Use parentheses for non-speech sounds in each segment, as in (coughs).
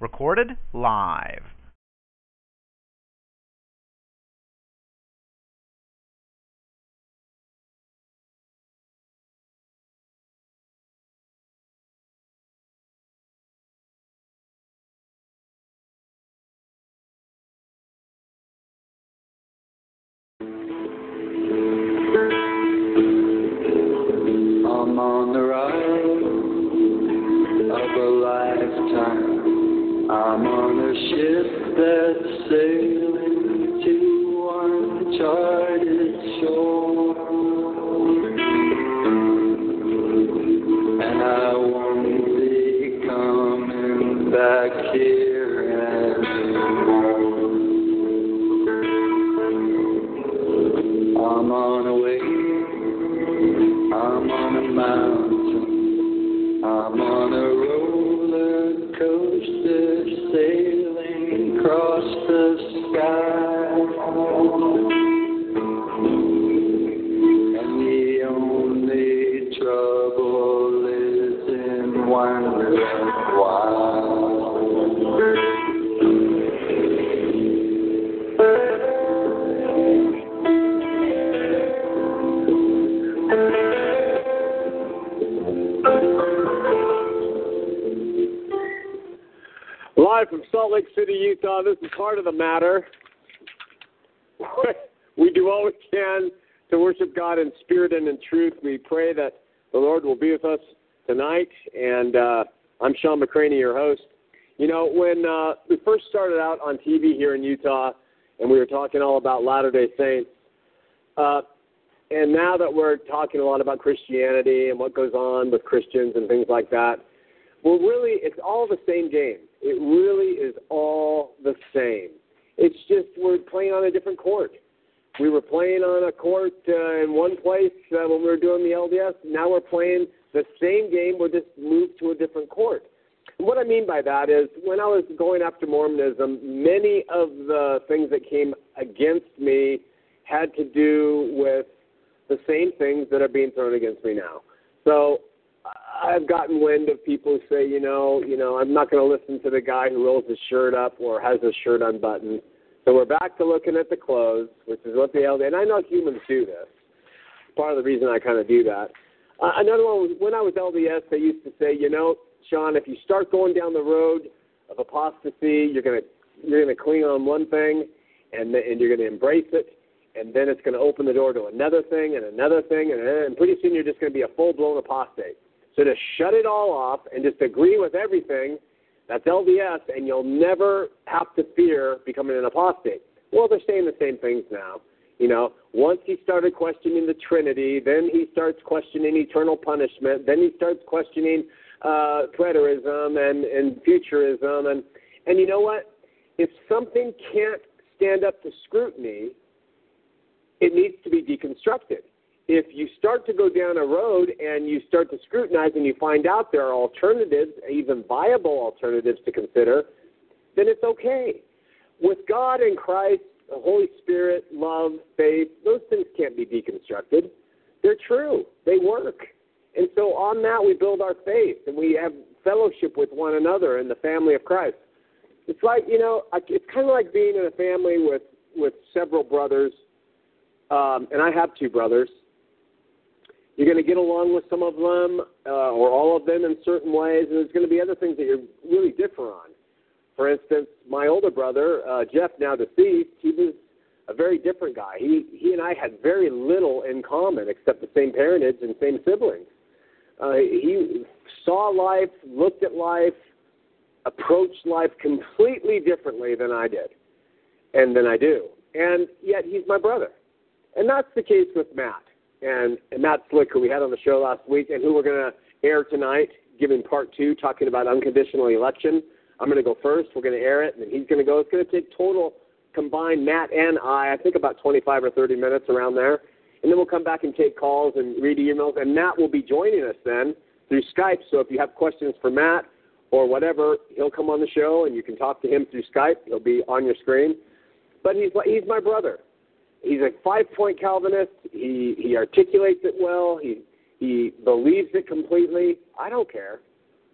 Recorded live. Matter. (laughs) we do all we can to worship God in spirit and in truth. We pray that the Lord will be with us tonight. And uh, I'm Shawn McCraney, your host. You know, when uh, we first started out on TV here in Utah, and we were talking all about Latter day Saints, uh, and now that we're talking a lot about Christianity and what goes on with Christians and things like that, well, really, it's all the same game. It really is all the same. It's just we're playing on a different court. We were playing on a court uh, in one place uh, when we were doing the LDS. Now we're playing the same game. We're just moved to a different court. And what I mean by that is when I was going after Mormonism, many of the things that came against me had to do with the same things that are being thrown against me now. So I've gotten wind of people who say, you know, you know, I'm not going to listen to the guy who rolls his shirt up or has his shirt unbuttoned. So we're back to looking at the clothes, which is what the LDS. And I know humans do this. Part of the reason I kind of do that. Uh, another one was when I was LDS, they used to say, you know, Shawn, if you start going down the road of apostasy, you're gonna you're gonna cling on one thing, and and you're gonna embrace it, and then it's gonna open the door to another thing and another thing, and, and pretty soon you're just gonna be a full blown apostate. So to shut it all off and just agree with everything, that's LDS, and you'll never have to fear becoming an apostate. Well, they're saying the same things now. You know, once he started questioning the Trinity, then he starts questioning eternal punishment, then he starts questioning uh, preterism and, and futurism, and and you know what? If something can't stand up to scrutiny, it needs to be deconstructed if you start to go down a road and you start to scrutinize and you find out there are alternatives, even viable alternatives to consider, then it's okay. With God and Christ, the Holy Spirit, love, faith, those things can't be deconstructed. They're true, they work. And so on that, we build our faith and we have fellowship with one another in the family of Christ. It's like, you know, it's kind of like being in a family with, with several brothers. Um, and I have two brothers you're going to get along with some of them uh, or all of them in certain ways, and there's going to be other things that you're really differ on. For instance, my older brother, uh, Jeff, now deceased, he was a very different guy. He he and I had very little in common except the same parentage and same siblings. Uh, he saw life, looked at life, approached life completely differently than I did, and than I do. And yet he's my brother, and that's the case with Matt and, and Matt Slick, who we had on the show last week, and who we're going to air tonight, giving part two, talking about unconditional election. I'm going to go first. We're going to air it, and then he's going to go. It's going to take total combined Matt and I, I think about 25 or 30 minutes around there. And then we'll come back and take calls and read emails. And Matt will be joining us then through Skype. So if you have questions for Matt or whatever, he'll come on the show and you can talk to him through Skype. He'll be on your screen. But he's he's my brother he's a five point Calvinist. He he articulates it well. He he believes it completely. I don't care.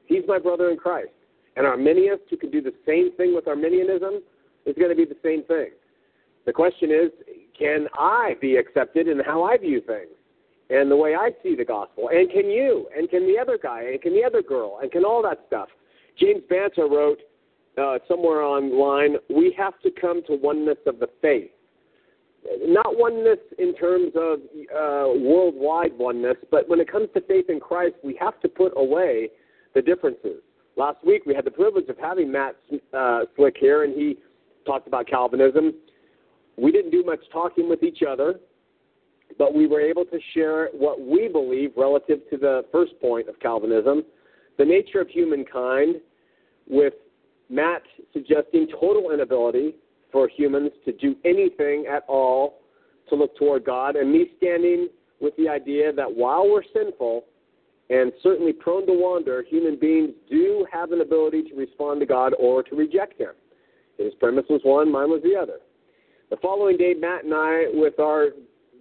He's my brother in Christ. An Arminianist who can do the same thing with Arminianism is going to be the same thing. The question is, can I be accepted in how I view things and the way I see the gospel? And can you? And can the other guy? And can the other girl? And can all that stuff? James Banta wrote uh, somewhere online, we have to come to oneness of the faith. Not oneness in terms of uh, worldwide oneness, but when it comes to faith in Christ, we have to put away the differences. Last week we had the privilege of having Matt uh, Slick here, and he talked about Calvinism. We didn't do much talking with each other, but we were able to share what we believe relative to the first point of Calvinism, the nature of humankind, with Matt suggesting total inability for humans to do anything at all to look toward God, and me standing with the idea that while we're sinful and certainly prone to wander, human beings do have an ability to respond to God or to reject Him. His premise was one, mine was the other. The following day, Matt and I, with our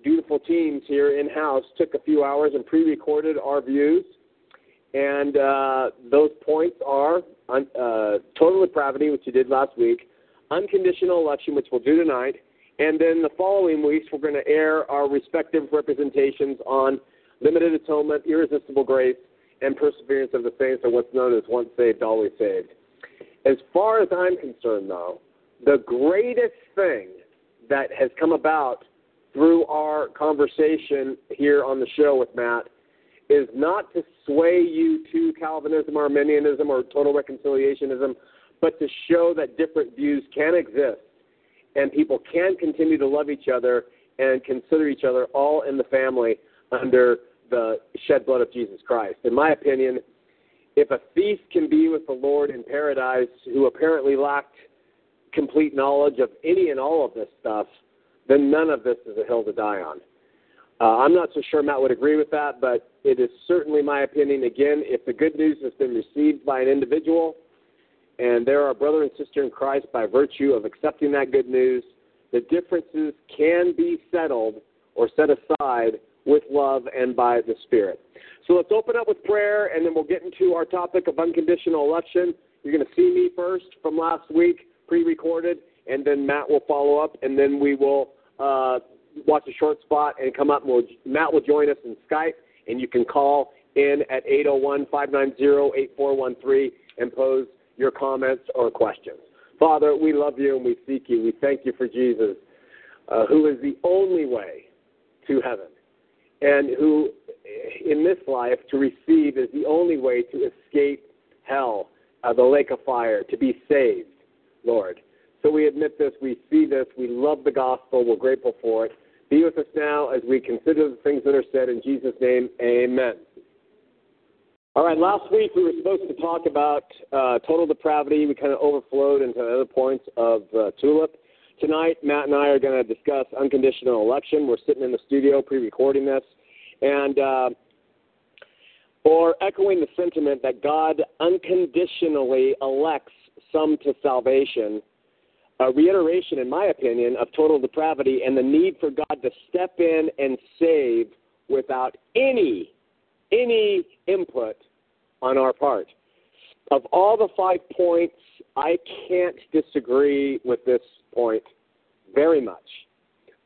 dutiful teams here in house, took a few hours and pre recorded our views. And uh, those points are uh, total depravity, which you did last week, unconditional election, which we'll do tonight, and then the following weeks we're going to air our respective representations on limited atonement, irresistible grace, and perseverance of the saints, or what's known as once saved, always saved. As far as I'm concerned, though, the greatest thing that has come about through our conversation here on the show with Matt is not to sway you to Calvinism, Arminianism, or total reconciliationism, but to show that different views can exist and people can continue to love each other and consider each other all in the family under the shed blood of Jesus Christ. In my opinion, if a thief can be with the Lord in paradise who apparently lacked complete knowledge of any and all of this stuff, then none of this is a hill to die on. Uh, I'm not so sure Matt would agree with that, but it is certainly my opinion. Again, if the good news has been received by an individual and they're a brother and sister in Christ by virtue of accepting that good news, the differences can be settled or set aside with love and by the Spirit. So let's open up with prayer, and then we'll get into our topic of unconditional election. You're going to see me first from last week, pre recorded, and then Matt will follow up, and then we will uh, watch a short spot and come up. And we'll, Matt will join us in Skype, and you can call in at 801 590 8413 and pose your comments or questions. Father, we love you and we seek you. We thank you for Jesus, uh, who is the only way to heaven, and who, in this life, to receive is the only way to escape hell, uh, the lake of fire, to be saved, Lord. So we admit this, we see this, we love the gospel, we're grateful for it. Be with us now as we consider the things that are said. In Jesus' name, amen. All right, last week we were supposed to talk about uh, total depravity. We kind of overflowed into other points of uh, TULIP. Tonight, Matt and I are going to discuss unconditional election. We're sitting in the studio pre recording this. And, uh, or echoing the sentiment that God unconditionally elects some to salvation a reiteration, in my opinion, of total depravity and the need for God to step in and save without any any input on our part. Of all the five points, I can't disagree with this point very much.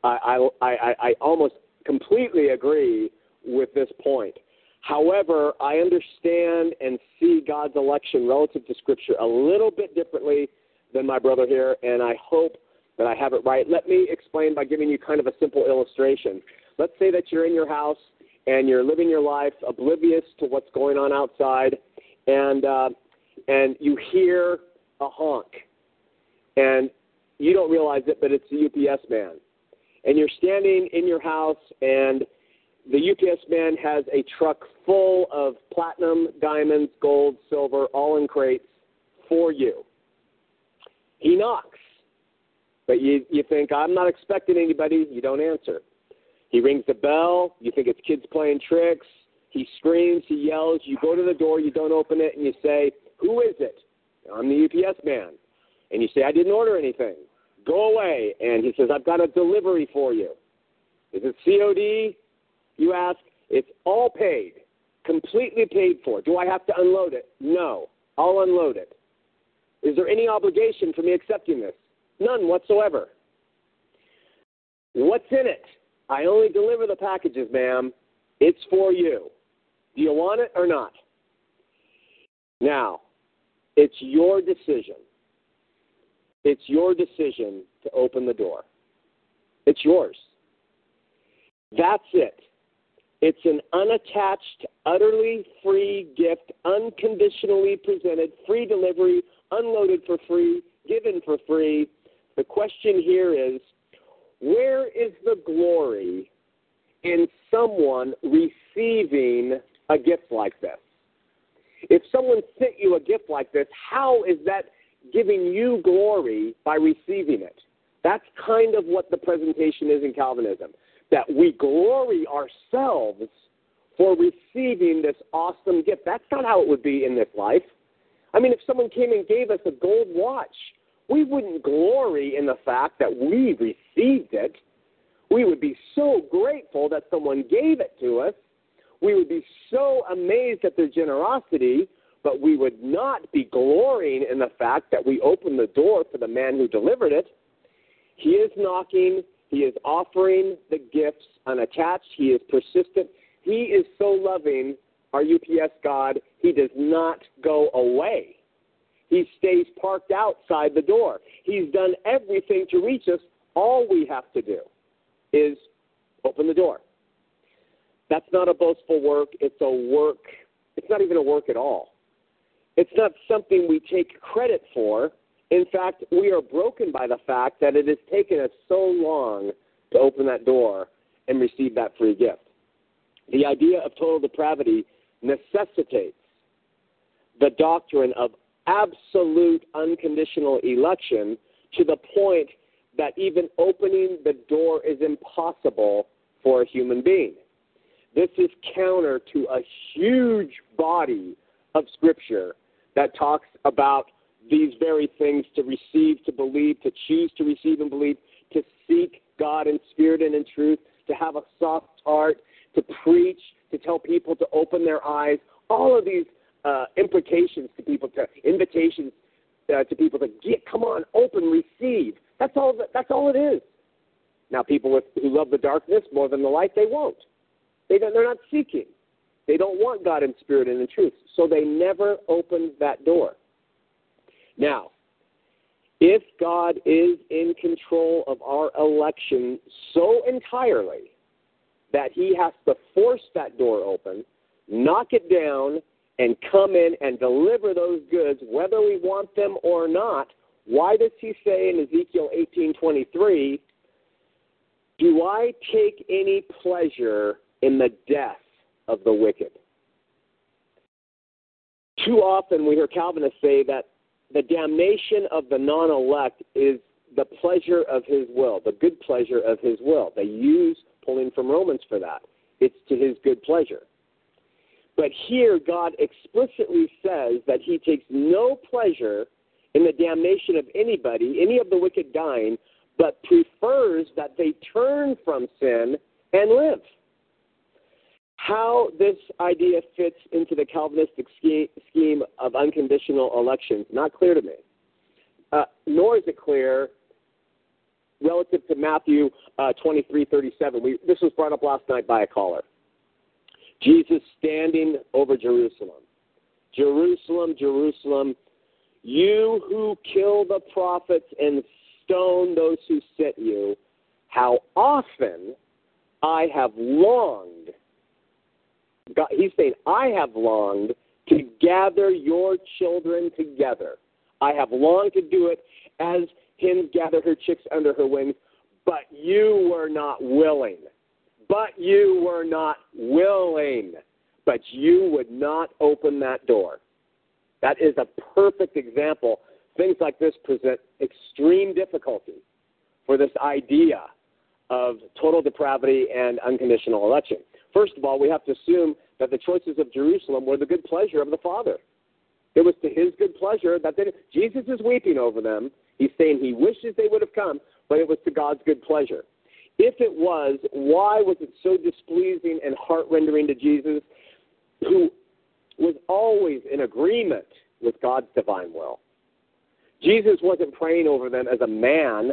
I, I, I, I almost completely agree with this point. However, I understand and see God's election relative to Scripture a little bit differently than my brother here, and I hope that I have it right. Let me explain by giving you kind of a simple illustration. Let's say that you're in your house and you're living your life oblivious to what's going on outside, and uh, and you hear a honk, and you don't realize it, but it's the UPS man, and you're standing in your house, and the UPS man has a truck full of platinum, diamonds, gold, silver, all in crates for you. He knocks. But you, you think, I'm not expecting anybody. You don't answer. He rings the bell. You think it's kids playing tricks. He screams. He yells. You go to the door. You don't open it. And you say, Who is it? I'm the UPS man. And you say, I didn't order anything. Go away. And he says, I've got a delivery for you. Is it COD? You ask. It's all paid, completely paid for. Do I have to unload it? No. I'll unload it. Is there any obligation for me accepting this? None whatsoever. What's in it? I only deliver the packages, ma'am. It's for you. Do you want it or not? Now, it's your decision. It's your decision to open the door. It's yours. That's it. It's an unattached, utterly free gift, unconditionally presented, free delivery, unloaded for free, given for free. The question here is where is the glory in someone receiving a gift like this? If someone sent you a gift like this, how is that giving you glory by receiving it? That's kind of what the presentation is in Calvinism that we glory ourselves for receiving this awesome gift. That's not how it would be in this life. I mean, if someone came and gave us a gold watch, we wouldn't glory in the fact that we received it. We would be so grateful that someone gave it to us. We would be so amazed at their generosity, but we would not be glorying in the fact that we opened the door for the man who delivered it. He is knocking, he is offering the gifts unattached, he is persistent. He is so loving, our UPS God, he does not go away. He stays parked outside the door. He's done everything to reach us. All we have to do is open the door. That's not a boastful work. It's a work. It's not even a work at all. It's not something we take credit for. In fact, we are broken by the fact that it has taken us so long to open that door and receive that free gift. The idea of total depravity necessitates the doctrine of absolute unconditional election to the point that even opening the door is impossible for a human being. This is counter to a huge body of Scripture that talks about these very things to receive, to believe, to choose to receive and believe, to seek God in spirit and in truth, to have a soft heart, to preach, to tell people to open their eyes. All of these uh, implications to people, to invitations uh, to people to get, come on, open, receive. That's all. That, that's all it is. Now, people with, who love the darkness more than the light, they won't. They don't, they're not seeking. They don't want God in spirit and in truth, so they never open that door. Now, if God is in control of our election so entirely that He has to force that door open, knock it down, and come in and deliver those goods, whether we want them or not, why does He say in Ezekiel 18:23, "Do I take any pleasure in the death of the wicked?" Too often we hear Calvinists say that the damnation of the non elect is the pleasure of his will, the good pleasure of his will. They use pulling from Romans for that. It's to his good pleasure. But here, God explicitly says that he takes no pleasure in the damnation of anybody, any of the wicked dying, but prefers that they turn from sin and live. How this idea fits into the Calvinistic scheme of unconditional elections, not clear to me. Uh, nor is it clear relative to Matthew uh, 23 37. We, this was brought up last night by a caller. Jesus standing over Jerusalem. Jerusalem, Jerusalem, you who kill the prophets and stone those who sent you, how often I have longed God, he's saying, I have longed to gather your children together. I have longed to do it as hens gather her chicks under her wings, but you were not willing. But you were not willing. But you would not open that door. That is a perfect example. Things like this present extreme difficulty for this idea of total depravity and unconditional election. First of all, we have to assume that the choices of Jerusalem were the good pleasure of the Father. It was to his good pleasure that they, Jesus is weeping over them. He's saying he wishes they would have come, but it was to God's good pleasure. If it was, why was it so displeasing and heart rendering to Jesus, who was always in agreement with God's divine will? Jesus wasn't praying over them as a man.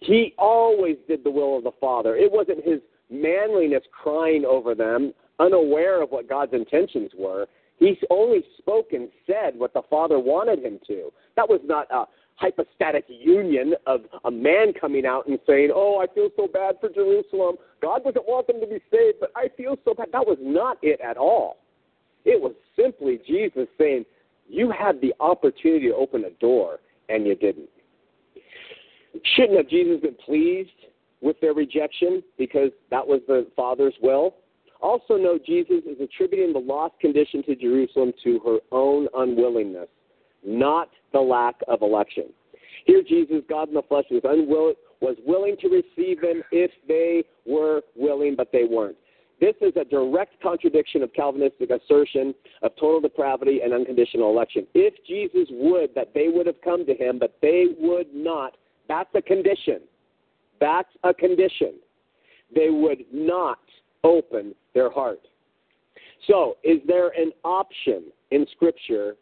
He always did the will of the Father. It wasn't his manliness crying over them, unaware of what God's intentions were. He only spoke and said what the Father wanted him to. That was not a hypostatic union of a man coming out and saying, Oh, I feel so bad for Jerusalem. God doesn't want them to be saved, but I feel so bad. That was not it at all. It was simply Jesus saying, You had the opportunity to open a door, and you didn't. Shouldn't have Jesus been pleased with their rejection because that was the Father's will? Also, note Jesus is attributing the lost condition to Jerusalem to her own unwillingness, not the lack of election. Here, Jesus, God in the flesh, was unwilling, was willing to receive them if they were willing, but they weren't. This is a direct contradiction of Calvinistic assertion of total depravity and unconditional election. If Jesus would, that they would have come to him, but they would not, that's a condition. That's a condition. They would not open their heart. So, is there an option in Scripture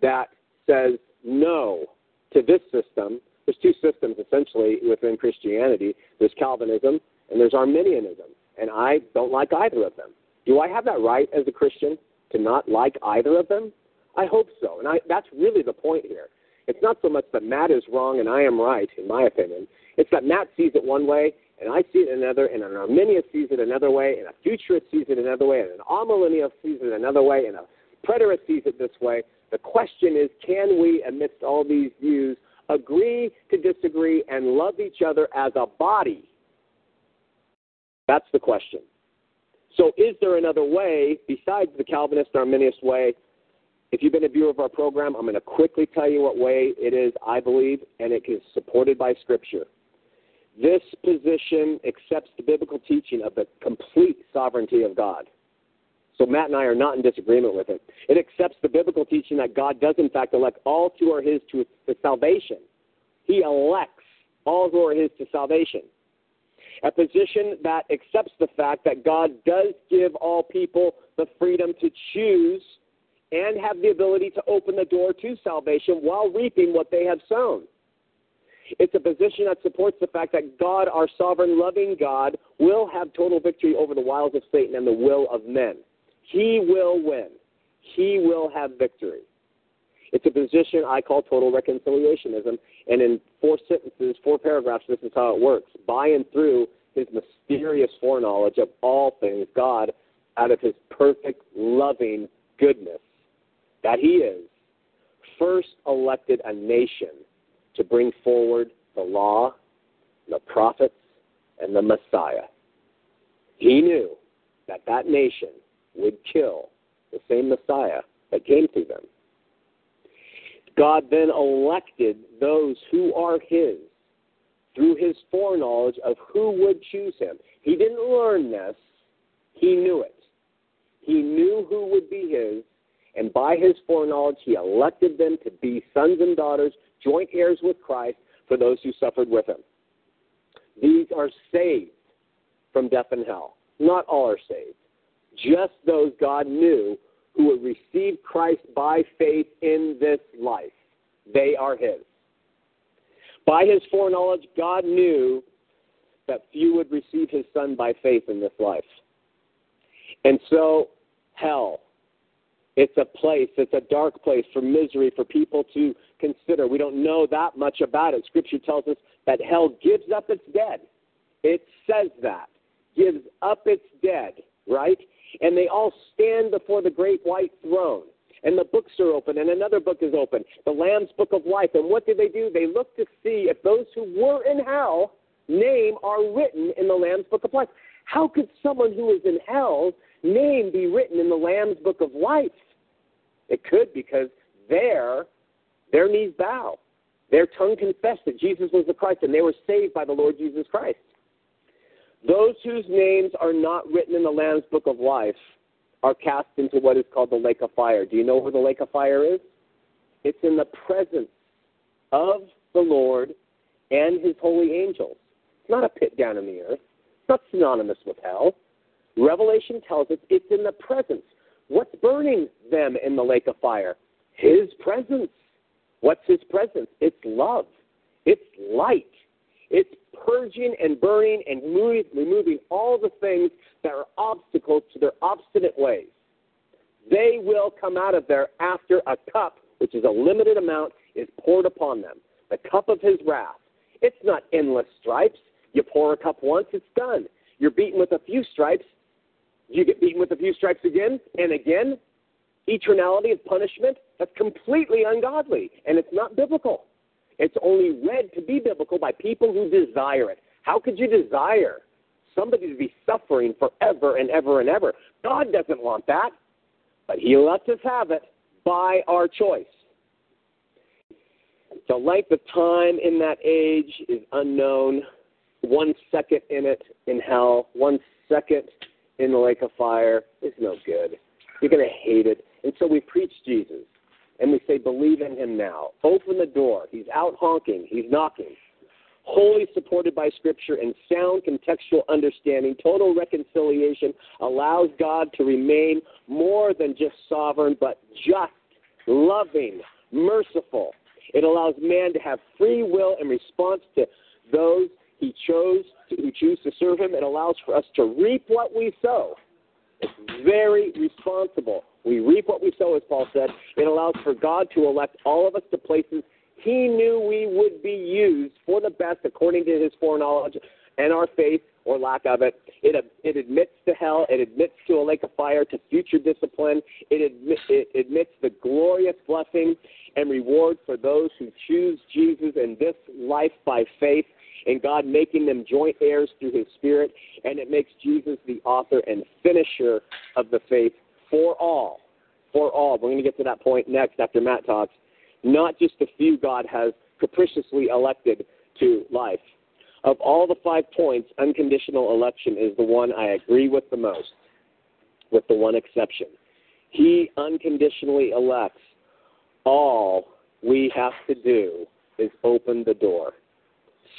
that says no to this system? There's two systems essentially within Christianity there's Calvinism and there's Arminianism, and I don't like either of them. Do I have that right as a Christian to not like either of them? I hope so, and I, that's really the point here. It's not so much that Matt is wrong and I am right, in my opinion. It's that Matt sees it one way and I see it another, and an Arminian sees it another way, and a futurist sees it another way, and an amillennial sees it another way, and a preterist sees it this way. The question is, can we, amidst all these views, agree to disagree and love each other as a body? That's the question. So, is there another way besides the Calvinist Arminianist way? If you've been a viewer of our program, I'm going to quickly tell you what way it is, I believe, and it is supported by Scripture. This position accepts the biblical teaching of the complete sovereignty of God. So Matt and I are not in disagreement with it. It accepts the biblical teaching that God does, in fact, elect all who are His to, to salvation. He elects all who are His to salvation. A position that accepts the fact that God does give all people the freedom to choose and have the ability to open the door to salvation while reaping what they have sown. It's a position that supports the fact that God, our sovereign, loving God, will have total victory over the wiles of Satan and the will of men. He will win. He will have victory. It's a position I call total reconciliationism. And in four sentences, four paragraphs, this is how it works. By and through his mysterious foreknowledge of all things, God, out of his perfect, loving goodness, that he is, first elected a nation to bring forward the law, the prophets, and the Messiah. He knew that that nation would kill the same Messiah that came to them. God then elected those who are His through His foreknowledge of who would choose Him. He didn't learn this, He knew it. He knew who would be His, and by His foreknowledge, He elected them to be sons and daughters, joint heirs with Christ for those who suffered with Him. These are saved from death and hell. Not all are saved. Just those God knew who would receive Christ by faith in this life. They are His. By His foreknowledge, God knew that few would receive His Son by faith in this life. And so, hell, it's a place, it's a dark place for misery, for people to consider. We don't know that much about it. Scripture tells us that hell gives up its dead. It says that. Gives up its dead, right? And they all stand before the great white throne. And the books are open, and another book is open, the Lamb's Book of Life. And what do they do? They look to see if those who were in hell name are written in the Lamb's Book of Life. How could someone who is in hell's name be written in the Lamb's Book of Life? It could because there, their knees bow. Their tongue confessed that Jesus was the Christ, and they were saved by the Lord Jesus Christ. Those whose names are not written in the Lamb's Book of Life are cast into what is called the lake of fire. Do you know where the lake of fire is? It's in the presence of the Lord and his holy angels. It's not a pit down in the earth. It's not synonymous with hell. Revelation tells us it's in the presence. What's burning them in the lake of fire? His presence. What's his presence? It's love. It's light. It's purging and burning and removing all the things that are obstacles to their obstinate ways. They will come out of there after a cup, which is a limited amount, is poured upon them. The cup of his wrath. It's not endless stripes. You pour a cup once, it's done. You're beaten with a few stripes. You get beaten with a few stripes again and again. Eternality of punishment. That's completely ungodly, and it's not biblical. It's only read to be biblical by people who desire it. How could you desire somebody to be suffering forever and ever and ever? God doesn't want that, but He lets us have it by our choice. The length of time in that age is unknown. One second in it in hell, one second in the lake of fire is no good. You're going to hate it. And so we preach Jesus and we say, believe in him now. Open the door. He's out honking, he's knocking. Wholly supported by Scripture and sound contextual understanding, total reconciliation allows God to remain more than just sovereign, but just, loving, merciful. It allows man to have free will in response to those he chose to, who choose to serve him. It allows for us to reap what we sow. It's very responsible. We reap what we sow, as Paul said. It allows for God to elect all of us to places He knew we would be used for the best according to His foreknowledge and our faith or lack of it. It, it admits to hell. It admits to a lake of fire, to future discipline. It, admit, it admits the glorious blessing and reward for those who choose Jesus in this life by faith and God making them joint heirs through his Spirit, and it makes Jesus the author and finisher of the faith for all. For all. We're going to get to that point next after Matt talks. Not just a few God has capriciously elected to life. Of all the five points, unconditional election is the one I agree with the most, with the one exception. He unconditionally elects. All we have to do is open the door.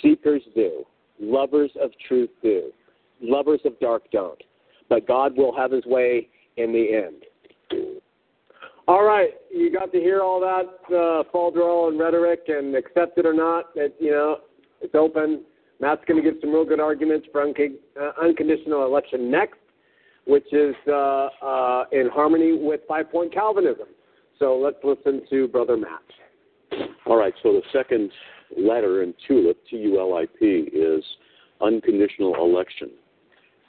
Seekers do. Lovers of truth do. Lovers of dark don't. But God will have his way in the end. All right, you got to hear all that uh, falderall and rhetoric, and accept it or not. It, you know, it's open. Matt's going to give some real good arguments for uh, unconditional election next, which is uh, uh, in harmony with five point Calvinism. So let's listen to Brother Matt. All right, so the second letter in TULIP, T U L I P, is unconditional election.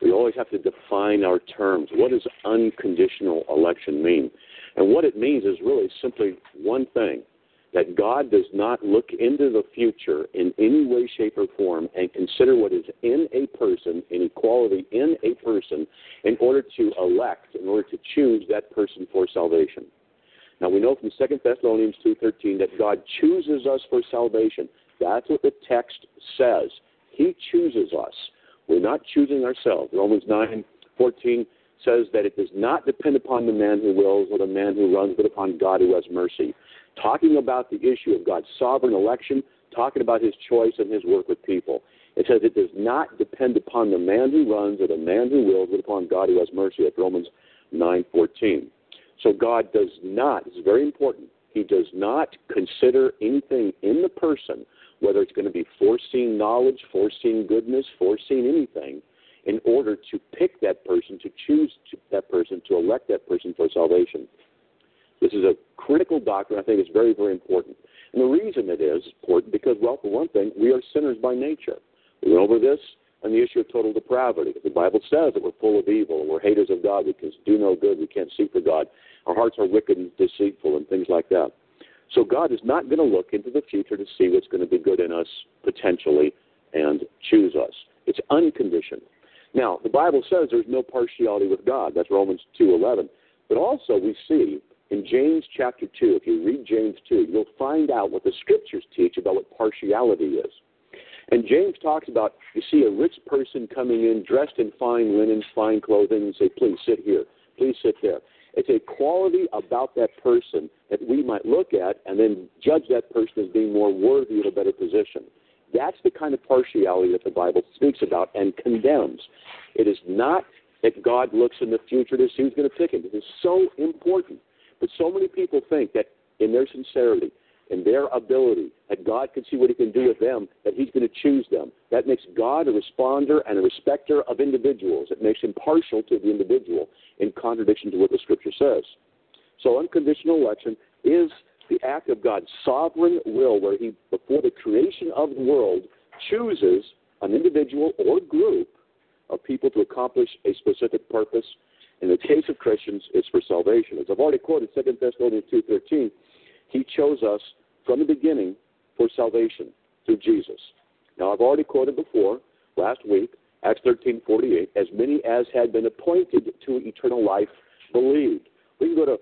We always have to define our terms. What does unconditional election mean? And what it means is really simply one thing that God does not look into the future in any way, shape, or form and consider what is in a person, inequality in a person, in order to elect, in order to choose that person for salvation. Now we know from 2 Thessalonians 2.13 that God chooses us for salvation. That's what the text says. He chooses us. We're not choosing ourselves. Romans 9.14 says that it does not depend upon the man who wills or the man who runs, but upon God who has mercy. Talking about the issue of God's sovereign election, talking about his choice and his work with people. It says it does not depend upon the man who runs or the man who wills, but upon God who has mercy. At Romans 9.14. So God does not, is very important, He does not consider anything in the person, whether it's going to be foreseeing knowledge, foreseeing goodness, foreseeing anything, in order to pick that person, to choose that person, to elect that person for salvation. This is a critical doctrine. I think it's very, very important. And the reason it is important because, well, for one thing, we are sinners by nature. We went over this on the issue of total depravity. The Bible says that we're full of evil, we're haters of God, we can do no good, we can't seek for God. Our hearts are wicked and deceitful and things like that. So God is not going to look into the future to see what's going to be good in us potentially and choose us. It's unconditioned. Now, the Bible says there's no partiality with God. That's Romans 2:11. But also we see in James chapter 2, if you read James 2, you'll find out what the scriptures teach about what partiality is. And James talks about you see a rich person coming in dressed in fine linen, fine clothing, and say, please sit here, please sit there. It's a quality about that person that we might look at and then judge that person as being more worthy of a better position. That's the kind of partiality that the Bible speaks about and condemns. It is not that God looks in the future to see who's going to pick him. This is so important. But so many people think that in their sincerity, in their ability, that God can see what He can do with them, that He's going to choose them. That makes God a responder and a respecter of individuals. It makes Him partial to the individual in contradiction to what the Scripture says. So, unconditional election is the act of God's sovereign will, where He, before the creation of the world, chooses an individual or group of people to accomplish a specific purpose. In the case of Christians, it's for salvation. As I've already quoted 2 Thessalonians 2.13, He chose us from the beginning for salvation through Jesus. Now, I've already quoted before, last week, Acts 13.48, as many as had been appointed to eternal life believed. We can go to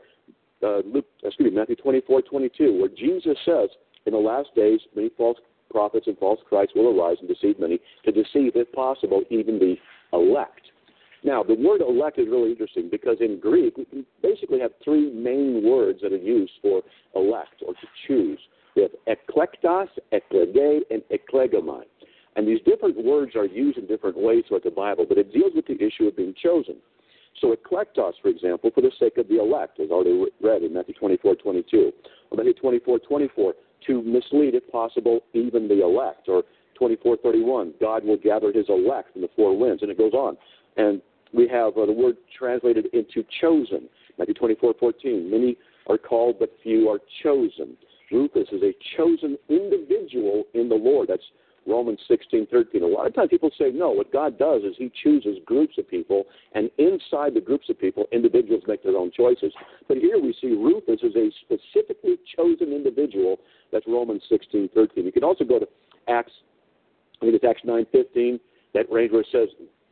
uh, Luke, excuse me, Matthew 24.22, where Jesus says, in the last days, many false prophets and false Christs will arise and deceive many, to deceive, if possible, even the elect. Now, the word elect is really interesting because in Greek, we basically have three main words that are used for elect or to choose. We have eklektos, ekloge, and eklegomai. And these different words are used in different ways throughout the Bible, but it deals with the issue of being chosen. So eklektos, for example, for the sake of the elect, as already read in Matthew 24, 22. Or Matthew 24, 24, to mislead, if possible, even the elect. Or 24:31, God will gather His elect from the four winds, and it goes on. And we have uh, the word translated into chosen. Matthew 24:14, many are called, but few are chosen. Rufus is a chosen individual in the Lord. That's Romans 16:13. A lot of times people say no. What God does is He chooses groups of people, and inside the groups of people, individuals make their own choices. But here we see Rufus is a specifically chosen individual. That's Romans 16:13. You can also go to Acts I think it's Acts nine fifteen. That range where it says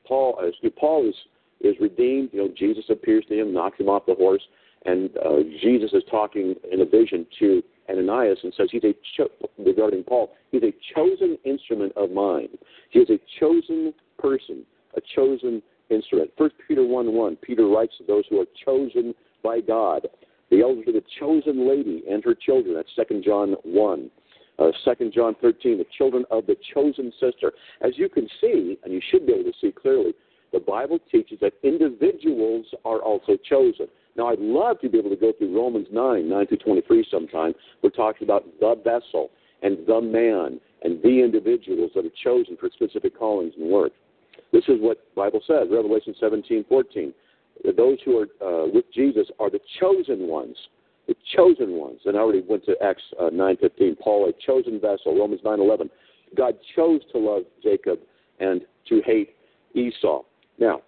Paul, uh, Paul is is redeemed. You know, Jesus appears to him, knocks him off the horse, and uh, Jesus is talking in a vision to Ananias and says he's a cho- regarding Paul. He's a chosen instrument of mine. He is a chosen person, a chosen instrument. First Peter one one. Peter writes to those who are chosen by God. The elders are the chosen lady and her children. That's Second John one. Uh, 2 John 13, the children of the chosen sister. As you can see, and you should be able to see clearly, the Bible teaches that individuals are also chosen. Now, I'd love to be able to go through Romans 9, 9 through 23 sometime. We're talking about the vessel and the man and the individuals that are chosen for specific callings and work. This is what the Bible says, Revelation 17, 14. Those who are uh, with Jesus are the chosen ones the chosen ones. And I already went to Acts uh, 9.15, Paul, a chosen vessel, Romans 9.11. God chose to love Jacob and to hate Esau. Now,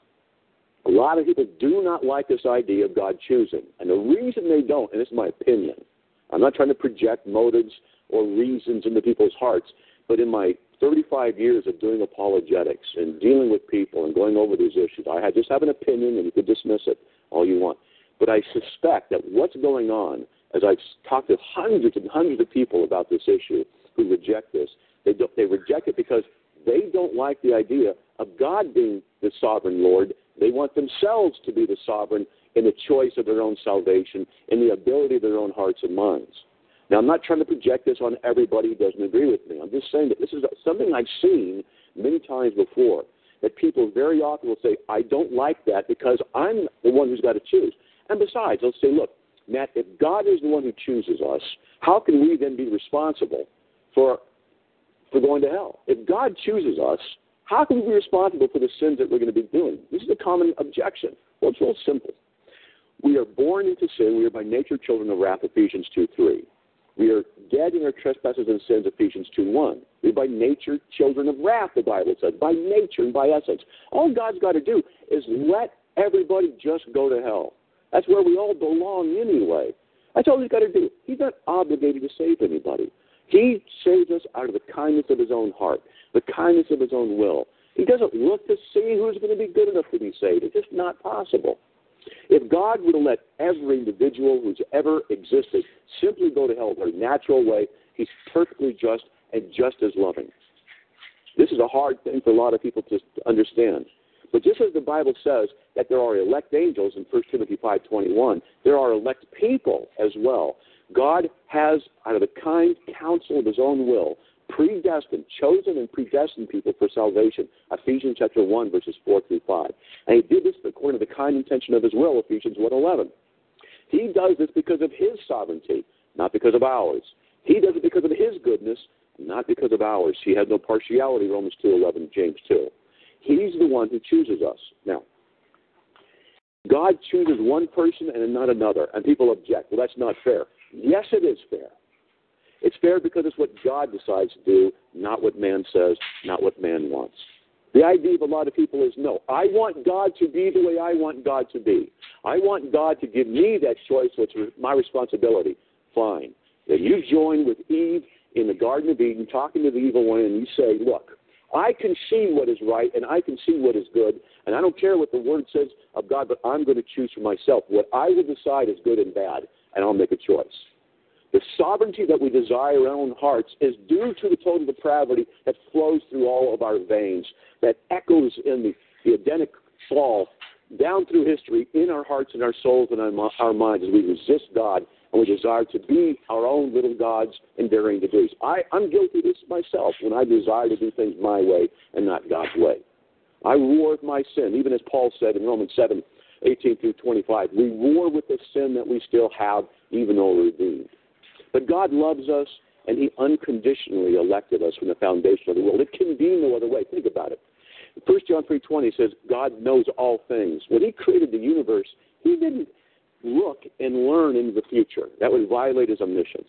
a lot of people do not like this idea of God choosing. And the reason they don't, and this is my opinion, I'm not trying to project motives or reasons into people's hearts, but in my 35 years of doing apologetics and dealing with people and going over these issues, I just have an opinion and you can dismiss it all you want. But I suspect that what's going on, as I've talked to hundreds and hundreds of people about this issue who reject this, they, they reject it because they don't like the idea of God being the sovereign Lord. They want themselves to be the sovereign in the choice of their own salvation, in the ability of their own hearts and minds. Now, I'm not trying to project this on everybody who doesn't agree with me. I'm just saying that this is something I've seen many times before. That people very often will say, I don't like that because I'm the one who's got to choose. And besides, let's say, look, Matt, if God is the one who chooses us, how can we then be responsible for for going to hell? If God chooses us, how can we be responsible for the sins that we're going to be doing? This is a common objection. Well, it's real simple. We are born into sin. We are by nature children of wrath, Ephesians 2 3. We are dead in our trespasses and sins, Ephesians 2 1. We're by nature children of wrath, the Bible says, by nature and by essence. All God's got to do is let everybody just go to hell. That's where we all belong anyway. That's all he's got to do. He's not obligated to save anybody. He saves us out of the kindness of his own heart, the kindness of his own will. He doesn't look to see who's going to be good enough to be saved. It's just not possible. If God would have let every individual who's ever existed simply go to hell their natural way, he's perfectly just and just as loving. This is a hard thing for a lot of people to understand. But just as the Bible says that there are elect angels in 1 Timothy 5.21, there are elect people as well. God has, out of the kind counsel of his own will, predestined, chosen and predestined people for salvation. Ephesians chapter 1, verses 4 through 5. And he did this according to the kind intention of his will, Ephesians 1.11. He does this because of his sovereignty, not because of ours. He does it because of his goodness, not because of ours. He has no partiality, Romans 2.11, James 2. He's the one who chooses us. Now, God chooses one person and not another, and people object. Well, that's not fair. Yes, it is fair. It's fair because it's what God decides to do, not what man says, not what man wants. The idea of a lot of people is no, I want God to be the way I want God to be. I want God to give me that choice, which is my responsibility. Fine. Then you join with Eve in the Garden of Eden, talking to the evil one, and you say, Look, I can see what is right and I can see what is good, and I don't care what the Word says of God, but I'm going to choose for myself. What I will decide is good and bad, and I'll make a choice. The sovereignty that we desire in our own hearts is due to the total depravity that flows through all of our veins, that echoes in the, the Edenic fall down through history in our hearts and our souls and our, our minds as we resist God and we desire to be our own little gods in varying degrees. I, I'm guilty of this myself when I desire to do things my way and not God's way. I war with my sin, even as Paul said in Romans 7 18 through 25. We war with the sin that we still have, even though we're redeemed. But God loves us, and He unconditionally elected us from the foundation of the world. It can be no other way. Think about it. 1 John 3.20 says, God knows all things. When He created the universe, He didn't look and learn into the future. That would violate His omniscience.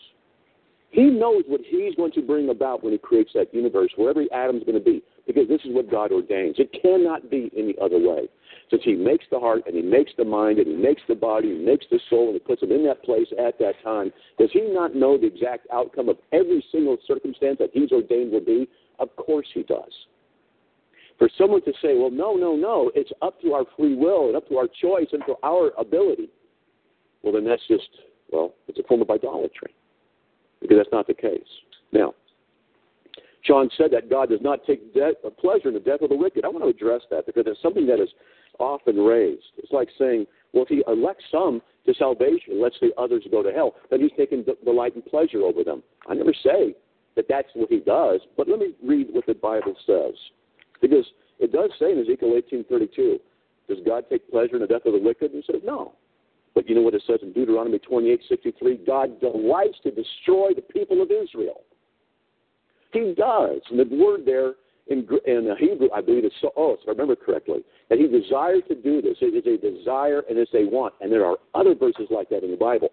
He knows what He's going to bring about when He creates that universe, where every atom's going to be, because this is what God ordains. It cannot be any other way. Since He makes the heart, and He makes the mind, and He makes the body, and He makes the soul, and He puts them in that place at that time, does He not know the exact outcome of every single circumstance that He's ordained will be? Of course He does. For someone to say, well, no, no, no, it's up to our free will and up to our choice and to our ability, well, then that's just, well, it's a form of idolatry because that's not the case. Now, Shawn said that God does not take pleasure in the death of the wicked. I want to address that because it's something that is often raised. It's like saying, well, if he elects some to salvation, and lets the others go to hell, then he's taking delight and pleasure over them. I never say that that's what he does, but let me read what the Bible says. Because it does say in Ezekiel 18.32, does God take pleasure in the death of the wicked? And he says, no. But you know what it says in Deuteronomy 28.63? God delights to destroy the people of Israel. He does. And the word there in, in Hebrew, I believe, is so, oh, if I remember correctly, that he desires to do this. It is a desire and it's a want. And there are other verses like that in the Bible.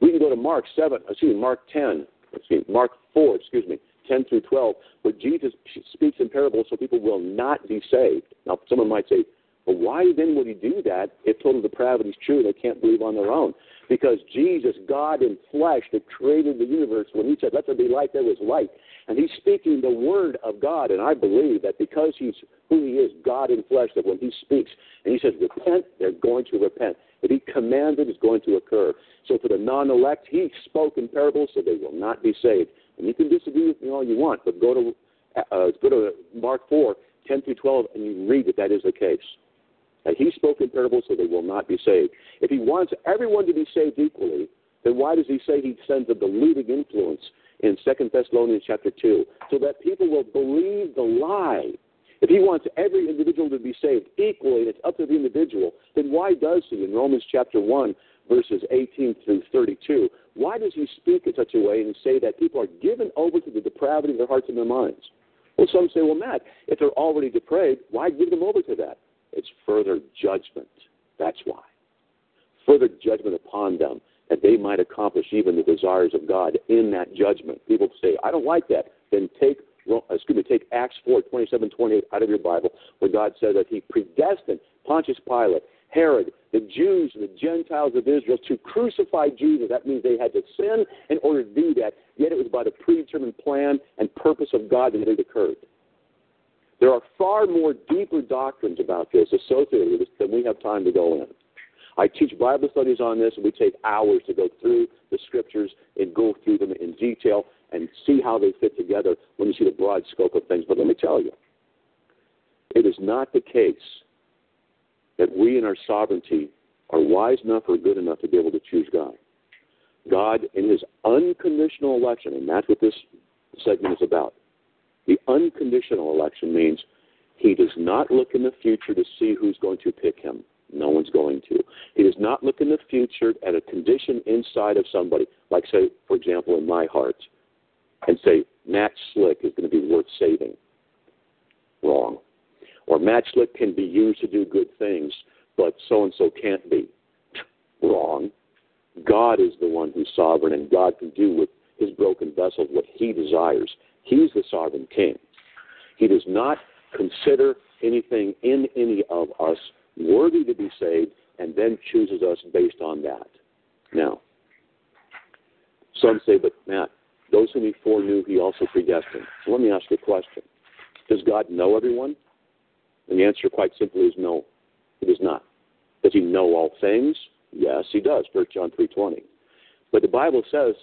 We can go to Mark 7, excuse me, Mark 10, excuse me, Mark 4, excuse me, 10 through 12, where Jesus speaks in parables so people will not be saved. Now, someone might say, well, why then would he do that if total depravity is true? They can't believe on their own. Because Jesus, God in flesh, that created the universe, when he said, let there be light, there was light. And he's speaking the word of God. And I believe that because he's who he is, God in flesh, that when he speaks and he says, repent, they're going to repent. If he commands it, it's going to occur. So for the non elect, he spoke in parables so they will not be saved. And you can disagree with me all you want, but go to, uh, go to Mark 4, 10 through 12, and you read that that is the case. And he spoke in parables so they will not be saved. If he wants everyone to be saved equally, then why does he say he sends a deluding influence in 2 Thessalonians chapter 2? So that people will believe the lie. If he wants every individual to be saved equally, and it's up to the individual, then why does he in Romans chapter 1, verses 18 through 32, why does he speak in such a way and say that people are given over to the depravity of their hearts and their minds? Well, some say, well, Matt, if they're already depraved, why give them over to that? It's further judgment. That's why. Further judgment upon them that they might accomplish even the desires of God in that judgment. People say, I don't like that. Then take excuse me, take Acts 4, 27, 28 out of your Bible, where God said that He predestined Pontius Pilate, Herod, the Jews, the Gentiles of Israel to crucify Jesus. That means they had to sin in order to do that, yet it was by the predetermined plan and purpose of God that it occurred. There are far more deeper doctrines about this associated with this than we have time to go in. I teach Bible studies on this, and we take hours to go through the scriptures and go through them in detail and see how they fit together when you see the broad scope of things. But let me tell you, it is not the case that we in our sovereignty are wise enough or good enough to be able to choose God. God, in his unconditional election, and that's what this segment is about, the unconditional election means he does not look in the future to see who's going to pick him. No one's going to. He does not look in the future at a condition inside of somebody, like, say, for example, in my heart, and say, Matt Slick is going to be worth saving. Wrong. Or Matt Slick can be used to do good things, but so and so can't be. (laughs) Wrong. God is the one who's sovereign, and God can do with his broken vessels what he desires. He's the sovereign king. He does not consider anything in any of us worthy to be saved and then chooses us based on that. Now, some say, but Matt, those whom he foreknew, he also predestined. So let me ask you a question. Does God know everyone? And the answer quite simply is no. He does not. Does he know all things? Yes, he does. 1 John 3.20. But the Bible says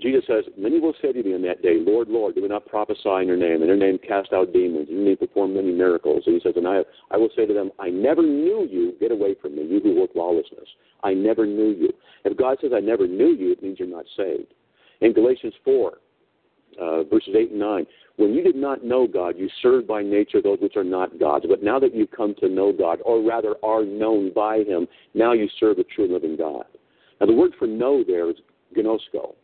Jesus says, Many will say to me in that day, Lord, Lord, do we not prophesy in your name? In your name cast out demons, in your name perform many miracles. And he says, And I, I will say to them, I never knew you. Get away from me, you who work lawlessness. I never knew you. If God says, I never knew you, it means you're not saved. In Galatians 4, uh, verses 8 and 9, when you did not know God, you served by nature those which are not God's. But now that you've come to know God, or rather are known by Him, now you serve the true living God. Now, the word for know there is gnosko.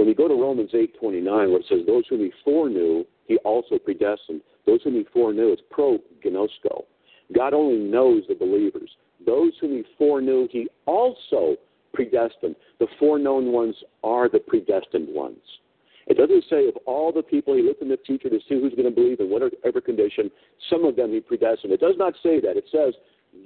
When we go to Romans 8:29, where it says, "Those whom He foreknew, He also predestined." Those whom He foreknew, it's pro gnosko. God only knows the believers. Those whom He foreknew, He also predestined. The foreknown ones are the predestined ones. It doesn't say of all the people He looked in the future to see who's going to believe in whatever condition. Some of them He predestined. It does not say that. It says,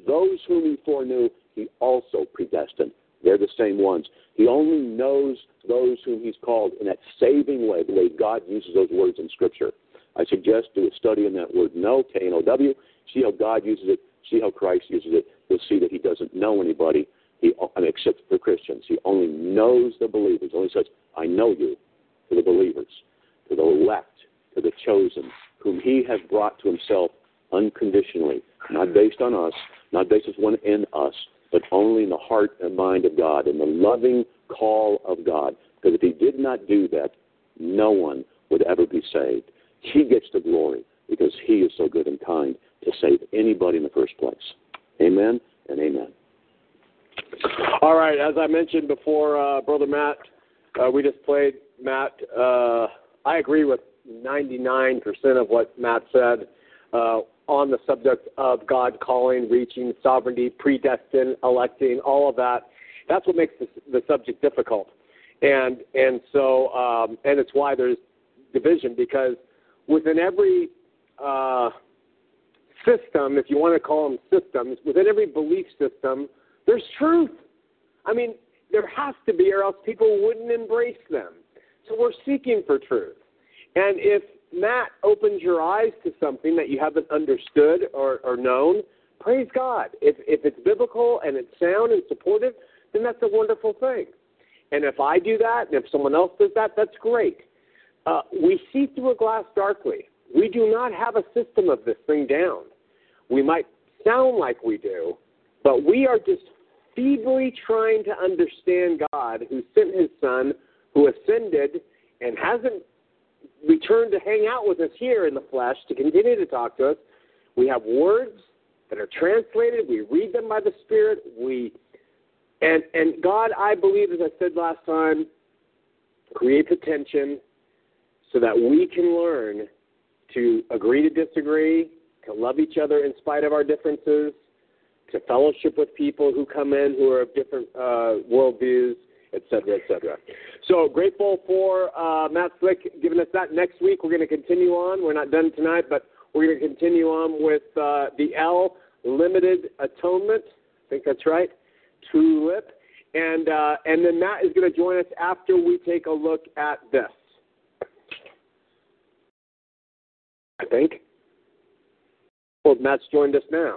"Those whom He foreknew, He also predestined." They're the same ones. He only knows those whom He's called in that saving way, the way God uses those words in Scripture. I suggest do a study in that word know, K N O W. See how God uses it. See how Christ uses it. You'll see that He doesn't know anybody. He, I mean, except for Christians. He only knows the believers. He only says, "I know you," to the believers, to the elect, to the chosen, whom He has brought to Himself unconditionally, not based on us, not based on one in us, but only in the heart and mind of God, in the loving call of God. Because if He did not do that, no one would ever be saved. He gets the glory because He is so good and kind to save anybody in the first place. Amen and amen. All right, as I mentioned before, uh, Brother Matt, uh, we just played Matt. Uh, I agree with 99% of what Matt said. On the subject of God calling, reaching, sovereignty, predestined, electing, all of that. That's what makes the, the subject difficult, and and so um, and it's why there's division because within every uh, system, if you want to call them systems, within every belief system, there's truth. I mean, there has to be, or else people wouldn't embrace them. So we're seeking for truth, and if Matt opens your eyes to something that you haven't understood or, or known, praise God. If, if it's biblical and it's sound and supportive, then that's a wonderful thing. And if I do that, and if someone else does that, that's great. Uh, we see through a glass darkly. We do not have a system of this thing down. We might sound like we do, but we are just feebly trying to understand God who sent his son, who ascended and hasn't returned to hang out with us here in the flesh to continue to talk to us. We have words that are translated. We read them by the Spirit. We and and God, I believe, as I said last time, creates a tension so that we can learn to agree to disagree, to love each other in spite of our differences, to fellowship with people who come in who are of different uh, worldviews, et cetera, et cetera. So grateful for uh, Matt Slick giving us that. Next week we're going to continue on. We're not done tonight, but we're going to continue on with uh, the L Limited Atonement. I think that's right. Tulip. And, uh, and then Matt is going to join us after we take a look at this. I think. Well, Matt's joined us now.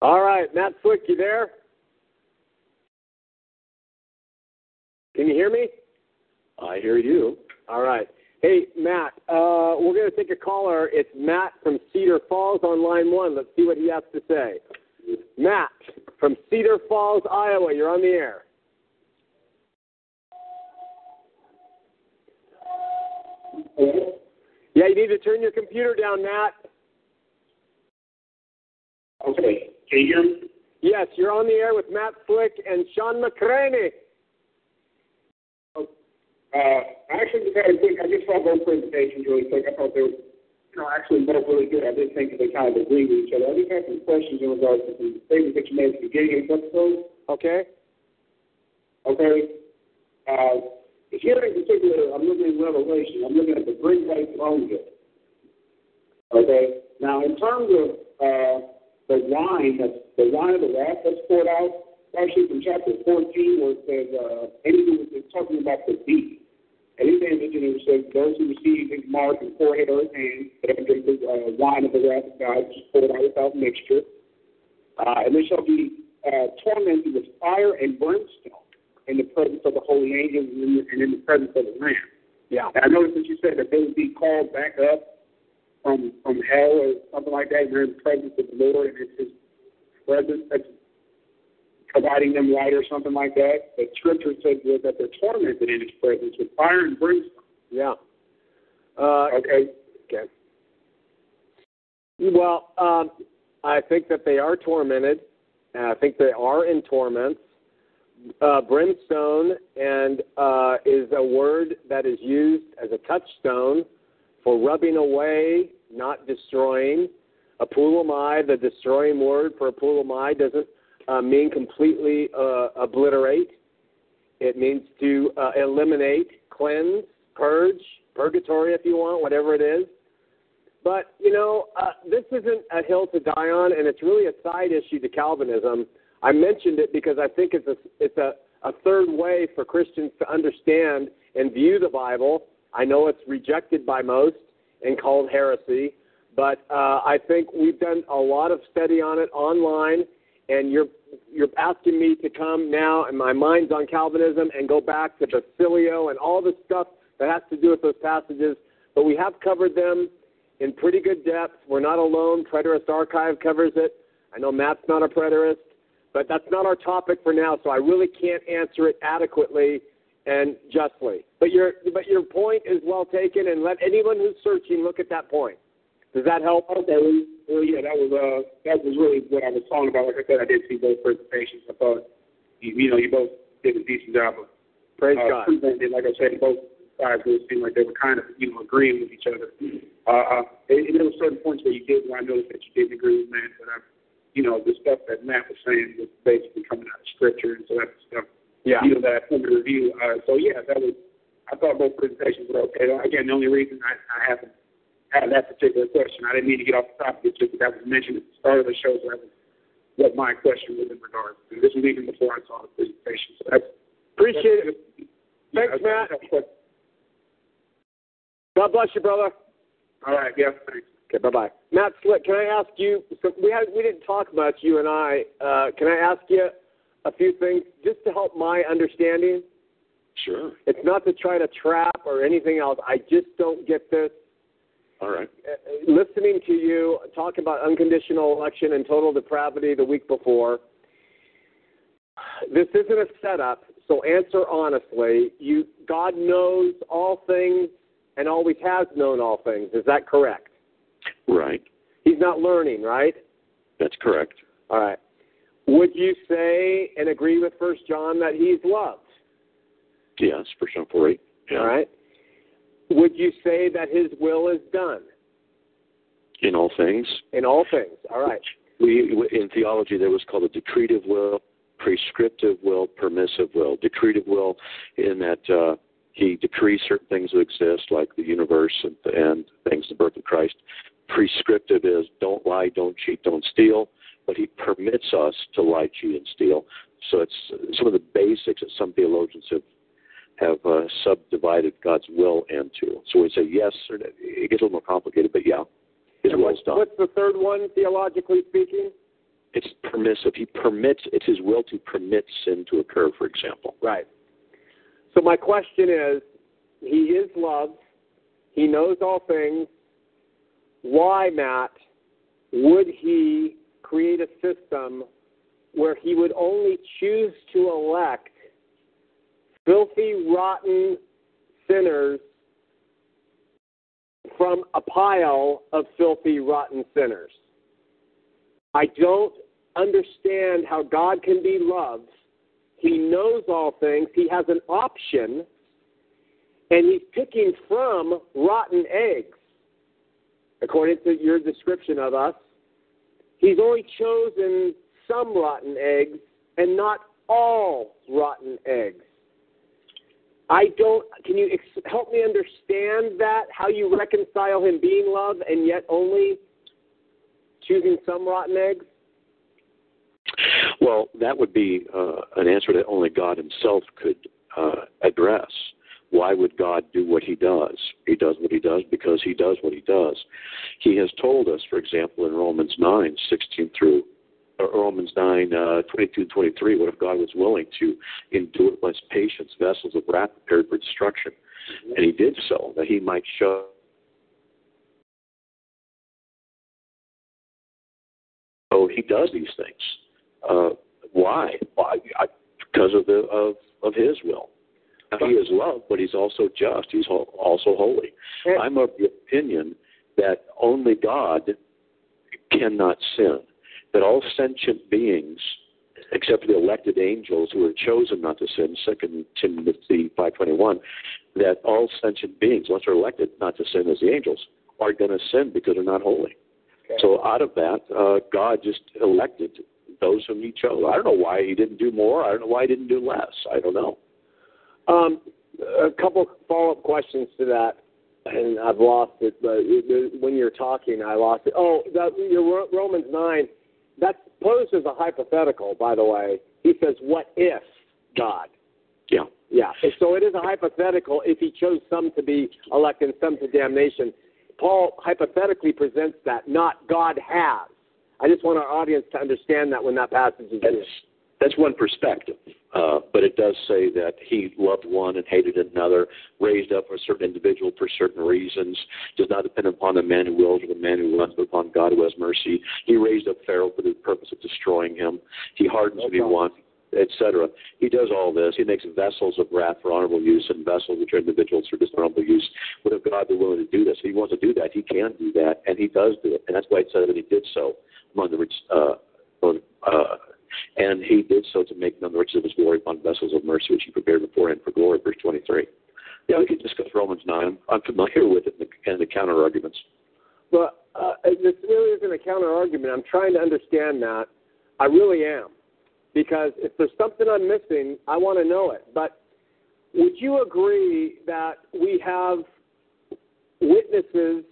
All right, Matt Slick, you there? Can you hear me? I hear you. All right. Hey, Matt, uh, we're going to take a caller. It's Matt from Cedar Falls on line one. Let's see what he has to say. Matt from Cedar Falls, Iowa, you're on the air. Yeah, you need to turn your computer down, Matt. Okay. Can you hear me? Yes, you're on the air with Matt Slick and Shawn McCraney. Uh, I actually just had a quick, I just saw both presentations really quick. I thought they were, you know, actually both really good. I did think that they kind of agree with each other. I just had some questions in regards to some statements that you made at the beginning of this episode. Okay. Okay. Uh, here in particular, I'm looking at Revelation. I'm looking at the great white throne here. Okay. Now, in terms of uh, the wine, that's the wine of the wrath that's poured out, actually from chapter 14, where it says uh, anything it's talking about the beast. Anything that you know says those who receive his mark and forehead or his hand, that have drink the uh, wine of the wrath of God, which is poured out without mixture, uh, and they shall be uh, tormented with fire and brimstone in the presence of the holy angels and in the, and in the presence of the Lamb. Yeah. And I noticed that you said that they would be called back up from from hell or something like that. They're in the presence of the Lord, and it's His presence that's providing them light or something like that. The Scripture says that they're tormented in His presence with fire and brimstone. Yeah. Uh, Okay. okay. Well, um, I think that they are tormented. And I think they are in torments. Uh, brimstone and uh, is a word that is used as a touchstone for rubbing away, not destroying. Apollumi, the destroying word for apollumi, doesn't uh, mean completely uh, obliterate. It means to uh, eliminate, cleanse, purge, purgatory if you want, whatever it is. But, you know, uh, this isn't a hill to die on, and it's really a side issue to Calvinism. I mentioned it because I think it's a, it's a, a third way for Christians to understand and view the Bible. I know it's rejected by most and called heresy, but uh, I think we've done a lot of study on it online, and you're you're asking me to come now, and my mind's on Calvinism, and go back to Basilio and all the stuff that has to do with those passages. But we have covered them in pretty good depth. We're not alone. Preterist Archive covers it. I know Matt's not a preterist, but that's not our topic for now, so I really can't answer it adequately and justly. But your but your point is well taken, and let anyone who's searching look at that point. Does that help? Okay. Well, well, yeah, that was uh, that was really what I was talking about. Like I said, I did see both presentations. I thought, you, you know, you both did a decent job of Praise uh, God. presenting. Like I said, both sides really seemed like they were kind of, you know, agreeing with each other. Uh, uh, and, and there were certain points where you did, where I noticed that you didn't agree with Matt, but I, you know, the stuff that Matt was saying was basically coming out of Scripture, and so that's stuff, Yeah. you know, that I wanted to review. Uh, so yeah, that was. I thought both presentations were okay. Again, the only reason I, I haven't had that particular question, I didn't mean to get off the topic. It's just that was mentioned at the start of the show, so that was what my question was in regards to. This was even before I saw the presentation. So that's Appreciate it. yeah, Thanks, that's- Matt. that's- God bless you, brother. All right, yeah, thanks. Okay, bye bye. Matt Slick, can I ask you? So we had we didn't talk much, you and I. Uh, can I ask you a few things just to help my understanding? Sure. It's not to try to trap or anything else. I just don't get this. All right. Uh, listening to you talk about unconditional election and total depravity the week before, this isn't a setup. So answer honestly. You, God knows all things and always has known all things. Is that correct? Right. He's not learning, right? That's correct. All right. Would you say and agree with First John that he's loved? Yes, for John 4 8. Yeah. All right. Would you say that his will is done In all things. in all things? All right. We in theology there was called a decretive will, prescriptive will, permissive will. Decretive will, in that uh, he decrees certain things to exist, like the universe and, and things, the birth of Christ. Prescriptive is don't lie, don't cheat, don't steal, but he permits us to lie, cheat, and steal. So it's some of the basics that some theologians have have uh, subdivided God's will into. So we say yes, or no. it gets a little more complicated, but yeah, his And will is done what's the third one, theologically speaking? it's permissive. He permits. It's his will to permit sin to occur. For example. Right. So my question is, he is loved. He knows all things. Why, Matt, would he create a system where he would only choose to elect filthy, rotten sinners from a pile of filthy, rotten sinners. I don't understand how God can be loved. He knows all things. He has an option, and he's picking from rotten eggs. According to your description of us, he's only chosen some rotten eggs and not all rotten eggs. I don't. Can you ex- help me understand that? How you reconcile him being love and yet only choosing some rotten eggs? Well, that would be uh, an answer that only God Himself could uh, address. Why would God do what He does? He does what He does because He does what He does. He has told us, for example, in Romans 9, 16 through or Romans 9, uh, 22 23, what if God was willing to endure with patience vessels of wrath prepared for destruction? And He did so, that He might show So he does these things. Uh, why? Why? I, because of the of of his will. Now, he is love, but he's also just. He's ho- also holy. I'm of the opinion that only God cannot sin. That all sentient beings, except for the elected angels who are chosen not to sin, Second Timothy five twenty one, that all sentient beings, once they're elected not to sin as the angels, are going to sin because they're not holy. So out of that, uh, God just elected those whom He chose. I don't know why He didn't do more. I don't know why He didn't do less. I don't know. Um, a couple follow-up questions to that, and I've lost it. But when you're talking, I lost it. Oh, that, your Romans nine. That's posed as a hypothetical, by the way. He says, "What if God?" Yeah. Yeah. And so it is a hypothetical if He chose some to be elected and some to damnation. Paul hypothetically presents that, not God has. I just want our audience to understand that when that passage is used. That's one perspective, uh, but it does say that He loved one and hated another, raised up a certain individual for certain reasons, does not depend upon the man who wills or the man who runs, but upon God who has mercy. He raised up Pharaoh for the purpose of destroying him. He hardens what he wants etc. He does all this. He makes vessels of wrath for honorable use and vessels which are individuals for dishonorable use. Would have God been willing to do this? If he wants to do that, he can do that, and he does do it. And that's why it said that he did so among the rich. Uh, uh, and he did so to make known the riches of his glory upon vessels of mercy, which he prepared beforehand for glory. Verse 23. Yeah, we can discuss Romans 9. I'm familiar with it and the, and the counter arguments. But uh, this really isn't a counter argument. I'm trying to understand that. I really am. Because if there's something I'm missing, I want to know it. But would you agree that we have witnesses?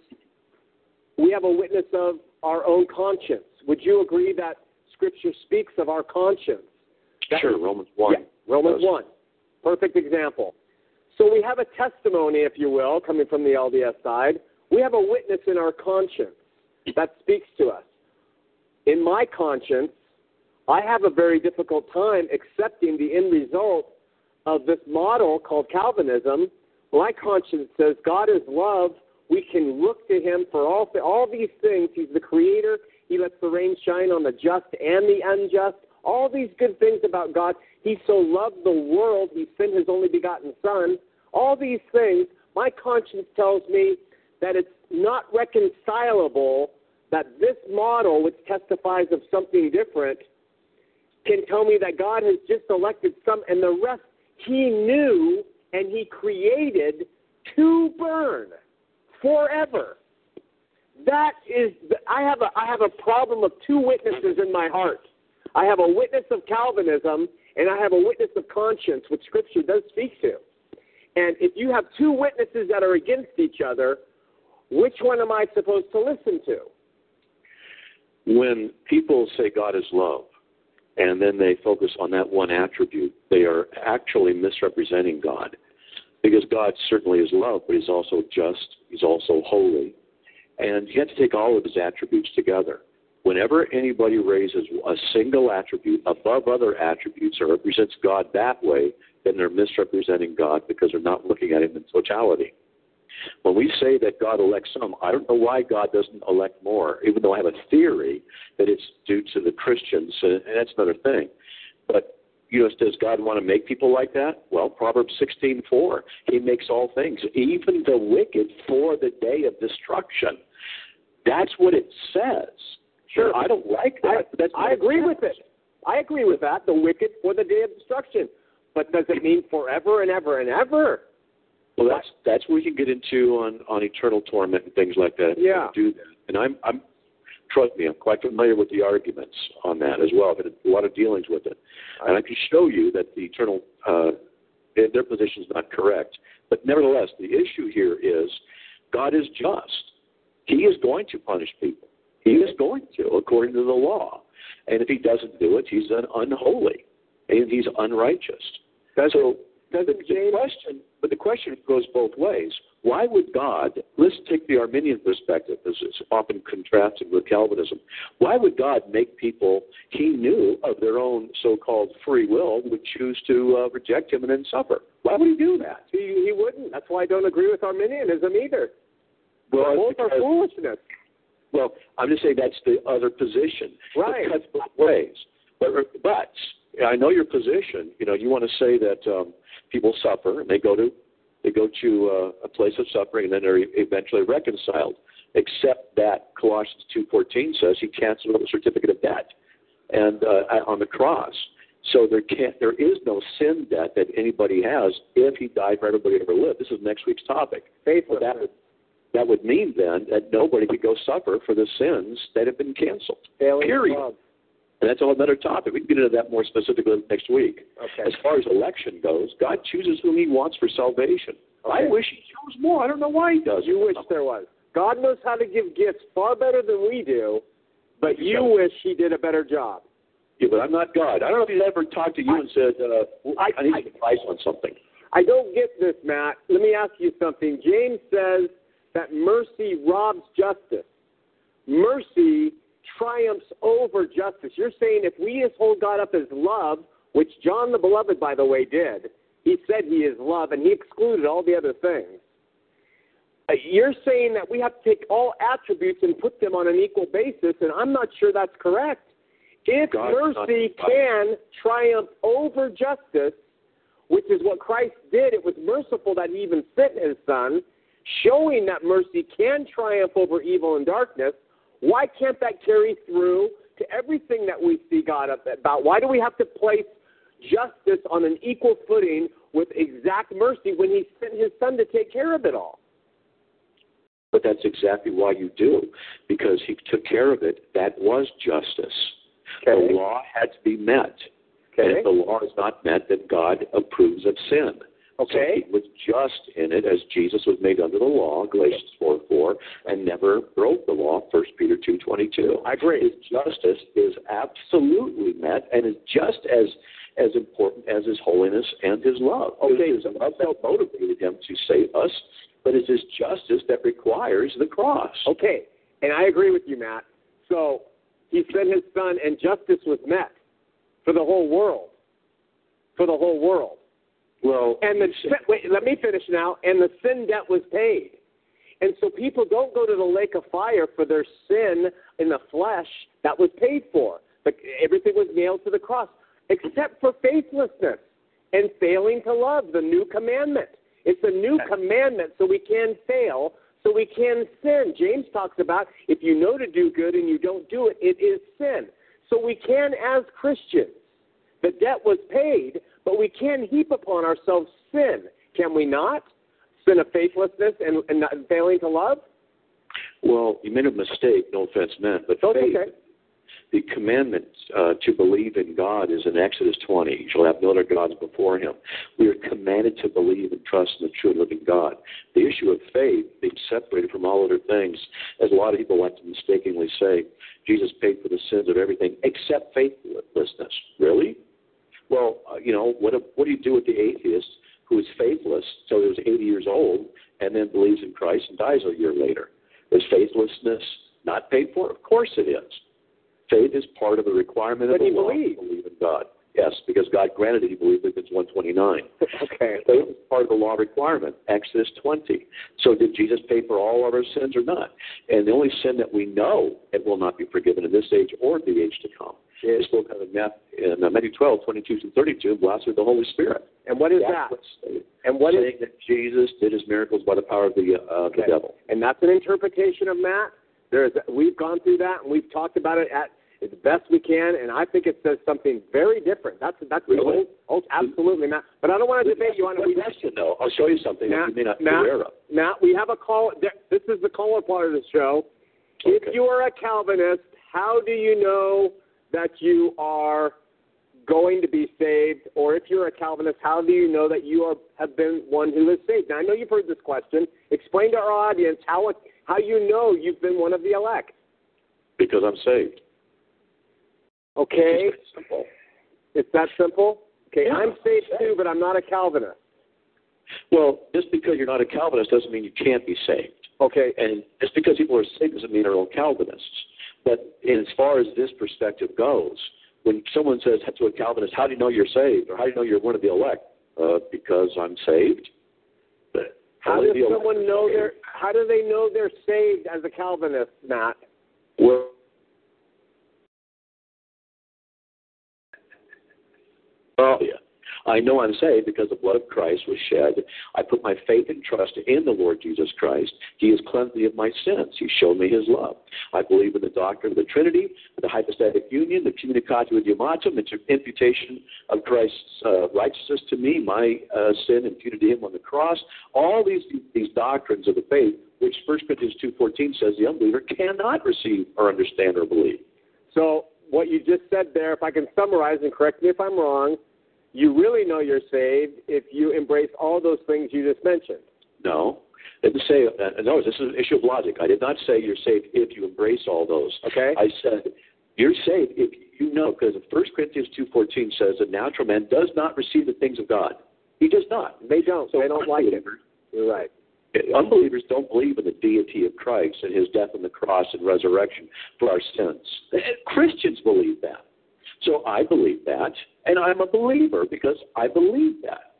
We have a witness of our own conscience. Would you agree that Scripture speaks of our conscience? That- sure, Romans 1. Yeah, Romans does. 1. Perfect example. So we have a testimony, if you will, coming from the LDS side. We have a witness in our conscience that speaks to us. In my conscience, I have a very difficult time accepting the end result of this model called Calvinism. My conscience says God is love. We can look to Him for all all these things. He's the Creator. He lets the rain shine on the just and the unjust. All these good things about God. He so loved the world. He sent His only begotten Son. All these things. My conscience tells me that it's not reconcilable that this model, which testifies of something different, can tell me that God has just elected some, and the rest He knew and He created to burn forever. That is, I have a I have a problem of two witnesses in my heart. I have a witness of Calvinism and I have a witness of conscience, which Scripture does speak to. And if you have two witnesses that are against each other, which one am I supposed to listen to? When people say God is love, and then they focus on that one attribute, they are actually misrepresenting God. Because God certainly is love, but He's also just, He's also holy. And you have to take all of His attributes together. Whenever anybody raises a single attribute above other attributes or represents God that way, then they're misrepresenting God because they're not looking at Him in totality. When we say that God elects some, I don't know why God doesn't elect more, even though I have a theory that it's due to the Christians, and that's another thing. But you know, does God want to make people like that? Well, Proverbs sixteen four, He makes all things, even the wicked, for the day of destruction. That's what it says. Sure. I don't like that. I, that's I agree with it. I agree with that. The wicked for the day of destruction. But does it mean forever and ever and ever? Well, that's that's where you can get into on on eternal torment and things like that. Yeah. do that. And I'm I'm trust me, I'm quite familiar with the arguments on that as well. I've had a lot of dealings with it, and I can show you that the eternal uh, their position is not correct. But nevertheless, the issue here is God is just. He is going to punish people. He is going to, according to the law. And if he doesn't do it, he's un- unholy and he's unrighteous. so Doesn't the, the question, but the question goes both ways. Why would God? Let's take the Arminian perspective, as it's often contrasted with Calvinism. Why would God make people He knew of their own so-called free will would choose to uh, reject Him and then suffer? Why would He do that? he, he wouldn't? That's why I don't agree with Arminianism either. Well, Both are foolishness. Well, I'm just saying that's the other position. Right. It cuts both ways. But, but I know your position. You know, you want to say that um, people suffer and they go to they go to uh, a place of suffering and then they're eventually reconciled. Except that Colossians 2:14 says he canceled the certificate of debt and uh, on the cross. So there can't there is no sin debt that anybody has if he died for everybody to ever live. This is next week's topic. Faithlessness. that would that would mean then that nobody could go suffer for the sins that have been canceled. Failing Period. love. And that's a whole other topic. We can get into that more specifically next week. Okay. As far as election goes, God chooses whom He wants for salvation. I wish He chose more. I don't know why He does. You wish there was. God knows how to give gifts far better than we do, but you wish he did a better job. Yeah, but I'm not God. I don't know if He's ever talked to you and said, uh, I- "I need I- advice on something." I don't get this, Matt. Let me ask you something. James says that mercy robs justice. Mercy triumphs over justice. You're saying if we just hold God up as love, which John the Beloved, by the way, did, he said he is love, and he excluded all the other things. Uh, You're saying that we have to take all attributes and put them on an equal basis, and I'm not sure that's correct. If God mercy can triumph over justice, which is what Christ did. It was merciful that he even sent his son, showing that mercy can triumph over evil and darkness. Why can't that carry through to everything that we see God about? Why do we have to place justice on an equal footing with exact mercy when he sent his son to take care of it all? But that's exactly why you do, because He took care of it. That was justice. Okay. The law had to be met. And if the law is not met, then God approves of sin. Okay. So he was just in it as Jesus was made under the law, Galatians 4 4, and never broke the law, 1 Peter two twenty two. I agree. His justice is absolutely met and is just as as important as his holiness and his love. Okay. It is love that motivated him to save us, but it's his justice that requires the cross. Okay, and I agree with you, Matt. So he sent his son, and justice was met for the whole world. For the whole world. Well, And the sin, wait, let me finish now. And the sin debt was paid. And so people don't go to the lake of fire for their sin in the flesh that was paid for. But everything was nailed to the cross, except for faithlessness and failing to love, the new commandment. It's a new commandment so we can fail, so we can sin. James talks about if you know to do good and you don't do it, it is sin. So we can, as Christians, the debt was paid, but we can heap upon ourselves sin, can we not? Sin of faithlessness and, and not, failing to love? well, you made a mistake, no offense meant, but That's faith okay. the commandment uh, to believe in God is in Exodus 20. You shall have no other gods before him. We are commanded to believe and trust in the true and living God. The issue of faith, being separated from all other things, as a lot of people like to mistakenly say, Jesus paid for the sins of everything except faithlessness. Really? Well, uh, you know, what, what do you do with the atheist who is faithless till he was 80 years old and then believes in Christ and dies a year later? Is faithlessness not paid for? Of course it is. Faith is part of the requirement But of the he law believed. to believe in God. Yes, because God granted it, he believed Philippians 129. (laughs) Okay. Faith is part of the law requirement, Exodus 20. So did Jesus pay for all of our sins or not? And the only sin that we know it will not be forgiven in this age or the age to come is spoken of in Matthew, uh, Matthew 12, 22 to 32, blessed with the Holy Spirit. And what is That's that? And what is saying that Jesus did his miracles by the power of the, uh, Okay. the devil. And that's an interpretation of Matt. There's we've gone through that and we've talked about it at as best we can, and I think it says something very different. That's that's the Really? old, old absolutely Matt. But I don't want to debate you on it. We, question, though. I'll show you something that you may not be Matt, aware of. Matt, we have a call. This is the caller part of the show. If you are a Calvinist, how do you know that you are going to be saved? Or if you're a Calvinist, how do you know that you are have been one who is saved? Now I know you've heard this question. Explain to our audience how how you know you've been one of the elect. Because I'm saved. Okay, It's simple. it's that simple. Okay, Yeah, I'm saved too, but I'm not a Calvinist. Well, just because you're not a Calvinist doesn't mean you can't be saved. Okay, And just because people are saved doesn't mean they're all Calvinists. But as far as this perspective goes, when someone says to a Calvinist, "How do you know you're saved?" or "How do you know you're one of the elect?" Uh, because I'm saved. But how does someone know saved. they're how do they know they're saved as a Calvinist, Matt? Well, oh yeah. I know I'm saved because the blood of Christ was shed. I put my faith and trust in the Lord Jesus Christ. He has cleansed me of my sins. He showed me his love. I believe in the doctrine of the Trinity, the hypostatic union, the communicatio idiomatum, the imputation of Christ's uh, righteousness to me, my uh, sin imputed to him on the cross. All these these doctrines of the faith, which 1 Corinthians 2.14 says the unbeliever cannot receive or understand or believe. So what you just said there, if I can summarize and correct me if I'm wrong, you really know you're saved if you embrace all those things you just mentioned. No. Didn't say, uh, no, this is an issue of logic. I did not say you're saved if you embrace all those. Okay? I said you're saved if you know, because 1 Corinthians 2.14 says a natural man does not receive the things of God. He does not. They don't. So they don't like it. You're right. Unbelievers don't believe in the deity of Christ and his death on the cross and resurrection for our sins. Christians believe that. So I believe that, and I'm a believer because I believe that.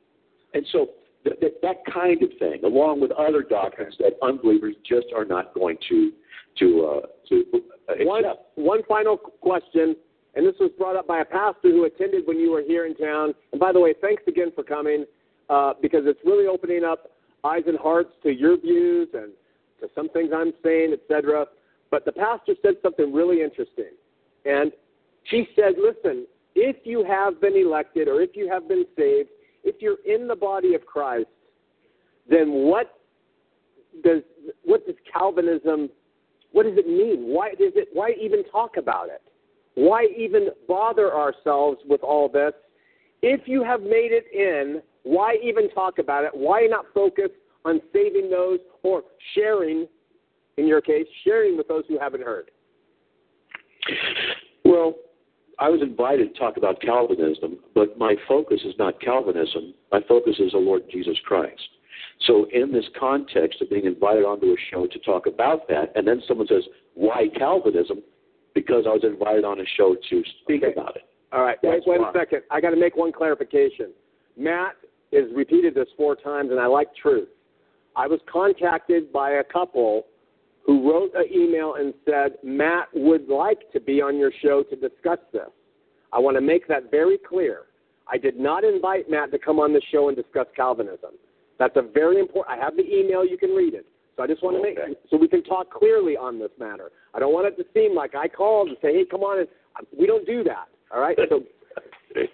And so th- th- that kind of thing, along with other doctrines that unbelievers just are not going to to uh, to uh, One, accept. one final question, and this was brought up by a pastor who attended when you were here in town. And by the way, thanks again for coming uh, because it's really opening up eyes and hearts to your views and to some things I'm saying, etc. But the pastor said something really interesting, and she said, "Listen, if you have been elected or if you have been saved, if you're in the body of Christ, then what does what does Calvinism what does it mean? Why does it why even talk about it? Why even bother ourselves with all this? If you have made it in, why even talk about it? Why not focus on saving those or sharing, in your case, sharing with those who haven't heard? Well, I was invited to talk about Calvinism, but my focus is not Calvinism. My focus is the Lord Jesus Christ. So, in this context of being invited onto a show to talk about that, and then someone says, "Why Calvinism?" Because I was invited on a show to speak Okay. about it. All right, That's wait, wait why. a second. I got to make one clarification. Matt has repeated this four times, and I like truth. I was contacted by a couple who wrote an email and said Matt would like to be on your show to discuss this. I want to make that very clear. I did not invite Matt to come on the show and discuss Calvinism. That's a very important. I have the email. You can read it. So I just want to make Okay. so we can talk clearly on this matter. I don't want it to seem like I called and say, "Hey, come on," and we don't do that. All right. So (laughs) it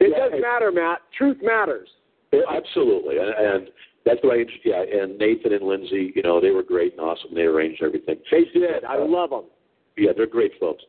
Yeah, does matter, Matt. Truth matters. Absolutely, and, and that's what I. Yeah, and Nathan and Lindsay, you know, they were great and awesome. They arranged everything. They did. I uh, love them. Yeah, they're great folks.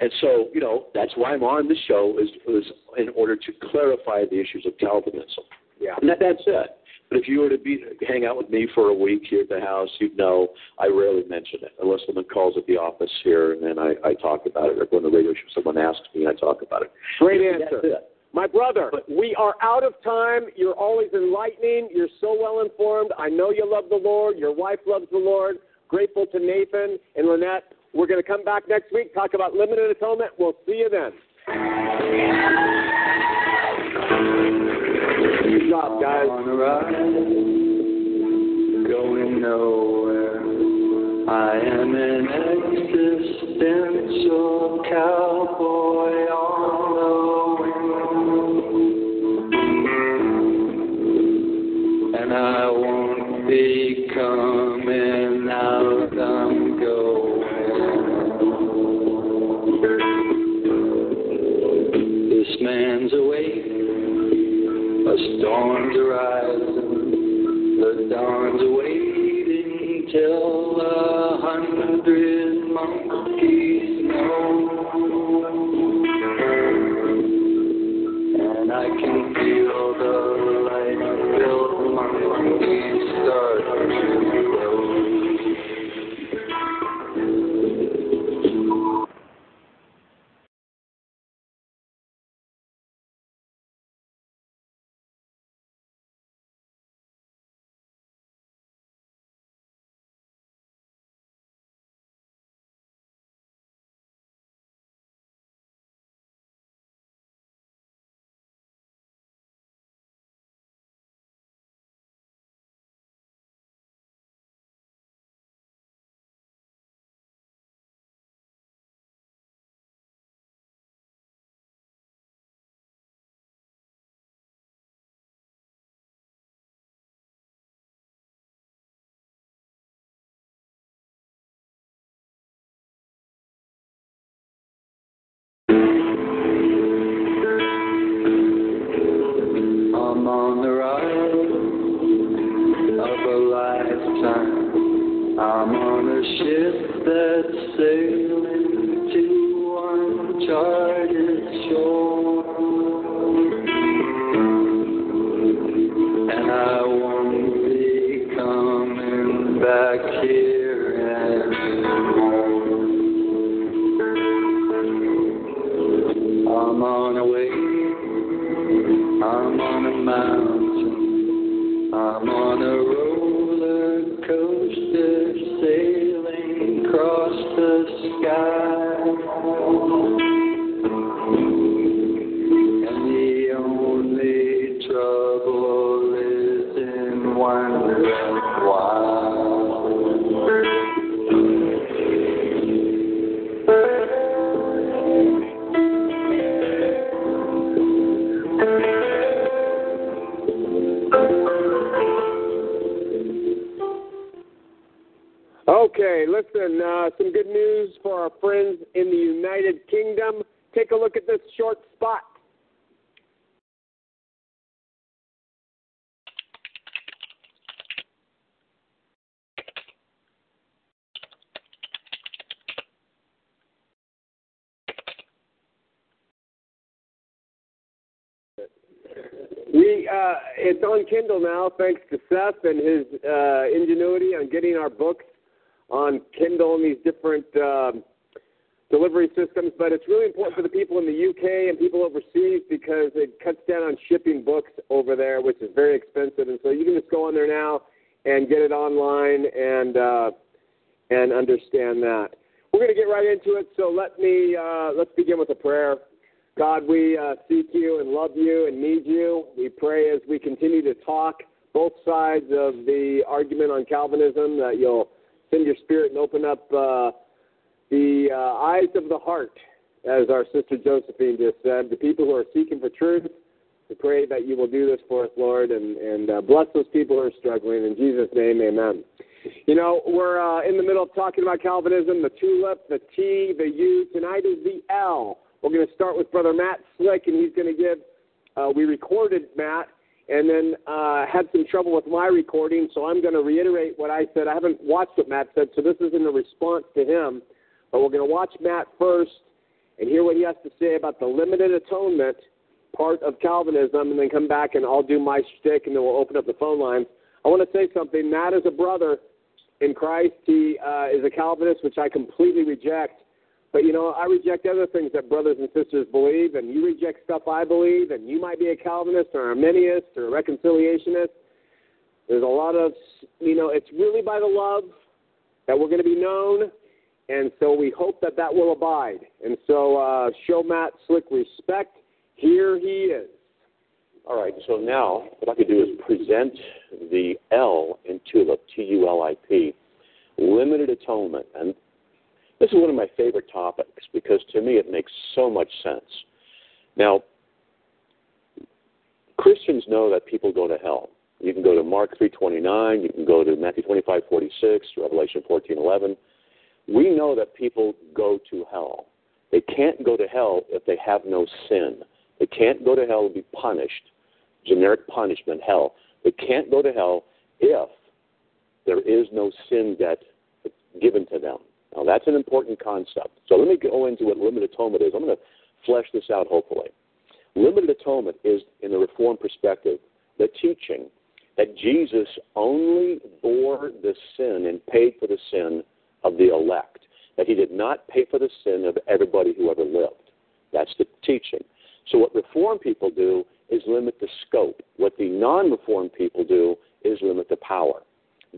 And so, you know, that's why I'm on the show is, is in order to clarify the issues of Calvinism. Yeah. And that, that's it. But if you were to be hang out with me for a week here at the house, you'd know I rarely mention it unless someone calls at the office here and then I, I talk about it. Or go on the radio show, someone asks me, I talk about it. Great That's answer. My brother, we are out of time. You're always enlightening. You're so well informed. I know you love the Lord. Your wife loves the Lord. Grateful to Nathan and Lynette. We're going to come back next week, talk about limited atonement. We'll see you then. Good job, guys. On a ride, going nowhere. I am an existential cowboy The storms rising, the dawn's waiting till a hundred monkeys know. And I can feel the Okay, listen, uh, some good news for our friends in the United Kingdom. Take a look at this short spot. We uh, it's on Kindle now, thanks to Seth and his uh, ingenuity on getting our books on Kindle and these different um, delivery systems. But it's really important for the people in the UK and people overseas because it cuts down on shipping books over there, which is very expensive. And so you can just go on there now and get it online and uh, and understand that. We're going to get right into it. So let me uh, let's begin with a prayer. God, we uh, seek you and love you and need you. We pray as we continue to talk both sides of the argument on Calvinism that you'll send your spirit and open up uh, the uh, eyes of the heart, as our sister Josephine just said, the people who are seeking for truth. We pray that you will do this for us, Lord, and, and uh, bless those people who are struggling. In Jesus' name, amen. You know, we're uh, in the middle of talking about Calvinism, the tulip, the T, the U. Tonight is the L. We're going to start with Brother Matt Slick, and he's going to give. Uh, we recorded Matt, and then uh, had some trouble with my recording, so I'm going to reiterate what I said. I haven't watched what Matt said, so this isn't a response to him. But we're going to watch Matt first and hear what he has to say about the limited atonement part of Calvinism, and then come back and I'll do my shtick, and then we'll open up the phone lines. I want to say something. Matt is a brother in Christ. He uh, is a Calvinist, which I completely reject. But you know, I reject other things that brothers and sisters believe, and you reject stuff I believe, and you might be a Calvinist or Arminianist or a Reconciliationist. There's a lot of, you know, it's really by the love that we're going to be known, and so we hope that that will abide. And so uh, show Matt Slick respect. Here he is. All right, so now what I could do is present the L in TULIP, T-U-L-I-P, limited atonement. And this is one of my favorite topics because to me it makes so much sense. Now, Christians know that people go to hell. You can go to Mark 3.29, you can go to Matthew 25.46, Revelation 14.11. We know that people go to hell. They can't go to hell if they have no sin. They can't go to hell and be punished generic punishment, hell. They can't go to hell if there is no sin debt given to them. Now, that's an important concept. So let me go into what limited atonement is. I'm going to flesh this out, hopefully. Limited atonement is, in the Reformed perspective, the teaching that Jesus only bore the sin and paid for the sin of the elect, that he did not pay for the sin of everybody who ever lived. That's the teaching. So, what Reformed people do is limit the scope. What the non Reformed people do is limit the power.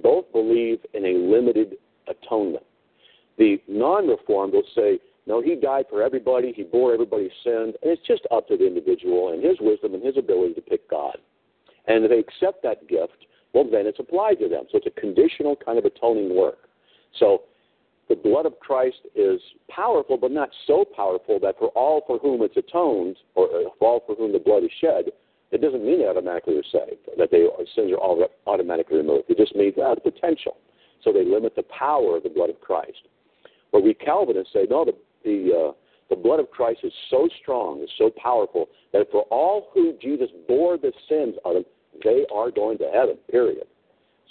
Both believe in a limited atonement. The non Reformed will say, no, he died for everybody, he bore everybody's sin, and it's just up to the individual and his wisdom and his ability to pick God. And if they accept that gift, well, then it's applied to them. So it's a conditional kind of atoning work. So the blood of Christ is powerful, but not so powerful that for all for whom it's atoned, or for all for whom the blood is shed, it doesn't mean they automatically are saved, that their sins are all automatically removed. It just means uh, the potential. So they limit the power of the blood of Christ. But we Calvinists say, no, the, the, uh, the blood of Christ is so strong, is so powerful, that for all who Jesus bore the sins of, them, they are going to heaven, period.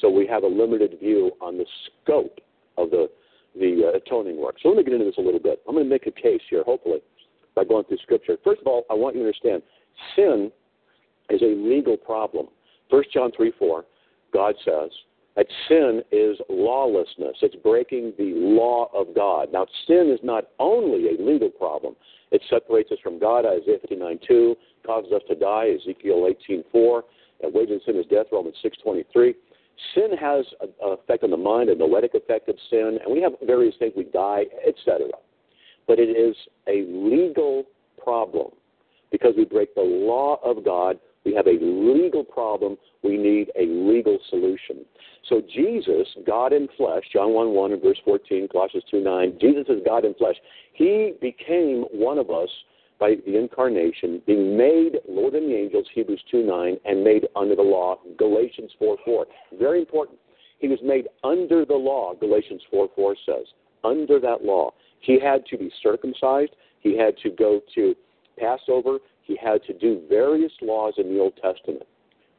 So we have a limited view on the scope of the, the uh, atoning work. So let me get into this a little bit. I'm going to make a case here, hopefully, by going through Scripture. First of all, I want you to understand sin is a legal problem. 1 John 3 4, God says that sin is lawlessness. It's breaking the law of God. Now, sin is not only a legal problem, it separates us from God, Isaiah 59 2, causes us to die, Ezekiel 18 4, and wages sin is death, Romans 6 23. Sin has an effect on the mind, a noetic effect of sin, and we have various things, we die, etc. But it is a legal problem because we break the law of God we have a legal problem. We need a legal solution. So Jesus, God in flesh, John 1 1 and verse 14, Colossians 2 9, Jesus is God in flesh. He became one of us by the incarnation, being made Lord than the angels, Hebrews 2 9, and made under the law, Galatians 4 4. Very important. He was made under the law, Galatians 4 4 says. Under that law. He had to be circumcised. He had to go to Passover he had to do various laws in the Old Testament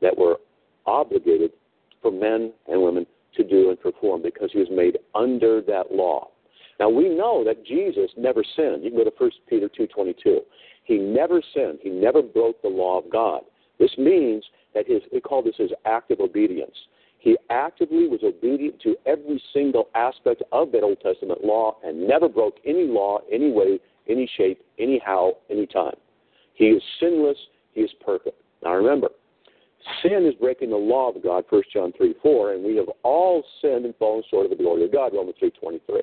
that were obligated for men and women to do and perform because he was made under that law. Now we know that Jesus never sinned. You can go to 1 Peter 2:22. He never sinned. He never broke the law of God. This means that his we call this his active obedience. He actively was obedient to every single aspect of that Old Testament law and never broke any law, any way, any shape, anyhow, anytime. He is sinless. He is perfect. Now remember, sin is breaking the law of God, 1 John 3 4, and we have all sinned and fallen short of the glory of God, Romans 3 23.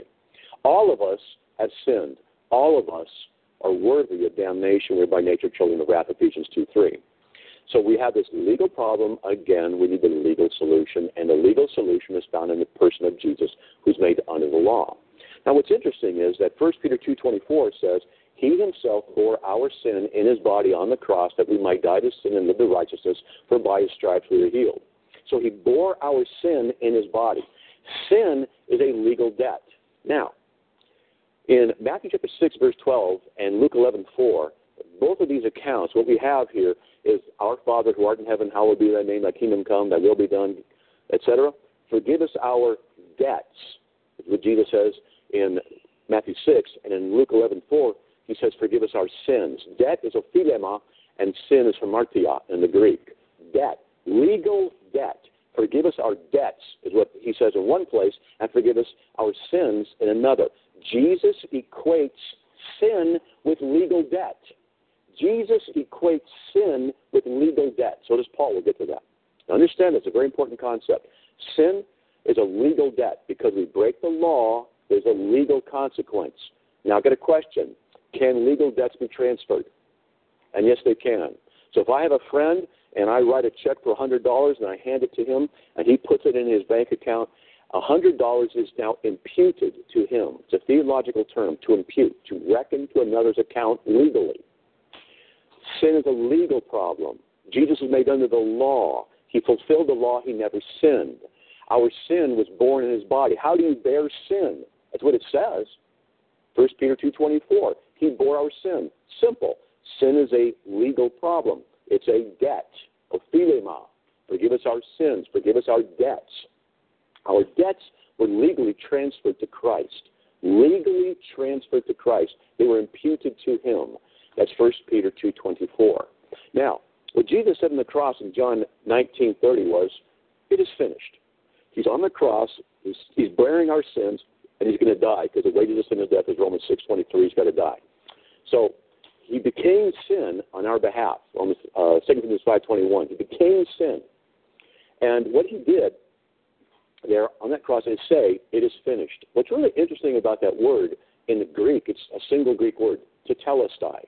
All of us have sinned. All of us are worthy of damnation. We're by nature children of wrath, Ephesians 2 3. So we have this legal problem. Again, we need a legal solution, and the legal solution is found in the person of Jesus, who's made under the law. Now, what's interesting is that 1 Peter 2.24 says, he himself bore our sin in his body on the cross that we might die to sin and live to righteousness, for by his stripes we are healed. So he bore our sin in his body. Sin is a legal debt. Now, in Matthew chapter 6, verse 12, and Luke 11, 4, both of these accounts, what we have here is Our Father who art in heaven, hallowed be thy name, thy kingdom come, thy will be done, etc. Forgive us our debts, is what Jesus says in Matthew 6, and in Luke 11, 4, he says, Forgive us our sins. Debt is ophilema, and sin is hamartia in the Greek. Debt, legal debt. Forgive us our debts, is what he says in one place, and forgive us our sins in another. Jesus equates sin with legal debt. Jesus equates sin with legal debt. So does Paul. We'll get to that. Now understand, it's a very important concept. Sin is a legal debt because we break the law, there's a legal consequence. Now, I've got a question. Can legal debts be transferred? And yes, they can. So if I have a friend and I write a check for $100 and I hand it to him and he puts it in his bank account, $100 is now imputed to him. It's a theological term, to impute, to reckon to another's account legally. Sin is a legal problem. Jesus was made under the law. He fulfilled the law. He never sinned. Our sin was born in his body. How do you bear sin? That's what it says. 1 Peter 2.24. He bore our sin. Simple. Sin is a legal problem. It's a debt. philema, forgive us our sins, forgive us our debts. Our debts were legally transferred to Christ. Legally transferred to Christ. They were imputed to him. That's 1 Peter 2.24. Now, what Jesus said on the cross in John 19.30 was, it is finished. He's on the cross, he's, he's bearing our sins, and he's going to die because the wages of sin is death is Romans 6.23, he's got to die. So he became sin on our behalf. Romans uh, 2 Corinthians 5.21. He became sin. And what he did there on that cross is say, it is finished. What's really interesting about that word in the Greek, it's a single Greek word, tetelestai.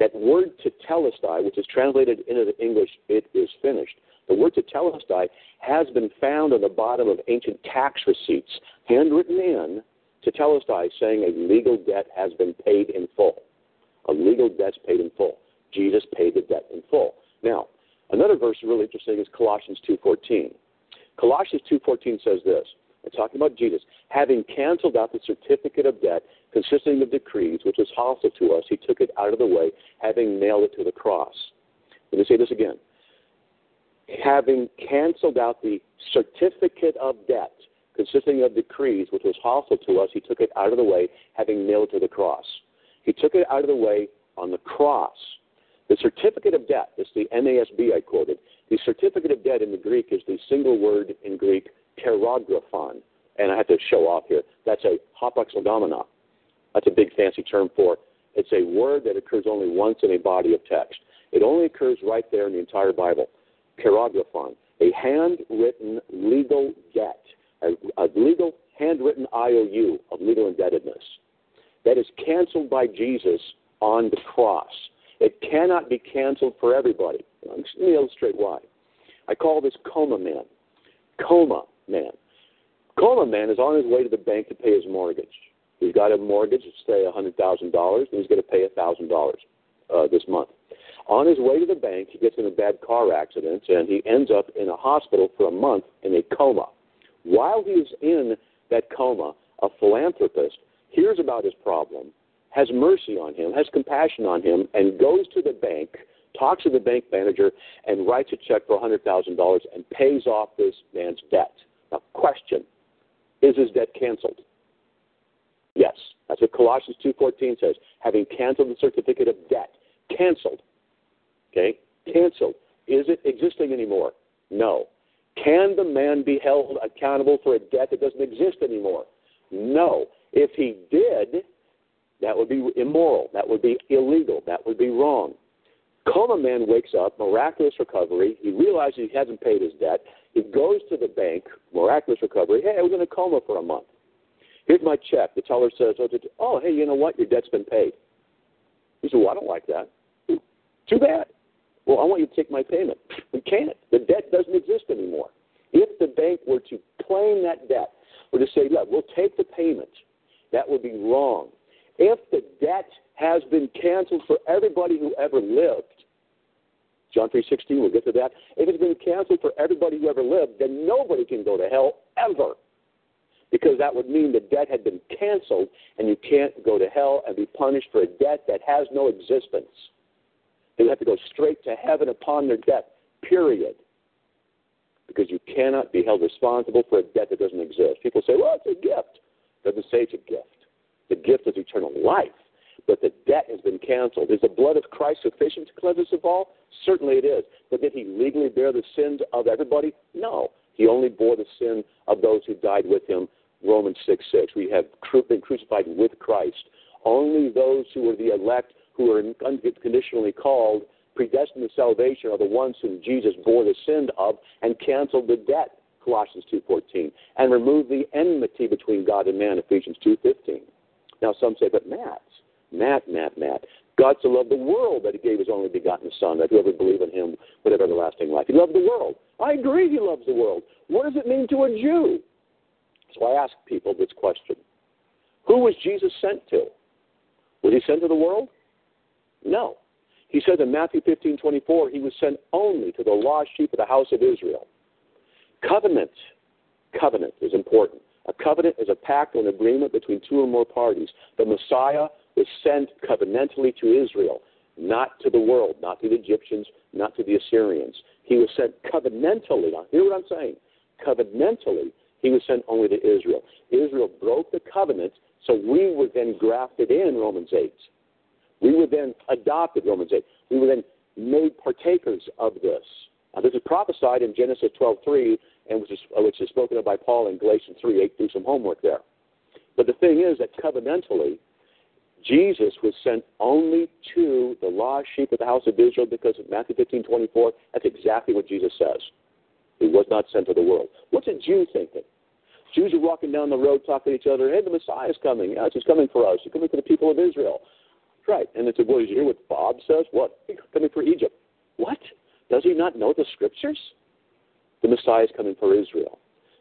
That word tetelestai, which is translated into the English, it is finished. The word tetelestai has been found on the bottom of ancient tax receipts, handwritten in tetelestai, saying a legal debt has been paid in full. A legal debt's paid in full. Jesus paid the debt in full. Now, another verse really interesting is Colossians 2.14. Colossians 2.14 says this, it's talking about Jesus, having canceled out the certificate of debt consisting of decrees, which was hostile to us, he took it out of the way, having nailed it to the cross. Let me say this again. Having canceled out the certificate of debt consisting of decrees, which was hostile to us, he took it out of the way, having nailed it to the cross. He took it out of the way on the cross. The certificate of debt, is the NASB I quoted, the certificate of debt in the Greek is the single word in Greek, cheirographon. And I have to show off here. That's a hapax legomena. That's a big fancy term for it's a word that occurs only once in a body of text. It only occurs right there in the entire Bible. Cheirographon, a handwritten legal debt, a, a legal handwritten IOU of legal indebtedness that is canceled by Jesus on the cross. It cannot be canceled for everybody. Let me illustrate why. I call this coma man. Coma man. Coma man is on his way to the bank to pay his mortgage. He's got a mortgage, say $100,000, and he's going to pay $1,000 uh, this month. On his way to the bank, he gets in a bad car accident, and he ends up in a hospital for a month in a coma. While he is in that coma, a philanthropist hears about his problem, has mercy on him, has compassion on him, and goes to the bank, talks to the bank manager, and writes a check for $100,000 and pays off this man's debt. Now, question Is his debt canceled? Yes. That's what Colossians 2.14 says. Having canceled the certificate of debt. Canceled. Okay? Canceled. Is it existing anymore? No. Can the man be held accountable for a debt that doesn't exist anymore? No. If he did, that would be immoral. That would be illegal. That would be wrong. Coma man wakes up, miraculous recovery. He realizes he hasn't paid his debt. He goes to the bank, miraculous recovery. Hey, I was in a coma for a month. Here's my check. The teller says, oh, oh hey, you know what? Your debt's been paid. He said, well, I don't like that. Too bad. Well, I want you to take my payment. We can't. The debt doesn't exist anymore. If the bank were to claim that debt, or to say, look, we'll take the payment, that would be wrong. If the debt has been canceled for everybody who ever lived, John 3.16, we'll get to that. If it's been canceled for everybody who ever lived, then nobody can go to hell ever. Because that would mean the debt had been canceled, and you can't go to hell and be punished for a debt that has no existence. They have to go straight to heaven upon their debt, period. Because you cannot be held responsible for a debt that doesn't exist. People say, well, it's a gift. Doesn't say it's a gift. The gift is eternal life, but the debt has been canceled. Is the blood of Christ sufficient to cleanse us of all? Certainly it is. But did he legally bear the sins of everybody? No. He only bore the sin of those who died with him. Romans 6 6. We have been crucified with Christ. Only those who are the elect, who are unconditionally called, predestined to salvation, are the ones whom Jesus bore the sin of and canceled the debt. Colossians 2.14, and removed the enmity between God and man, Ephesians 2.15. Now, some say, but Matt, Matt, Matt, Matt, God so loved the world that he gave his only begotten Son, that whoever believes in him would have everlasting life. He loved the world. I agree he loves the world. What does it mean to a Jew? So I ask people this question. Who was Jesus sent to? Was he sent to the world? No. He says in Matthew 15, 24, he was sent only to the lost sheep of the house of Israel. Covenant. Covenant is important. A covenant is a pact or an agreement between two or more parties. The Messiah was sent covenantally to Israel. not to the world, not to the Egyptians, not to the Assyrians. He was sent covenantally. Now, hear what I'm saying. Covenantally, he was sent only to Israel. Israel broke the covenant, so we were then grafted in, Romans 8. We were then adopted, Romans 8. We were then made partakers of this. Now, this is prophesied in Genesis 12.3, and which is, which is spoken of by Paul in Galatians 3.8. Do some homework there. But the thing is that covenantally, Jesus was sent only to the lost sheep of the house of Israel because of Matthew 15, 24. That's exactly what Jesus says. He was not sent to the world. What's a Jew thinking? Jews are walking down the road talking to each other. Hey, the Messiah is coming. Yes, he's coming for us. He's coming for the people of Israel. Right. And said, well, you hear what Bob says? What? He's coming for Egypt. What? Does he not know the scriptures? The Messiah is coming for Israel.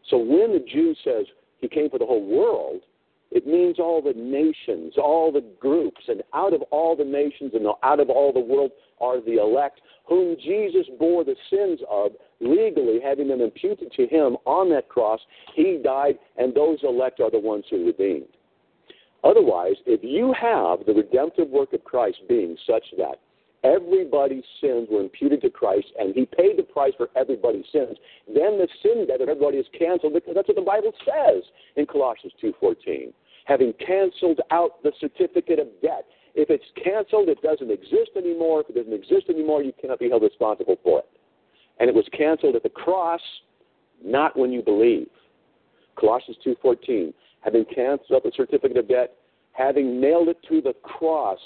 So when the Jew says he came for the whole world, it means all the nations, all the groups, and out of all the nations and out of all the world are the elect, whom Jesus bore the sins of legally, having them imputed to him on that cross. He died, and those elect are the ones who redeemed. Otherwise, if you have the redemptive work of Christ being such that everybody's sins were imputed to Christ and he paid the price for everybody's sins, then the sin debt of everybody is canceled because that's what the Bible says in Colossians 2.14. Having canceled out the certificate of debt. If it's canceled, it doesn't exist anymore. If it doesn't exist anymore, you cannot be held responsible for it. And it was canceled at the cross, not when you believe. Colossians 2.14 having canceled out the certificate of debt, having nailed it to the cross,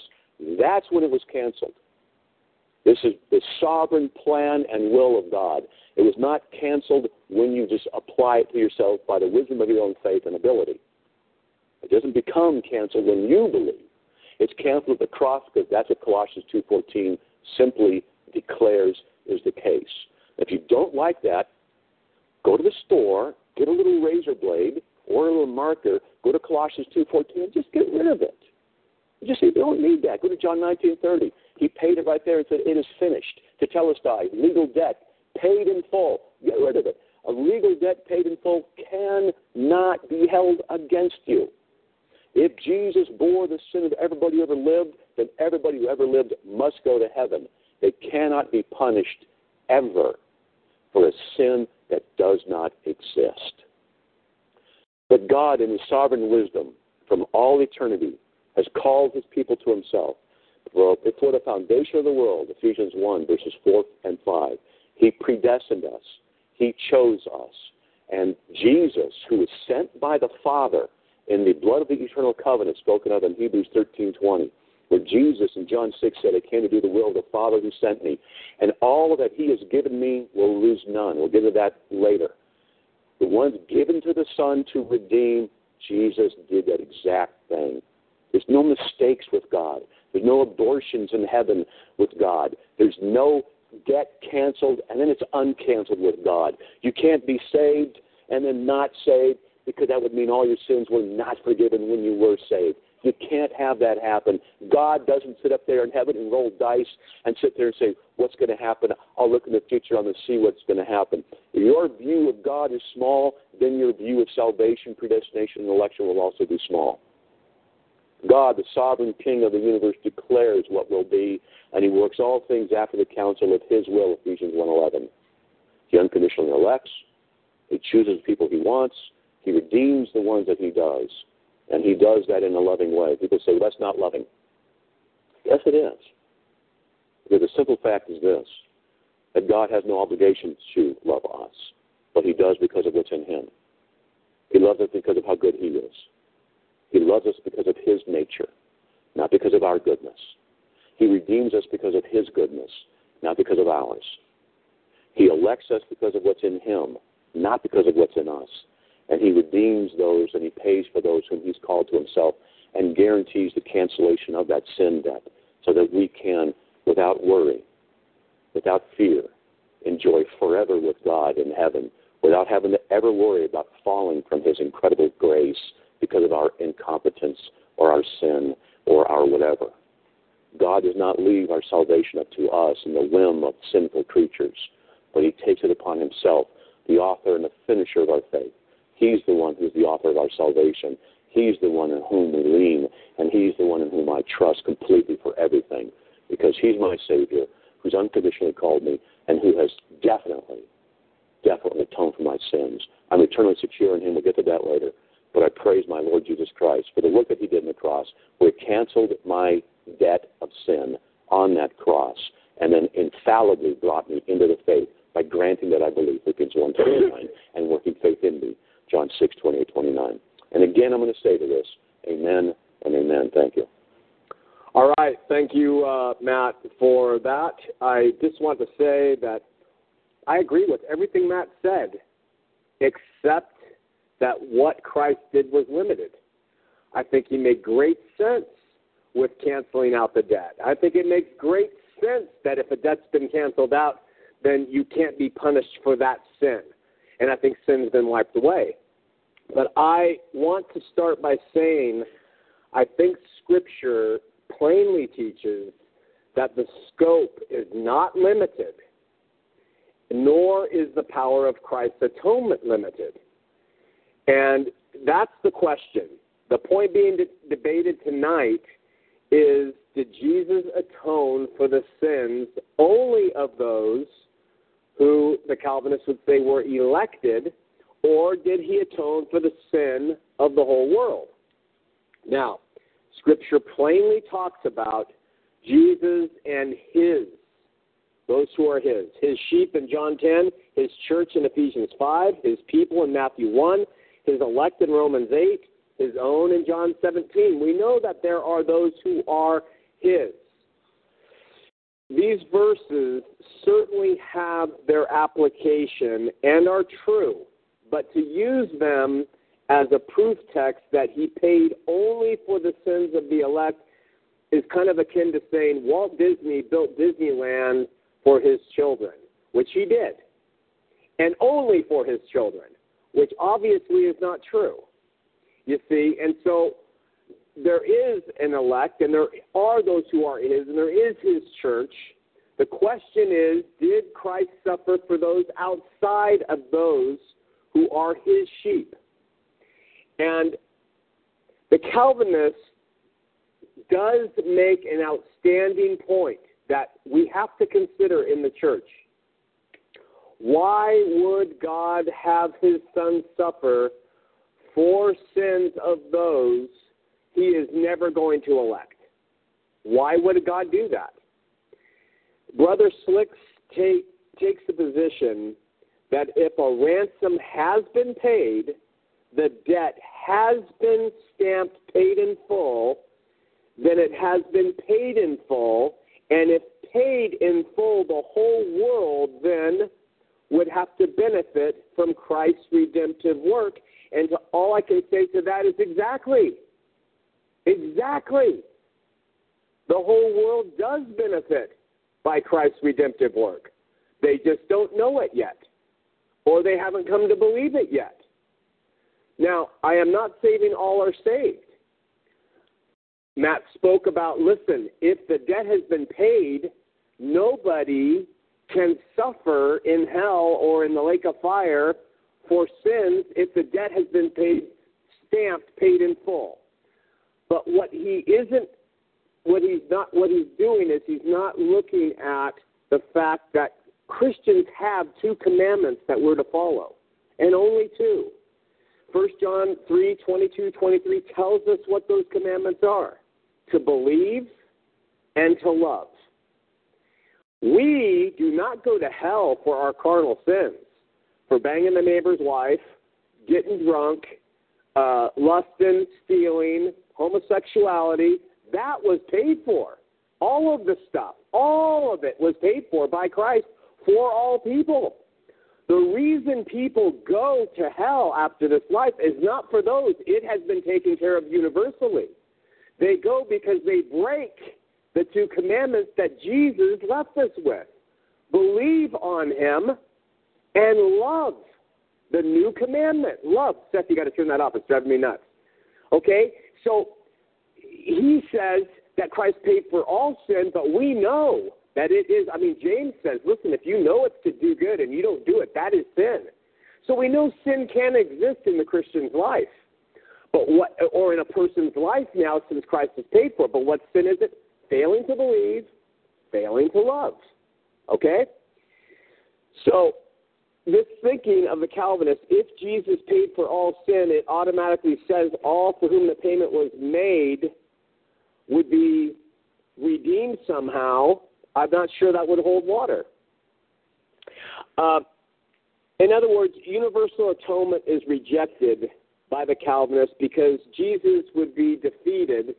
that's when it was canceled. This is the sovereign plan and will of God. It was not canceled when you just apply it to yourself by the wisdom of your own faith and ability. It doesn't become canceled when you believe. It's canceled at the cross because that's what Colossians 2.14 simply declares is the case. If you don't like that, go to the store, get a little razor blade, or a little marker, go to Colossians 2.14 and just get rid of it. You just say, don't need that. Go to John 19.30. He paid it right there and said, it is finished. Tetelestai, legal debt, paid in full. Get rid of it. A legal debt paid in full cannot be held against you. If Jesus bore the sin of everybody who ever lived, then everybody who ever lived must go to heaven. They cannot be punished ever for a sin that does not exist. But God, in His sovereign wisdom, from all eternity, has called His people to Himself. Before the foundation of the world, Ephesians 1, verses 4 and 5, He predestined us. He chose us. And Jesus, who was sent by the Father in the blood of the eternal covenant spoken of in Hebrews 13.20, where Jesus in John 6 said, I came to do the will of the Father who sent me. And all that He has given me will lose none. We'll get to that later the ones given to the Son to redeem, Jesus did that exact thing. There's no mistakes with God. There's no abortions in heaven with God. There's no debt canceled and then it's uncanceled with God. You can't be saved and then not saved because that would mean all your sins were not forgiven when you were saved. You can't have that happen. God doesn't sit up there in heaven and roll dice and sit there and say, What's going to happen? I'll look in the future. To see what's going to happen. If your view of God is small, then your view of salvation, predestination, and election will also be small. God, the sovereign King of the universe, declares what will be, and He works all things after the counsel of His will, Ephesians 1.11. He unconditionally elects. He chooses people He wants. He redeems the ones that He does. And he does that in a loving way. People say, well, that's not loving. Yes, it is. Because the simple fact is this that God has no obligation to love us, but he does because of what's in him. He loves us because of how good he is. He loves us because of his nature, not because of our goodness. He redeems us because of his goodness, not because of ours. He elects us because of what's in him, not because of what's in us and he redeems those and he pays for those whom he's called to himself and guarantees the cancellation of that sin debt so that we can, without worry, without fear, enjoy forever with God in heaven without having to ever worry about falling from his incredible grace because of our incompetence or our sin or our whatever. God does not leave our salvation up to us and the whim of sinful creatures, but he takes it upon himself, the author and the finisher of our faith He's the one who's the author of our salvation. He's the one in whom we lean, and He's the one in whom I trust completely for everything because He's my Savior, who's unconditionally called me, and who has definitely, definitely atoned for my sins. I'm eternally secure in Him. We'll get to that later. But I praise my Lord Jesus Christ for the work that He did on the cross, where He canceled my debt of sin on that cross, and then infallibly brought me into the faith by granting that I believe, Philippians 1 29, and working faith in me, John 6 28 29. And again, I'm going to say to this, Amen and Amen. Thank you. All right. Thank you, uh, Matt, for that. I just want to say that I agree with everything Matt said, except that what Christ did was limited. I think he made great sense with canceling out the debt. I think it makes great sense that if a debt's been canceled out, then you can't be punished for that sin. And I think sin's been wiped away. But I want to start by saying I think Scripture plainly teaches that the scope is not limited, nor is the power of Christ's atonement limited. And that's the question. The point being de- debated tonight is did Jesus atone for the sins only of those who the Calvinists would say were elected, or did he atone for the sin of the whole world? Now, Scripture plainly talks about Jesus and his, those who are his, his sheep in John 10, his church in Ephesians 5, his people in Matthew 1, his elect in Romans 8, his own in John 17. We know that there are those who are his. These verses certainly have their application and are true, but to use them as a proof text that he paid only for the sins of the elect is kind of akin to saying Walt Disney built Disneyland for his children, which he did, and only for his children, which obviously is not true. You see, and so there is an elect, and there are those who are his, and there is his church. The question is, did Christ suffer for those outside of those who are his sheep? And the Calvinist does make an outstanding point that we have to consider in the church. Why would God have his son suffer for sins of those he is never going to elect? Why would God do that? Brother Slicks take, takes the position that if a ransom has been paid, the debt has been stamped paid in full, then it has been paid in full. And if paid in full, the whole world then would have to benefit from Christ's redemptive work. And to, all I can say to that is exactly. Exactly. The whole world does benefit by Christ's redemptive work. They just don't know it yet, or they haven't come to believe it yet. Now, I am not saying all are saved. Matt spoke about listen, if the debt has been paid, nobody can suffer in hell or in the lake of fire for sins if the debt has been paid, stamped, paid in full. But what he isn't, what he's not, what he's doing is he's not looking at the fact that Christians have two commandments that we're to follow, and only two. 1 John 3 22, 23 tells us what those commandments are to believe and to love. We do not go to hell for our carnal sins, for banging the neighbor's wife, getting drunk, uh, lusting, stealing, homosexuality. That was paid for. All of the stuff, all of it was paid for by Christ for all people. The reason people go to hell after this life is not for those. It has been taken care of universally. They go because they break the two commandments that Jesus left us with believe on him and love the new commandment. Love. Seth, you got to turn that off. It's driving me nuts. Okay? So he says that Christ paid for all sin, but we know that it is, I mean, James says, listen, if you know it's to do good and you don't do it, that is sin. So we know sin can exist in the Christian's life, but what, or in a person's life now since Christ has paid for it. But what sin is it? Failing to believe, failing to love. Okay? So, this thinking of the Calvinists, if Jesus paid for all sin, it automatically says all for whom the payment was made would be redeemed somehow. I'm not sure that would hold water. Uh, in other words, universal atonement is rejected by the Calvinists because Jesus would be defeated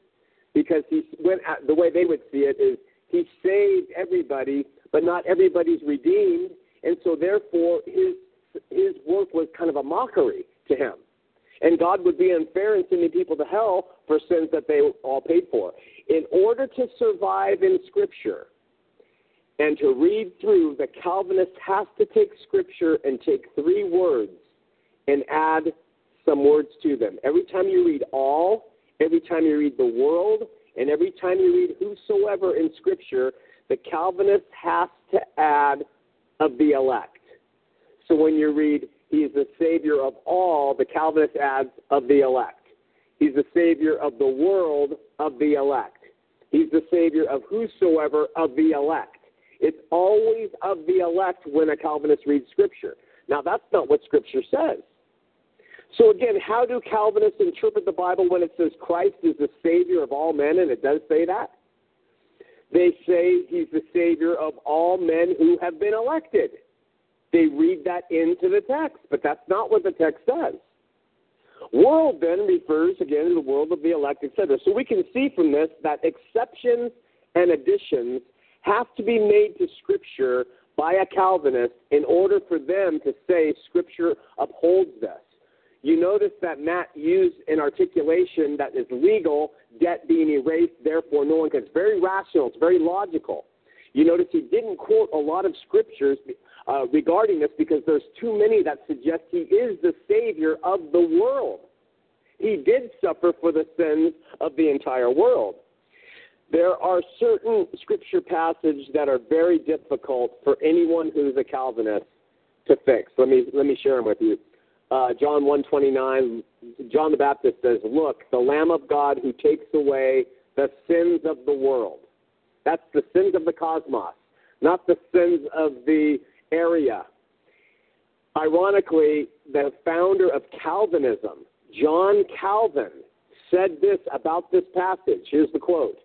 because he went the way they would see it is he saved everybody, but not everybody's redeemed, and so therefore his his work was kind of a mockery to him. And God would be unfair in sending people to hell for sins that they all paid for. In order to survive in Scripture, and to read through, the Calvinist has to take Scripture and take three words and add some words to them. Every time you read all, every time you read the world, and every time you read whosoever in Scripture, the Calvinist has to add of the elect. So when you read, He is the Savior of all, the Calvinist adds of the elect. He's the Savior of the world of the elect. He's the Savior of whosoever of the elect. It's always of the elect when a Calvinist reads Scripture. Now, that's not what Scripture says. So, again, how do Calvinists interpret the Bible when it says Christ is the Savior of all men, and it does say that? They say he's the Savior of all men who have been elected. They read that into the text, but that's not what the text says. World then refers again to the world of the elect, etc. So we can see from this that exceptions and additions have to be made to Scripture by a Calvinist in order for them to say Scripture upholds this. You notice that Matt used an articulation that is legal, debt being erased, therefore no one can. It's very rational, it's very logical. You notice he didn't quote a lot of scriptures uh, regarding this because there's too many that suggest he is the Savior of the world. He did suffer for the sins of the entire world. There are certain scripture passages that are very difficult for anyone who's a Calvinist to fix. Let me let me share them with you. Uh, John 129, John the Baptist says, Look, the Lamb of God who takes away the sins of the world. That's the sins of the cosmos, not the sins of the area. Ironically, the founder of Calvinism, John Calvin, said this about this passage. Here's the quote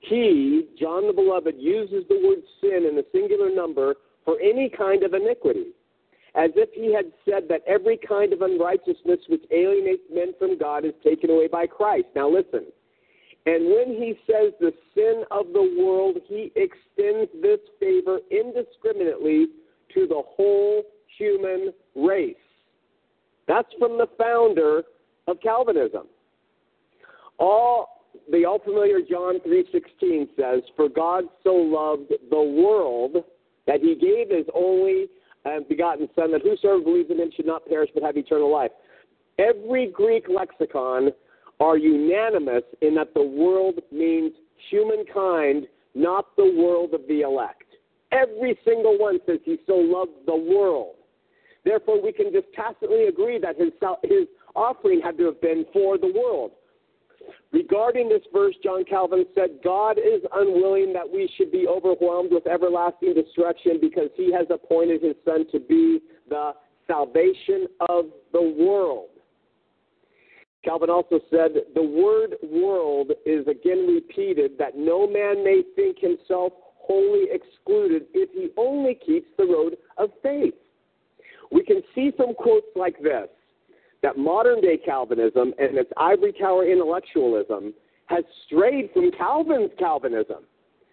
He, John the Beloved, uses the word sin in the singular number for any kind of iniquity as if he had said that every kind of unrighteousness which alienates men from God is taken away by Christ. Now listen. And when he says the sin of the world, he extends this favor indiscriminately to the whole human race. That's from the founder of Calvinism. All the all familiar John 3:16 says, "For God so loved the world that he gave his only and begotten Son, that whosoever believes in him should not perish but have eternal life. Every Greek lexicon are unanimous in that the world means humankind, not the world of the elect. Every single one says he so loved the world. Therefore, we can just tacitly agree that his, his offering had to have been for the world. Regarding this verse, John Calvin said, God is unwilling that we should be overwhelmed with everlasting destruction because he has appointed his Son to be the salvation of the world. Calvin also said, The word world is again repeated that no man may think himself wholly excluded if he only keeps the road of faith. We can see from quotes like this that modern day Calvinism and its ivory tower intellectualism has strayed from Calvin's Calvinism.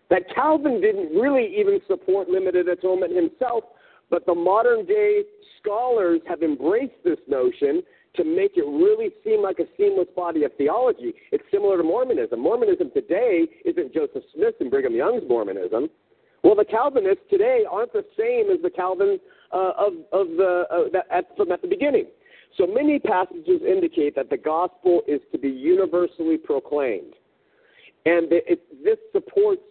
That Calvin didn't really even support limited atonement himself, but the modern day scholars have embraced this notion to make it really seem like a seamless body of theology. It's similar to Mormonism. Mormonism today isn't Joseph Smith and Brigham Young's Mormonism. Well, the Calvinists today aren't the same as the Calvin uh, of, of the uh, that, at, from at the beginning. So many passages indicate that the gospel is to be universally proclaimed. And it, this supports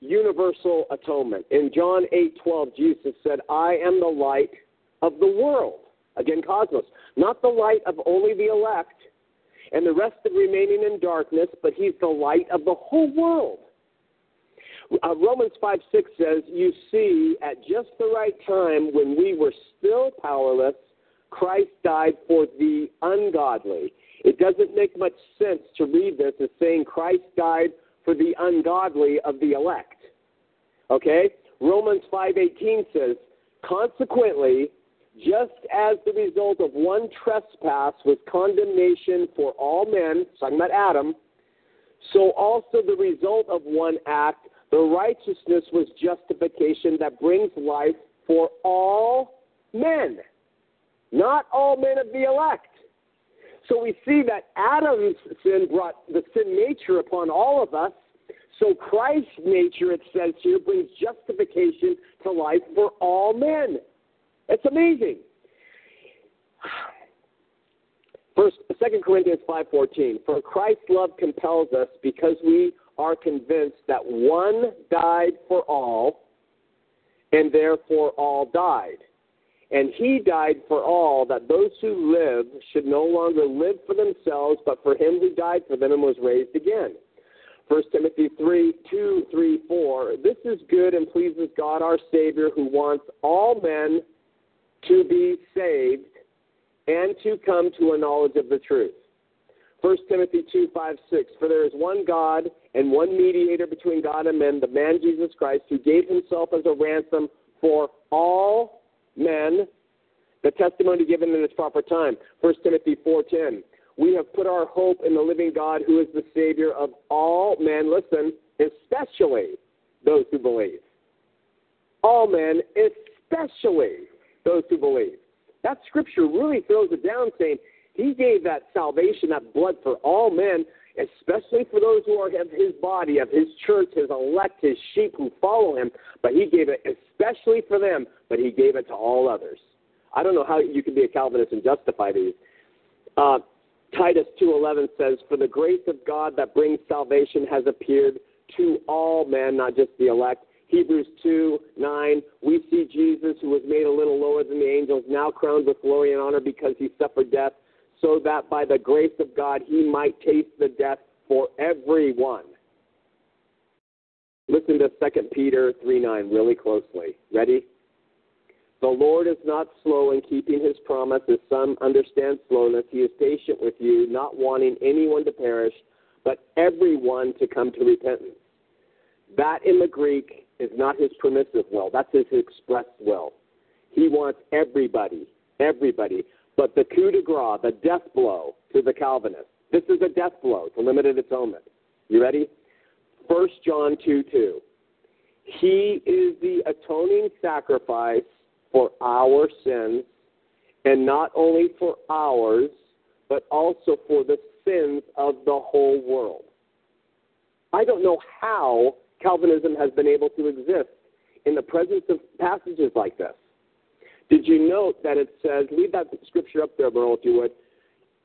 universal atonement. In John 8:12, Jesus said, "I am the light of the world." Again, cosmos, not the light of only the elect and the rest of remaining in darkness, but he's the light of the whole world. Uh, Romans 5 6 says, You see, at just the right time, when we were still powerless, Christ died for the ungodly. It doesn't make much sense to read this as saying Christ died for the ungodly of the elect. Okay? Romans 5:18 says, "Consequently, just as the result of one trespass was condemnation for all men, talking about Adam, so also the result of one act, the righteousness was justification that brings life for all men, not all men of the elect. So we see that Adam's sin brought the sin nature upon all of us. So Christ's nature, it says here, brings justification to life for all men. It's amazing. First, 2 Corinthians 5.14, For Christ's love compels us because we are convinced that one died for all, and therefore all died. And he died for all, that those who live should no longer live for themselves, but for him who died for them and was raised again. 1 Timothy 3 2, 3, 4. This is good and pleases God our Savior, who wants all men to be saved and to come to a knowledge of the truth. 1 Timothy 2 5, 6. For there is one God and one mediator between God and men, the man Jesus Christ, who gave himself as a ransom for all men, the testimony given in its proper time. 1 Timothy 4:10. We have put our hope in the living God who is the savior of all men, listen, especially those who believe. All men, especially those who believe. That scripture really throws it down saying he gave that salvation, that blood for all men, especially for those who are of his body, of his church, his elect, his sheep who follow him. But he gave it especially for them, but he gave it to all others. I don't know how you can be a Calvinist and justify these. Uh, Titus 2:11 says, "For the grace of God that brings salvation has appeared to all men, not just the elect." Hebrews 2:9, we see Jesus, who was made a little lower than the angels, now crowned with glory and honor because he suffered death, so that by the grace of God he might taste the death for everyone. Listen to 2 Peter 3:9 really closely. Ready? The Lord is not slow in keeping his promise, as some understand slowness. He is patient with you, not wanting anyone to perish, but everyone to come to repentance. That in the Greek is not his permissive will, that's his express will. He wants everybody, everybody. But the coup de grace, the death blow to the Calvinists, this is a death blow to limited atonement. You ready? 1 John 2 2. He is the atoning sacrifice for our sins, and not only for ours, but also for the sins of the whole world. I don't know how Calvinism has been able to exist in the presence of passages like this. Did you note that it says, leave that scripture up there, Merle, if you would,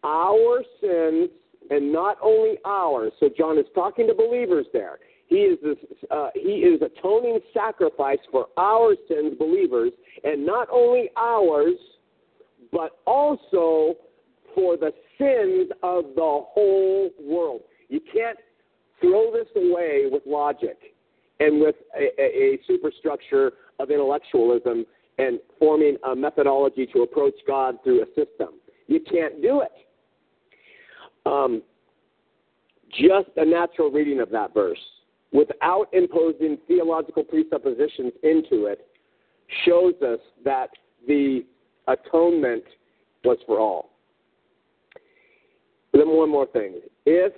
our sins, and not only ours. So John is talking to believers there. He is this, uh, he is atoning sacrifice for our sins, believers, and not only ours, but also for the sins of the whole world. You can't throw this away with logic and with a, a, a superstructure of intellectualism and forming a methodology to approach God through a system. You can't do it. Um, just a natural reading of that verse, without imposing theological presuppositions into it, shows us that the atonement was for all. then one more thing. If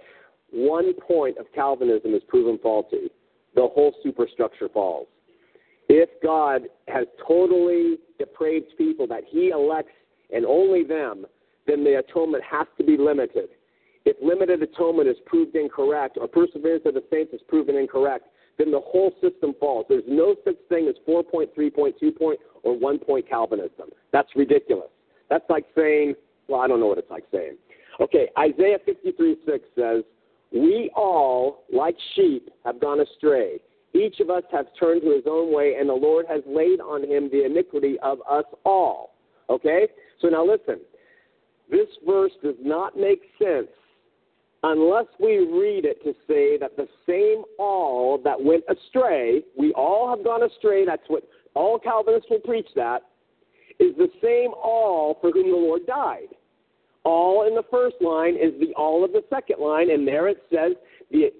one point of Calvinism is proven faulty, the whole superstructure falls. If God has totally depraved people that he elects and only them, then the atonement has to be limited. If limited atonement is proved incorrect or perseverance of the saints is proven incorrect, then the whole system falls. There's no such thing as 4.3 point, 2 point, or 1 point Calvinism. That's ridiculous. That's like saying, well, I don't know what it's like saying. Okay, Isaiah 53 6 says, We all, like sheep, have gone astray. Each of us has turned to his own way, and the Lord has laid on him the iniquity of us all. Okay? So now listen. This verse does not make sense unless we read it to say that the same all that went astray, we all have gone astray, that's what all Calvinists will preach that, is the same all for whom the Lord died. All in the first line is the all of the second line, and there it says,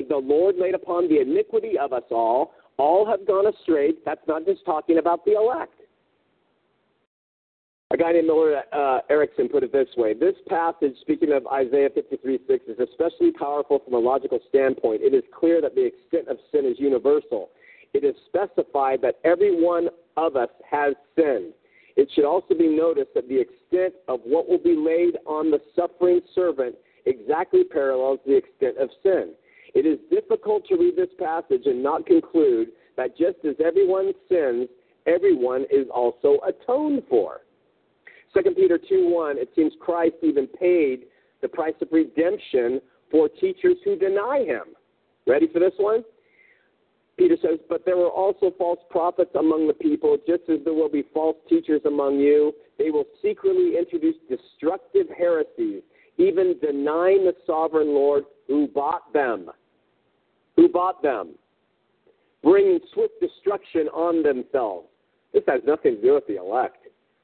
the, Lord laid upon the iniquity of us all. All have gone astray. That's not just talking about the elect. A guy named Millard uh, Erickson put it this way This passage, speaking of Isaiah 53 6, is especially powerful from a logical standpoint. It is clear that the extent of sin is universal. It is specified that every one of us has sinned. It should also be noticed that the extent of what will be laid on the suffering servant exactly parallels the extent of sin. It is difficult to read this passage and not conclude that just as everyone sins, everyone is also atoned for. 2 Peter 2 1, it seems Christ even paid the price of redemption for teachers who deny him. Ready for this one? Peter says, But there were also false prophets among the people, just as there will be false teachers among you. They will secretly introduce destructive heresies, even denying the sovereign Lord who bought them. Who bought them? Bringing swift destruction on themselves. This has nothing to do with the elect.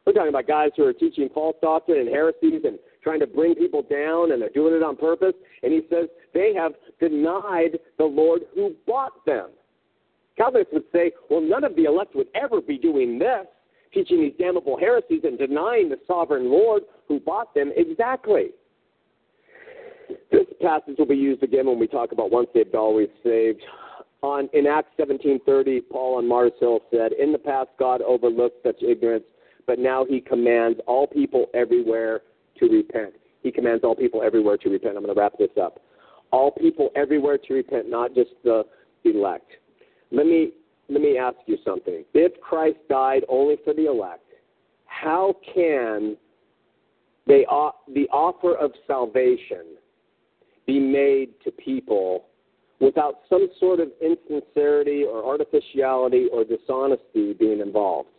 We're talking about guys who are teaching false doctrine and heresies and trying to bring people down, and they're doing it on purpose. And he says they have denied the Lord who bought them. Calvinists would say, well, none of the elect would ever be doing this, teaching these damnable heresies and denying the sovereign Lord who bought them. Exactly. This passage will be used again when we talk about once saved, always saved. On in Acts 17:30, Paul on Mars Hill said, "In the past, God overlooked such ignorance, but now He commands all people everywhere to repent. He commands all people everywhere to repent." I'm going to wrap this up. All people everywhere to repent, not just the elect. Let me let me ask you something. If Christ died only for the elect, how can they the offer of salvation be made to people without some sort of insincerity or artificiality or dishonesty being involved?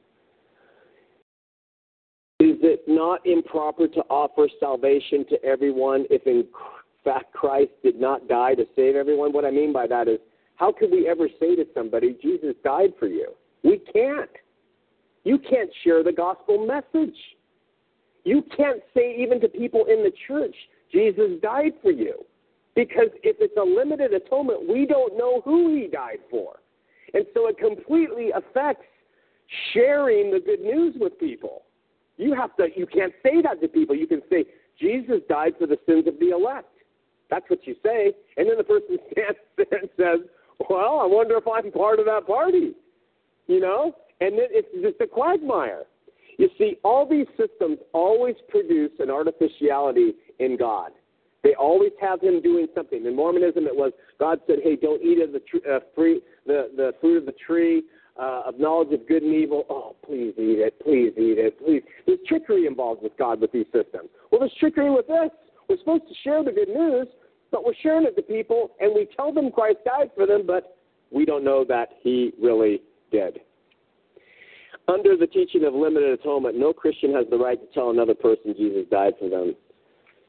Is it not improper to offer salvation to everyone if in fact Christ did not die to save everyone? What I mean by that is, how could we ever say to somebody, Jesus died for you? We can't. You can't share the gospel message. You can't say, even to people in the church, Jesus died for you. Because if it's a limited atonement, we don't know who he died for. And so it completely affects sharing the good news with people. You have to you can't say that to people. You can say, Jesus died for the sins of the elect. That's what you say. And then the person (laughs) stands there and says, Well, I wonder if I'm part of that party. You know? And then it's just a quagmire. You see, all these systems always produce an artificiality in God. They always have him doing something. In Mormonism, it was God said, "Hey, don't eat of the tr- uh, free the the fruit of the tree uh, of knowledge of good and evil." Oh, please eat it, please eat it, please. There's trickery involved with God with these systems. Well, there's trickery with this. We're supposed to share the good news, but we're sharing it to people, and we tell them Christ died for them, but we don't know that He really did. Under the teaching of limited atonement, no Christian has the right to tell another person Jesus died for them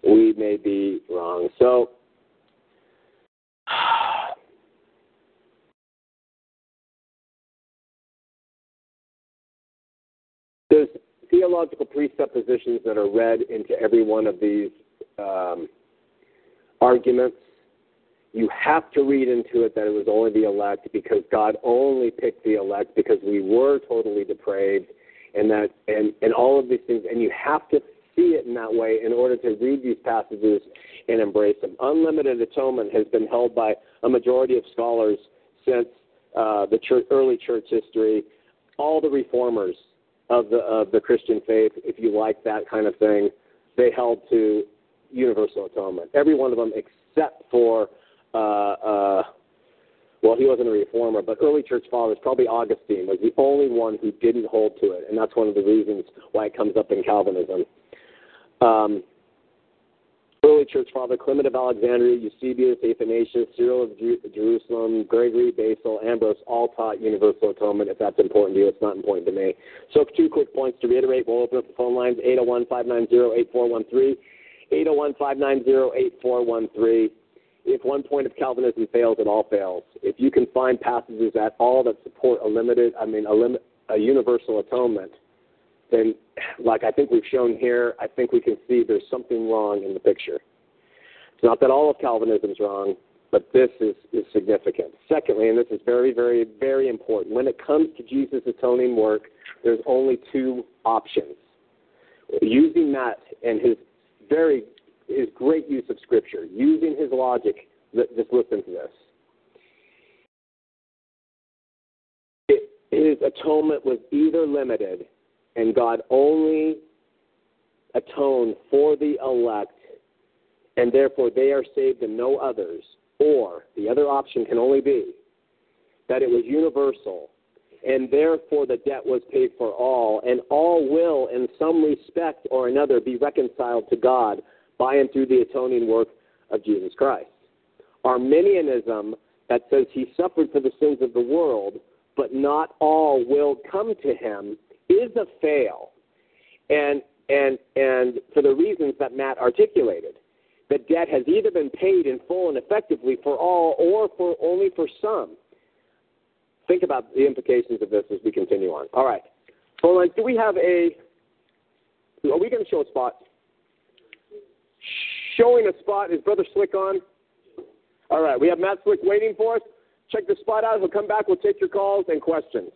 we may be wrong. So, (sighs) there's theological presuppositions that are read into every one of these um, arguments. You have to read into it that it was only the elect because God only picked the elect because we were totally depraved and that and, and all of these things and you have to see it in that way in order to read these passages and embrace them. Unlimited atonement has been held by a majority of scholars since uh, the church, early church history. All the reformers of the of the Christian faith, if you like that kind of thing, they held to universal atonement. Every one of them, except for uh, uh, well, he wasn't a reformer, but early church fathers, probably Augustine, was the only one who didn't hold to it, and that's one of the reasons why it comes up in Calvinism. Um, early church father Clement of Alexandria, Eusebius, Athanasius, Cyril of Jerusalem, Gregory, Basil, Ambrose all taught universal atonement. If that's important to you, it's not important to me. So, two quick points to reiterate. We'll open up the phone lines 801 590 8413. 801 590 8413. if one point of Calvinism fails, it all fails. If you can find passages at all that support a limited, I mean, a, lim- a universal atonement, then, like I think we've shown here, I think we can see there's something wrong in the picture. It's not that all of Calvinism is wrong, but this is, is significant. Secondly, and this is very, very, very important, when it comes to Jesus' atoning work, there's only two options. Using that and his very his great use of Scripture, using his logic, just listen to this. It, his atonement was either limited, and God only atoned for the elect, and therefore they are saved and no others, or the other option can only be that it was universal, and therefore the debt was paid for all, and all will, in some respect or another, be reconciled to God by and through the atoning work of Jesus Christ. Arminianism that says he suffered for the sins of the world, but not all will come to him, is a fail. And and and for the reasons that Matt articulated. The debt has either been paid in full and effectively for all or for only for some. Think about the implications of this as we continue on. All right. Lines, do we have a are we going to show a spot? Showing a spot. Is Brother Slick on? All right. We have Matt Slick waiting for us. Check the spot out. He'll come back. We'll take your calls and questions.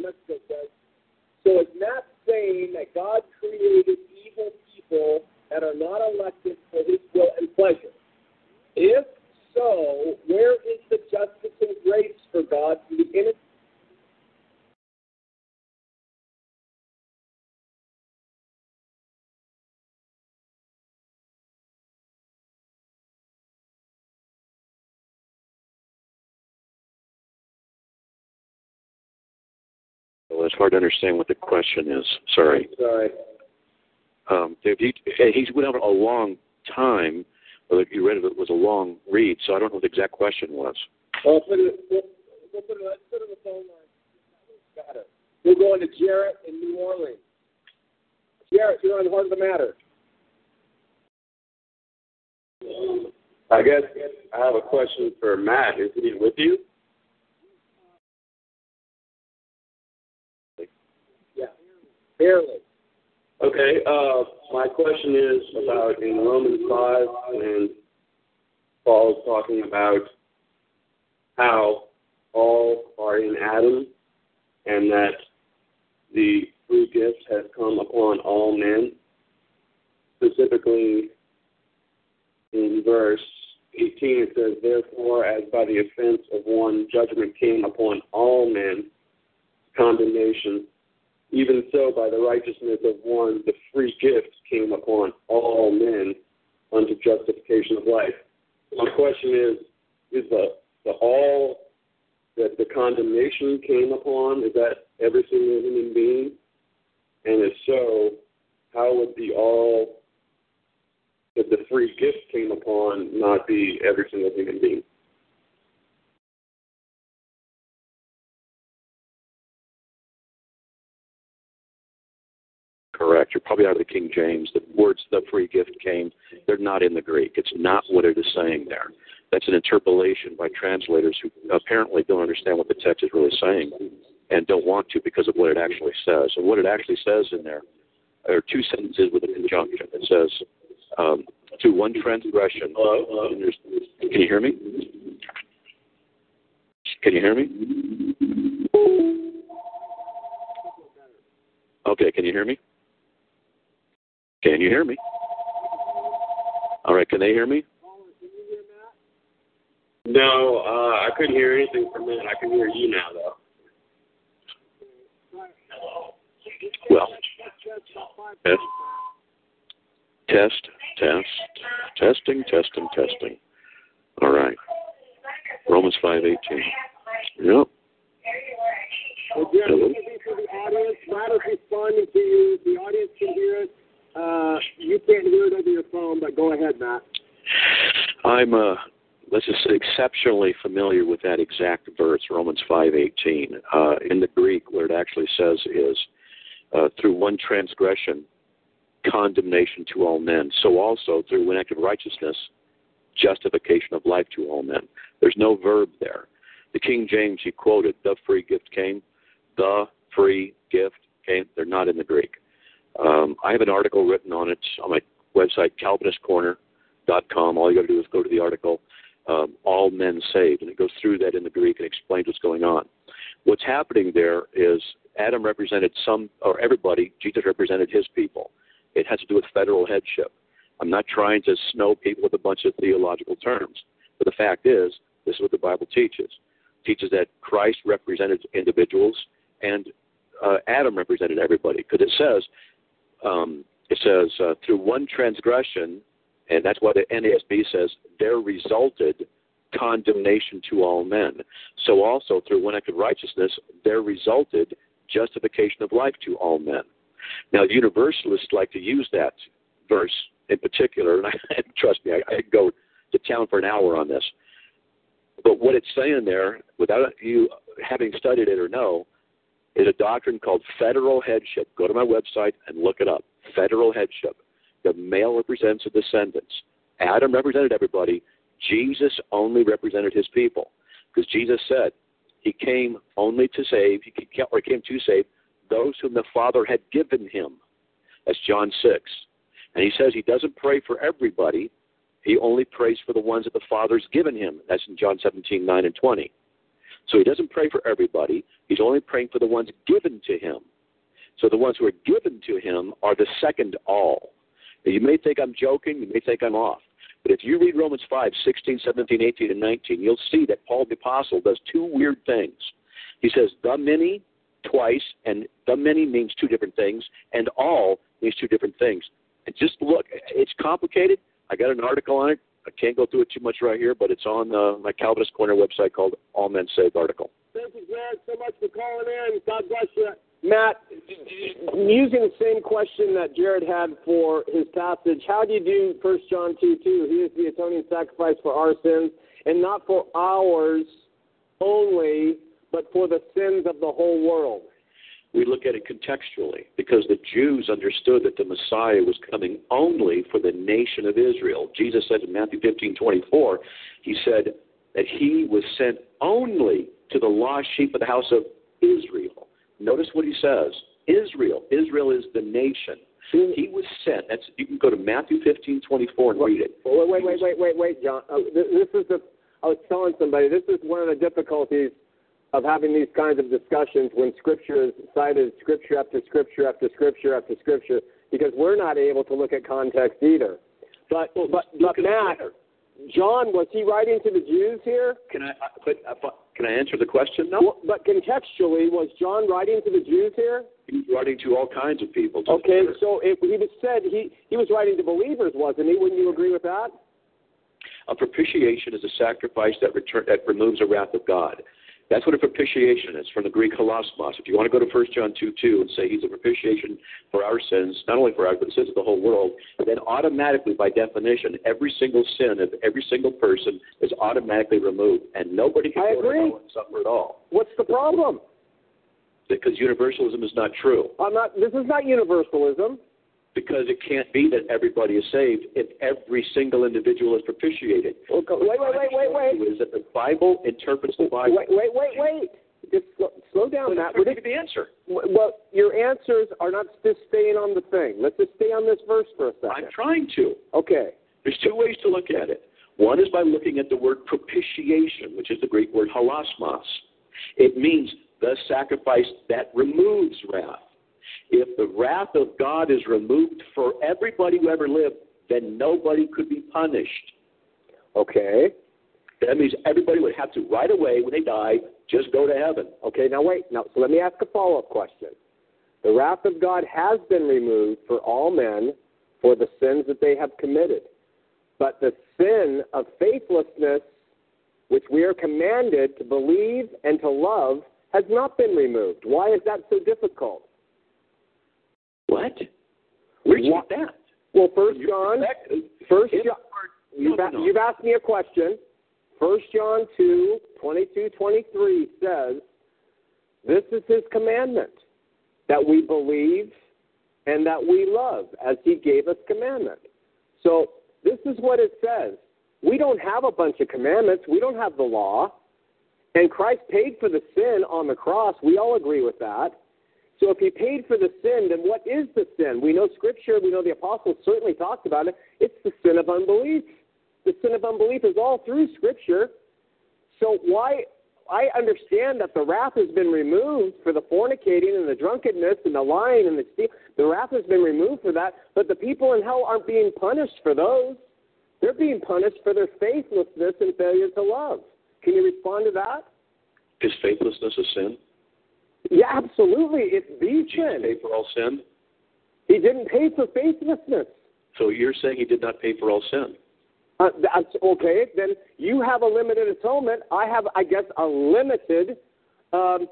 Mexico says. So is Matt saying that God created evil people people that are not elected for his will and pleasure? If so, where is the justice and grace for God to the innocent? It's hard to understand what the question is. Sorry. Sorry. Um, Dave, he, he went over a long time. Well, if you read it, it was a long read, so I don't know what the exact question was. Well, put it, we'll, we'll put it, let's put it on the phone line. Got it. We're going to Jarrett in New Orleans. Jarrett, you're on the heart of the matter. I guess I have a question for Matt. Is he with you? Yeah. Barely. Okay. Uh, my question is about in Romans five when Paul is talking about how all are in Adam and that the free gift has come upon all men. Specifically, in verse 18, it says, Therefore, as by the offense of one judgment came upon all men, condemnation, even so by the righteousness of one the free gift came upon all men unto justification of life. My question is, is the, the all that the condemnation came upon, is that every single human being? And if so, how would the all that the free gift came upon not be every single human being? Correct. You're probably out of the King James. The words "the free gift came," they're not in the Greek. It's not what it is saying there. That's an interpolation by translators who apparently don't understand what the text is really saying and don't want to because of what it actually says. And what it actually says in there are two sentences with a conjunction. It says, um, "To one transgression." Hello? Hello? Can you hear me? Can you hear me? Okay, can you hear me? Can you hear me? All right, can they hear me? No, uh, I couldn't hear anything from Matt. I can hear you now, though. Well, test, test, test, testing, testing, testing. All right. Romans five eighteen. Yep. Well, Jarrett, Hello? is for the audience. Matt is responding to you. The audience can hear it. Uh, you can't hear it over your phone, but go ahead, Matt. I'm uh let's just exceptionally familiar with that exact verse, Romans five eighteen. Uh, in the Greek, what it actually says is, uh, through one transgression, condemnation to all men. So also through one act of righteousness, justification of life to all men. There's no verb there. The King James he quoted, the free gift came, the free gift came. They're not in the Greek. Um, I have an article written on it on my website, CalvinistCorner.com. All you got to do is go to the article, um, All Men Saved, and it goes through that in the Greek and explains what's going on. What's happening there is Adam represented some, or everybody, Jesus represented his people. It has to do with federal headship. I'm not trying to snow people with a bunch of theological terms, but the fact is, this is what the Bible teaches. It teaches that Christ represented individuals and uh, Adam represented everybody, because it says, um, it says uh, through one transgression, and that's why the NASB says there resulted condemnation to all men. So also through one act of righteousness, there resulted justification of life to all men. Now, universalists like to use that verse in particular, and (laughs) I, trust me, I, I go to town for an hour on this. But what it's saying there, without you having studied it or know, is a doctrine called federal headship. Go to my website and look it up. Federal headship. The male represents the descendants. Adam represented everybody. Jesus only represented his people. Because Jesus said he came only to save, he came, or came to save those whom the Father had given him. That's John 6. And he says he doesn't pray for everybody. He only prays for the ones that the Father's given him. That's in John 17, 9 and 20. So he doesn't pray for everybody. He's only praying for the ones given to him. So the ones who are given to him are the second all. You may think I'm joking, you may think I'm off. But if you read Romans 5, 16, 17, 18, and 19, you'll see that Paul the Apostle does two weird things. He says the many twice, and the many means two different things, and all means two different things. And just look, it's complicated. I got an article on it. I can't go through it too much right here, but it's on uh, my Calvinist Corner website called All Men Saved article. Thank you, Jared, so much for calling in. God bless you. Matt, using the same question that Jared had for his passage, how do you do 1 John 2 2? He is the atoning sacrifice for our sins, and not for ours only, but for the sins of the whole world. We look at it contextually because the Jews understood that the Messiah was coming only for the nation of Israel. Jesus said in Matthew 15 24, he said that he was sent only to the lost sheep of the house of Israel. Notice what he says Israel. Israel is the nation. He was sent. That's you can go to Matthew 15 24 and read it. Wait, wait, wait, wait, wait, wait, John. Uh, th- this is the. I was telling somebody this is one of the difficulties of having these kinds of discussions when Scripture is cited, Scripture after Scripture after Scripture after Scripture, because we're not able to look at context either. But but but Look Matt. John was he writing to the Jews here? Can I? I- But uh, can I answer the question? No. Well, but contextually, was John writing to the Jews here? He was writing to all kinds of people. Okay, so it, he was said he he was writing to believers, wasn't he? Wouldn't you agree with that? A propitiation is a sacrifice that return, that removes the wrath of God. That's what a propitiation is from the Greek hilasmos. If you want to go to 1 John 2 2 and say he's a propitiation for our sins, not only for ours, but the sins of the whole world, then automatically, by definition, every single sin of every single person is automatically removed. And nobody can I go agree. to hell and suffer at all. What's the problem? Because universalism is not true. I'm not. This is not universalism. Because it can't be that everybody is saved if every single individual is propitiated. Okay, wait, wait, wait, wait, wait. Is that the Bible interprets the Bible. Wait, wait, wait, wait. Just slow, slow down, Matt. We're the answer. well, your answers are not just staying on the thing. Let's just stay on this verse for a I'm trying to. Okay. There's two ways to look at it. One is by looking at the word propitiation, which is the Greek word hilasmos. It means the sacrifice that removes wrath. If the wrath of God is removed for everybody who ever lived, then nobody could be punished. Okay. That means everybody would have to right away when they die just go to heaven. Okay. Now wait. Now, so let me ask a follow-up question. The wrath of God has been removed for all men for the sins that they have committed, but the sin of faithlessness, which we are commanded to believe and to love, has not been removed. Why is that so difficult? What? Where'd you What? get that? Well, First John, First John, you've, a- you've asked me a question. First John two twenty two twenty three says, "This is His commandment, that we believe and that we love, as He gave us commandment." So this is what it says. We don't have a bunch of commandments. We don't have the law, and Christ paid for the sin on the cross. We all agree with that. So if he paid for the sin, then what is the sin? We know Scripture, we know the apostles certainly talked about it. It's the sin of unbelief. The sin of unbelief is all through Scripture. So why? I understand that the wrath has been removed for the fornicating and the drunkenness and the lying and the steal. The wrath has been removed for that, but the people in hell aren't being punished for those. They're being punished for their faithlessness and failure to love. Can you respond to that? Is faithlessness a sin? Yeah, absolutely. It's the sin. paid for all sin? He didn't pay for faithlessness. So you're saying he did not pay for all sin? Uh, that's okay. Then you have a limited atonement. I have, I guess, a limited. Um,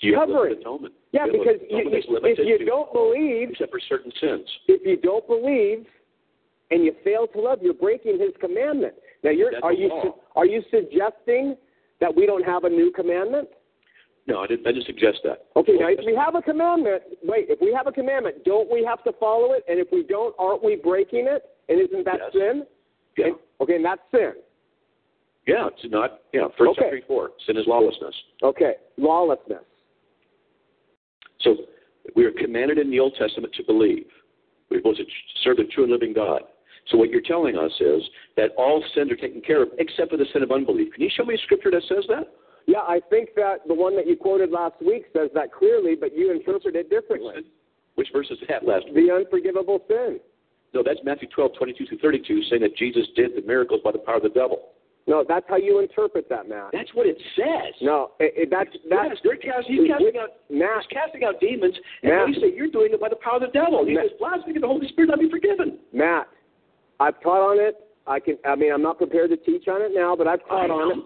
You Covering. atonement. yeah, You because you, atonement that's you, if you to- don't believe, except for certain sins. if you don't believe, and you fail to love, you're breaking His commandment. Now, you're That's are you law. are you suggesting that we don't have a new commandment? No, I didn't. I didn't suggest that. Okay, now if we have a commandment, wait, if we have a commandment, don't we have to follow it? And if we don't, aren't we breaking it? And isn't that Yes. sin? Yeah, And, okay, and that's sin. yeah. It's not. Yeah. First Okay. century four. Sin is lawlessness. Okay, lawlessness. So we are commanded in the Old Testament to believe. We're supposed to serve the true and living God. So what you're telling us is that all sins are taken care of except for the sin of unbelief. Can you show me a scripture that says that? Yeah, I think that the one that you quoted last week says that clearly, but you interpret it differently. Which verse is that last week? The unforgivable sin. No, that's Matthew 12, 22 through 32, saying that Jesus did the miracles by the power of the devil. No, that's how you interpret that, Matt. That's what it says. No, it, it, that's that's yes, they're casting, he's casting out, Matt. he's casting out demons, and Matt. you say you're doing it by the power of the devil. He Matt. says, blasphemy of the Holy Spirit, not be forgiven. Matt, I've taught on it. I can. I mean, I'm not prepared to teach on it now, but I've taught on it.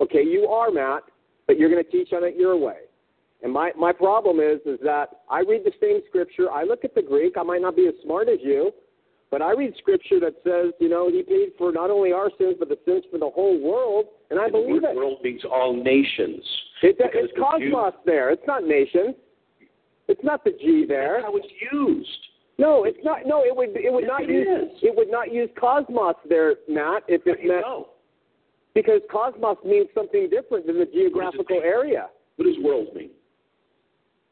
Okay, you are Matt, but you're going to teach on it your way. And my my problem is is that I read the same scripture. I look at the Greek. I might not be as smart as you, but I read scripture that says, you know, he paid for not only our sins but the sins for the whole world, and I And the believe word it. world means all nations. It's, because it's the cosmos there. It's not nation. It's not the G there. That's how it's used. No, it's not. No, it would. It would Yes, not it use. is. It would not use cosmos there, Matt. If it meant know? Because cosmos means something different than the geographical mean? area. What does world mean?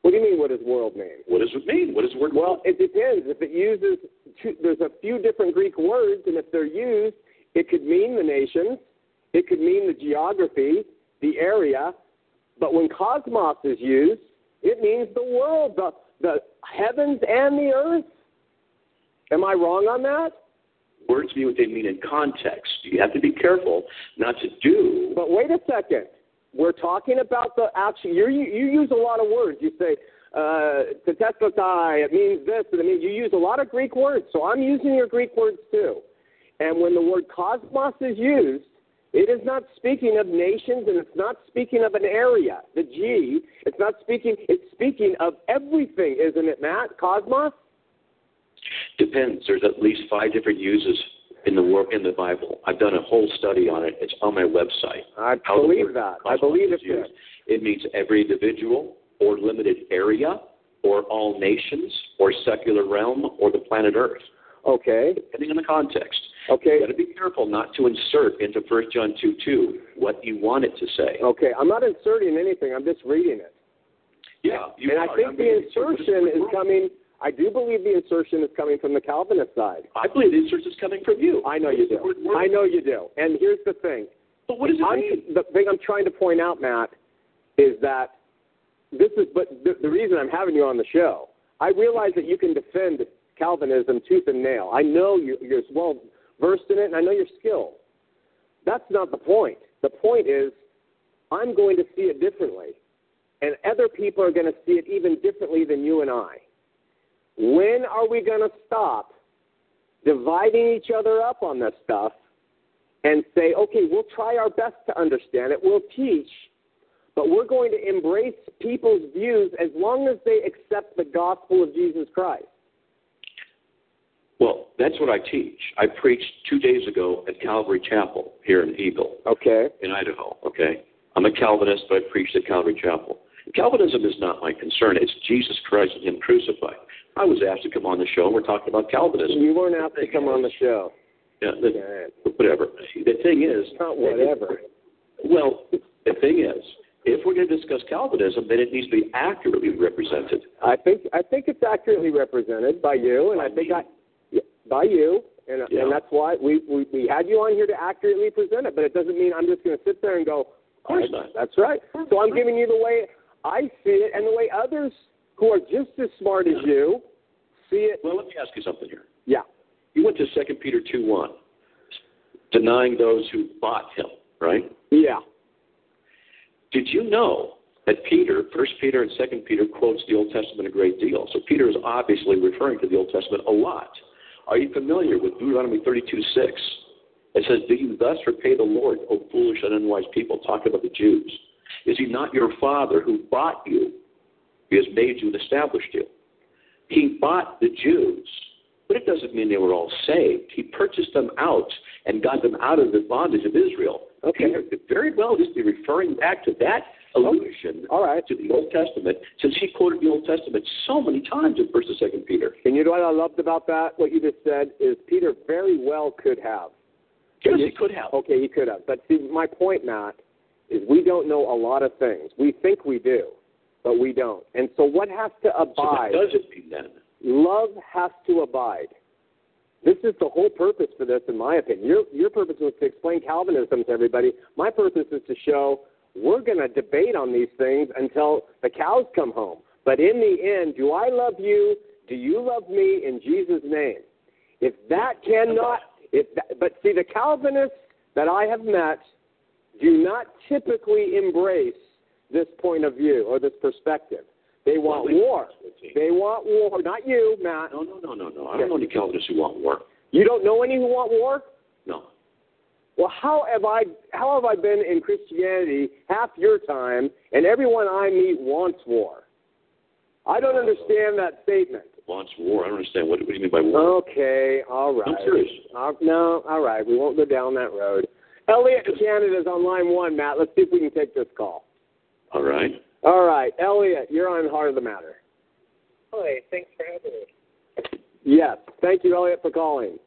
What do you mean? What does world mean? What does it mean? What does the word Well, it depends. If it uses, two, there's a few different Greek words, and if they're used, it could mean the nations, it could mean the geography, the area. But when cosmos is used, it means the world, the the heavens and the earth. Am I wrong on that? Words mean what they mean in context. You have to be careful not to do. But wait a second. We're talking about the action. You you you use a lot of words. You say uh, tetelestai. It means this, and it means you use a lot of Greek words. So I'm using your Greek words too. And when the word cosmos is used, it is not speaking of nations, and it's not speaking of an area. The G. It's not speaking. It's speaking of everything, isn't it, Matt? Cosmos. Depends. There's at least five different uses in the work in the Bible. I've done a whole study on it. It's on my website. I believe that. I believe used. It means every individual or limited area or all nations or secular realm or the planet Earth, Okay. depending on the context. Okay. You've got to be careful not to insert into 1 John 2 2 what you want it to say. Okay. I'm not inserting anything. I'm just reading it. Yeah, you and I think I'm the gonna insert what insertion is coming. I do believe the insertion is coming from the Calvinist side. I believe the insertion is coming from you. I know you do. I know you do. And here's the thing. But what does it I'm, mean? the thing I'm trying to point out, Matt, is that this is. But the, the reason I'm having you on the show, I realize that you can defend Calvinism tooth and nail. I know you, you're well versed in it, and I know you're skilled. That's not the point. The point is, I'm going to see it differently, and other people are going to see it even differently than you and I. When are we going to stop dividing each other up on this stuff and say, okay, we'll try our best to understand it, we'll teach, but we're going to embrace people's views as long as they accept the gospel of Jesus Christ? Well, that's what I teach. I preached two days ago at Calvary Chapel here in Eagle, Okay. in Idaho. Okay, I'm a Calvinist, but I preached at Calvary Chapel. Calvinism is not my concern. It's Jesus Christ and Him crucified. I was asked to come on the show, and we're talking about Calvinism. You weren't asked to come on the show. Yeah, the, whatever. The thing is, It's not whatever. Well, the thing is, if we're going to discuss Calvinism, then it needs to be accurately represented. I think I think it's accurately represented by you, and I think I yeah, by you, and Yeah. and that's why we, we we had you on here to accurately present it. But it doesn't mean I'm just going to sit there and go. Of course "I- not. That's right. So I'm giving you the way I see it, and the way others who are just as smart as you see it. Well, let me ask you something here. Yeah. You went to 2 Peter 2 1, denying those who bought him, right? Yeah. Did you know that Peter, 1 Peter and 2 Peter, quotes the Old Testament a great deal? So Peter is obviously referring to the Old Testament a lot. Are you familiar with Deuteronomy 32 6? It says, Do you thus repay the Lord, O foolish and unwise people? Talk about the Jews. Is he not your father who bought you? He has made you and established you. He bought the Jews, but it doesn't mean they were all saved. He purchased them out and got them out of the bondage of Israel. Okay. Peter could very well just be referring back to that allusion oh, All right. to the Old Testament, since he quoted the Old Testament so many times in First and Second Peter. And you know what I loved about that? What you just said is Peter very well could have. Yes, he could have. Okay, he could have. But see, my point, Matt, is we don't know a lot of things. We think we do, but we don't. And so what has to So what abide? does it mean then? Love has to abide. This is the whole purpose for this, in my opinion. Your your purpose was to explain Calvinism to everybody. My purpose is to show we're going to debate on these things until the cows come home. But in the end, do I love you? Do you love me in Jesus' name? If that cannot, if that, but see, the Calvinists that I have met do not typically embrace this point of view or this perspective. They want Well, war. They want war. Not you, Matt. No, no, no, no, no. I don't know any Calvinists who want war. You don't know any who want war? No. Well, how have I how have I been in Christianity half your time and everyone I meet wants war? I don't understand that statement. Wants war. I don't understand. What, what do you mean by war? Okay, all right. I'm serious. Uh, no, all right. We won't go down that road. Elliot in Canada is on line one, Matt. Let's see if we can take this call. All right. All right, Elliot, you're on Heart of the Matter. Hi, thanks for having me. Yes. Thank you, Elliot, for calling.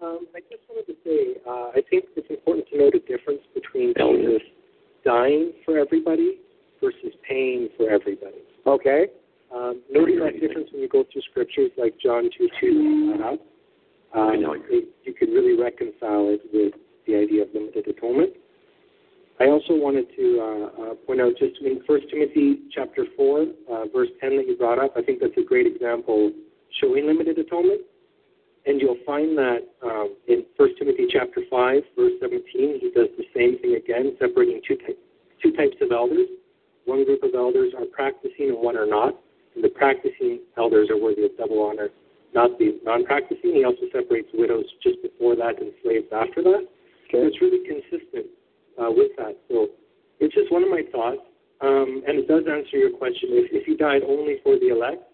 Um, I just wanted to say, uh, I think it's important to know the difference between Elliot. Jesus dying for everybody versus paying for everybody. Okay. Um, noting that difference when you go through scriptures like John 2 2 uh, I um, know. it, you can really reconcile it with the idea of limited atonement. I also wanted to uh, uh, point out just in 1 Timothy chapter 4, uh, verse 10 that you brought up, I think that's a great example showing limited atonement. And you'll find that um, in 1 Timothy chapter 5, verse 17, he does the same thing again, separating two, ty- two types of elders. One group of elders are practicing and one are not. And the practicing elders are worthy of double honor, not the non-practicing. He also separates widows just before that and slaves after that. And it's really consistent uh, with that. So it's just one of my thoughts. Um, and it does answer your question. If, if he died only for the elect,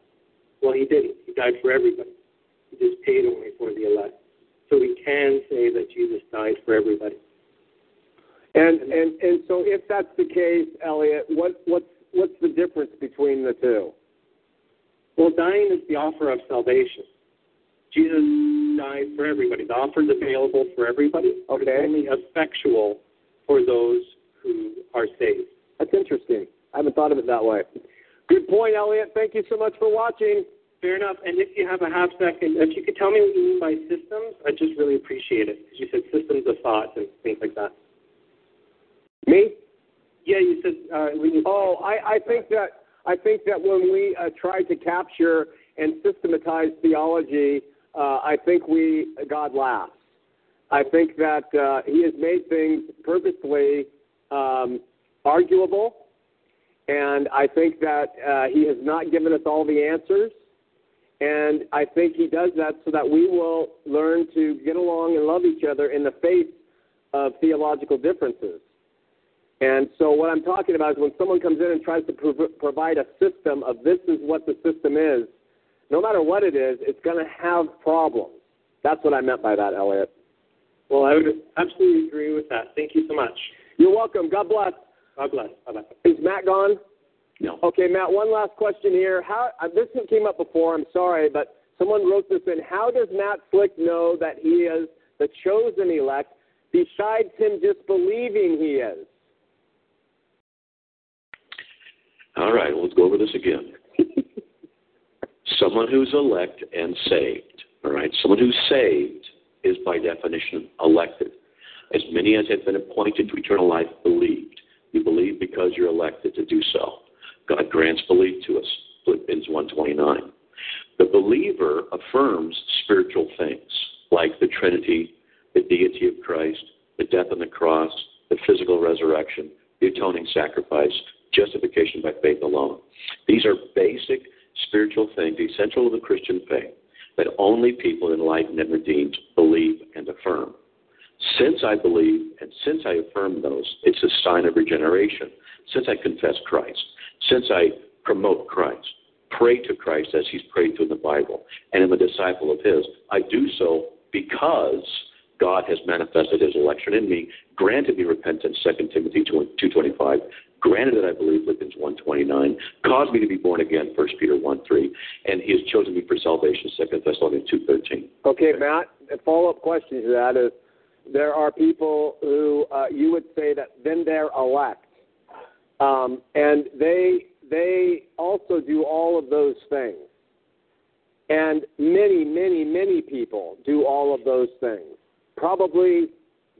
well, he didn't. He died for everybody. He just paid only for the elect. So we can say that Jesus died for everybody. And and and so if that's the case, Elliot, what what's what's the difference between the two? Well, dying is the offer of salvation. Jesus died for everybody. The offer is available for everybody. Okay. It's only effectual for those who are saved. That's interesting. I haven't thought of it that way. Good point, Elliot. Thank you so much for watching. Fair enough. And if you have a half second, if you could tell me what you mean by systems, I'd just really appreciate it. Because you said systems of thought and things like that. Me? Yeah, you said uh, when you. Oh, I, I think that I think that when we uh, try to capture and systematize theology, uh, I think we God laughs. I think that uh, He has made things purposely um, arguable, and I think that uh, He has not given us all the answers. And I think He does that so that we will learn to get along and love each other in the face of theological differences. And so what I'm talking about is when someone comes in and tries to prov- provide a system of this is what the system is, no matter what it is, it's going to have problems. That's what I meant by that, Elliot. Well, I would absolutely agree with that. Thank you so much. You're welcome. God bless. God bless. Bye bye. Is Matt gone? No. Okay, Matt. One last question here. How uh, this came up before? I'm sorry, but someone wrote this in. How does Matt Slick know that he is the chosen elect, besides him just believing he is? All right, well, let's go over this again. Someone who's elect and saved, all right? Someone who's saved is by definition elected. As many as have been appointed to eternal life believed. You believe because you're elected to do so. God grants belief to us, Philippians 1:29. The believer affirms spiritual things like the Trinity, the deity of Christ, the death on the cross, the physical resurrection, the atoning sacrifice, justification by faith alone. These are basic spiritual things, essential to the Christian faith, that only people enlightened and redeemed believe and affirm. Since I believe and since I affirm those, it's a sign of regeneration. Since I confess Christ, since I promote Christ, pray to Christ as he's prayed to in the Bible, and am a disciple of his, I do so because God has manifested his election in me, granted me repentance, 2 Timothy 2.25, granted that I believe Philippians 1.29, caused me to be born again, 1 Peter 1.3, and he has chosen me for salvation, 2 Thessalonians 2.13. Okay, Matt. A follow-up question to that is: there are people who uh, you would say that then they're elect, um, and they they also do all of those things, and many, many, many people do all of those things. Probably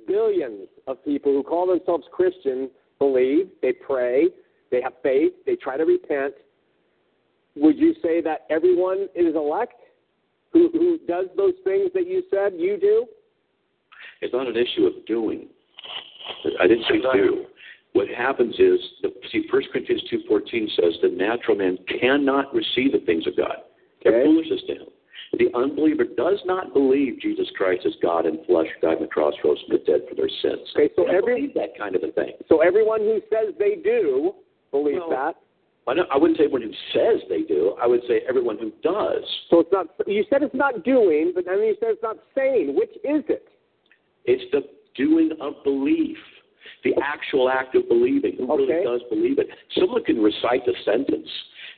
billions of people who call themselves Christian believe, they pray, they have faith, they try to repent, would you say that everyone is elect who, who does those things that you said you do? It's not an issue of doing. I didn't say do. What happens is, the, see, 1 Corinthians 2.14 says the natural man cannot receive the things of God. They're Okay. foolishness to him. The unbeliever does not believe Jesus Christ is God in flesh, died on the cross, rose from the dead for their sins. Okay, so every- believe that kind of a thing. So everyone who says they do believe Well- that. I, wouldn't say everyone who says they do. I would say everyone who does. So it's not. You said it's not doing, but then you said it's not saying. Which is it? It's the doing of belief, the actual act of believing. Who Okay. really does believe it? Someone can recite the sentence.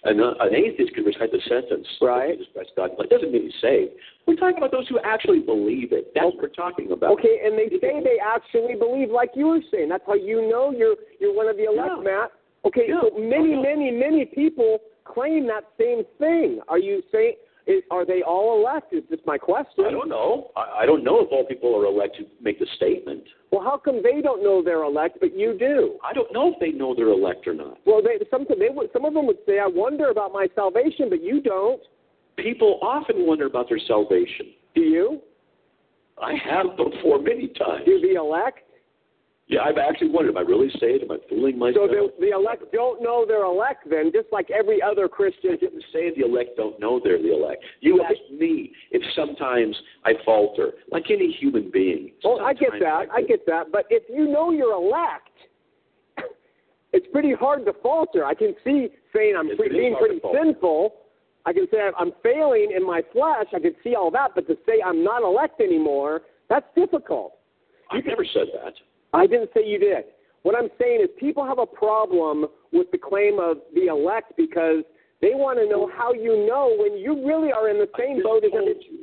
An, uh, an atheist can recite the sentence. Right. Jesus Christ, God. It doesn't mean he's saved. We're talking about those who actually believe it. That's what we're talking about. Okay, and they say they actually believe, like you were saying. That's how you know you're you're one of the elect, Yeah. Matt. Okay, Yeah. so many, Oh, many, many people claim that same thing. Are you saying? Is, are they all elect? Is this my question. I don't know. I, I don't know if all people are elect to make the statement. Well, how come they don't know they're elect, but you do? I don't know if they know they're elect or not. Well, they some they would some of them would say, "I wonder about my salvation," but you don't. People often wonder about their salvation. Do you? I have before many times. Do the elect? Yeah, I've actually wondered, am I really saved? Am I fooling myself? So the, the elect don't know they're elect then, just like every other Christian. I didn't say the elect don't know they're the elect. You asked me if sometimes I falter, like any human being. Well, I get that. I do. get that. But if you know you're elect, (coughs) it's pretty hard to falter. I can see saying I'm pre- being pretty sinful. I can say I'm failing in my flesh. I can see all that. But to say I'm not elect anymore, that's difficult. I've never said that. I didn't say you did. What I'm saying is people have a problem with the claim of the elect because they want to know how you know when you really are in the same boat as every. you.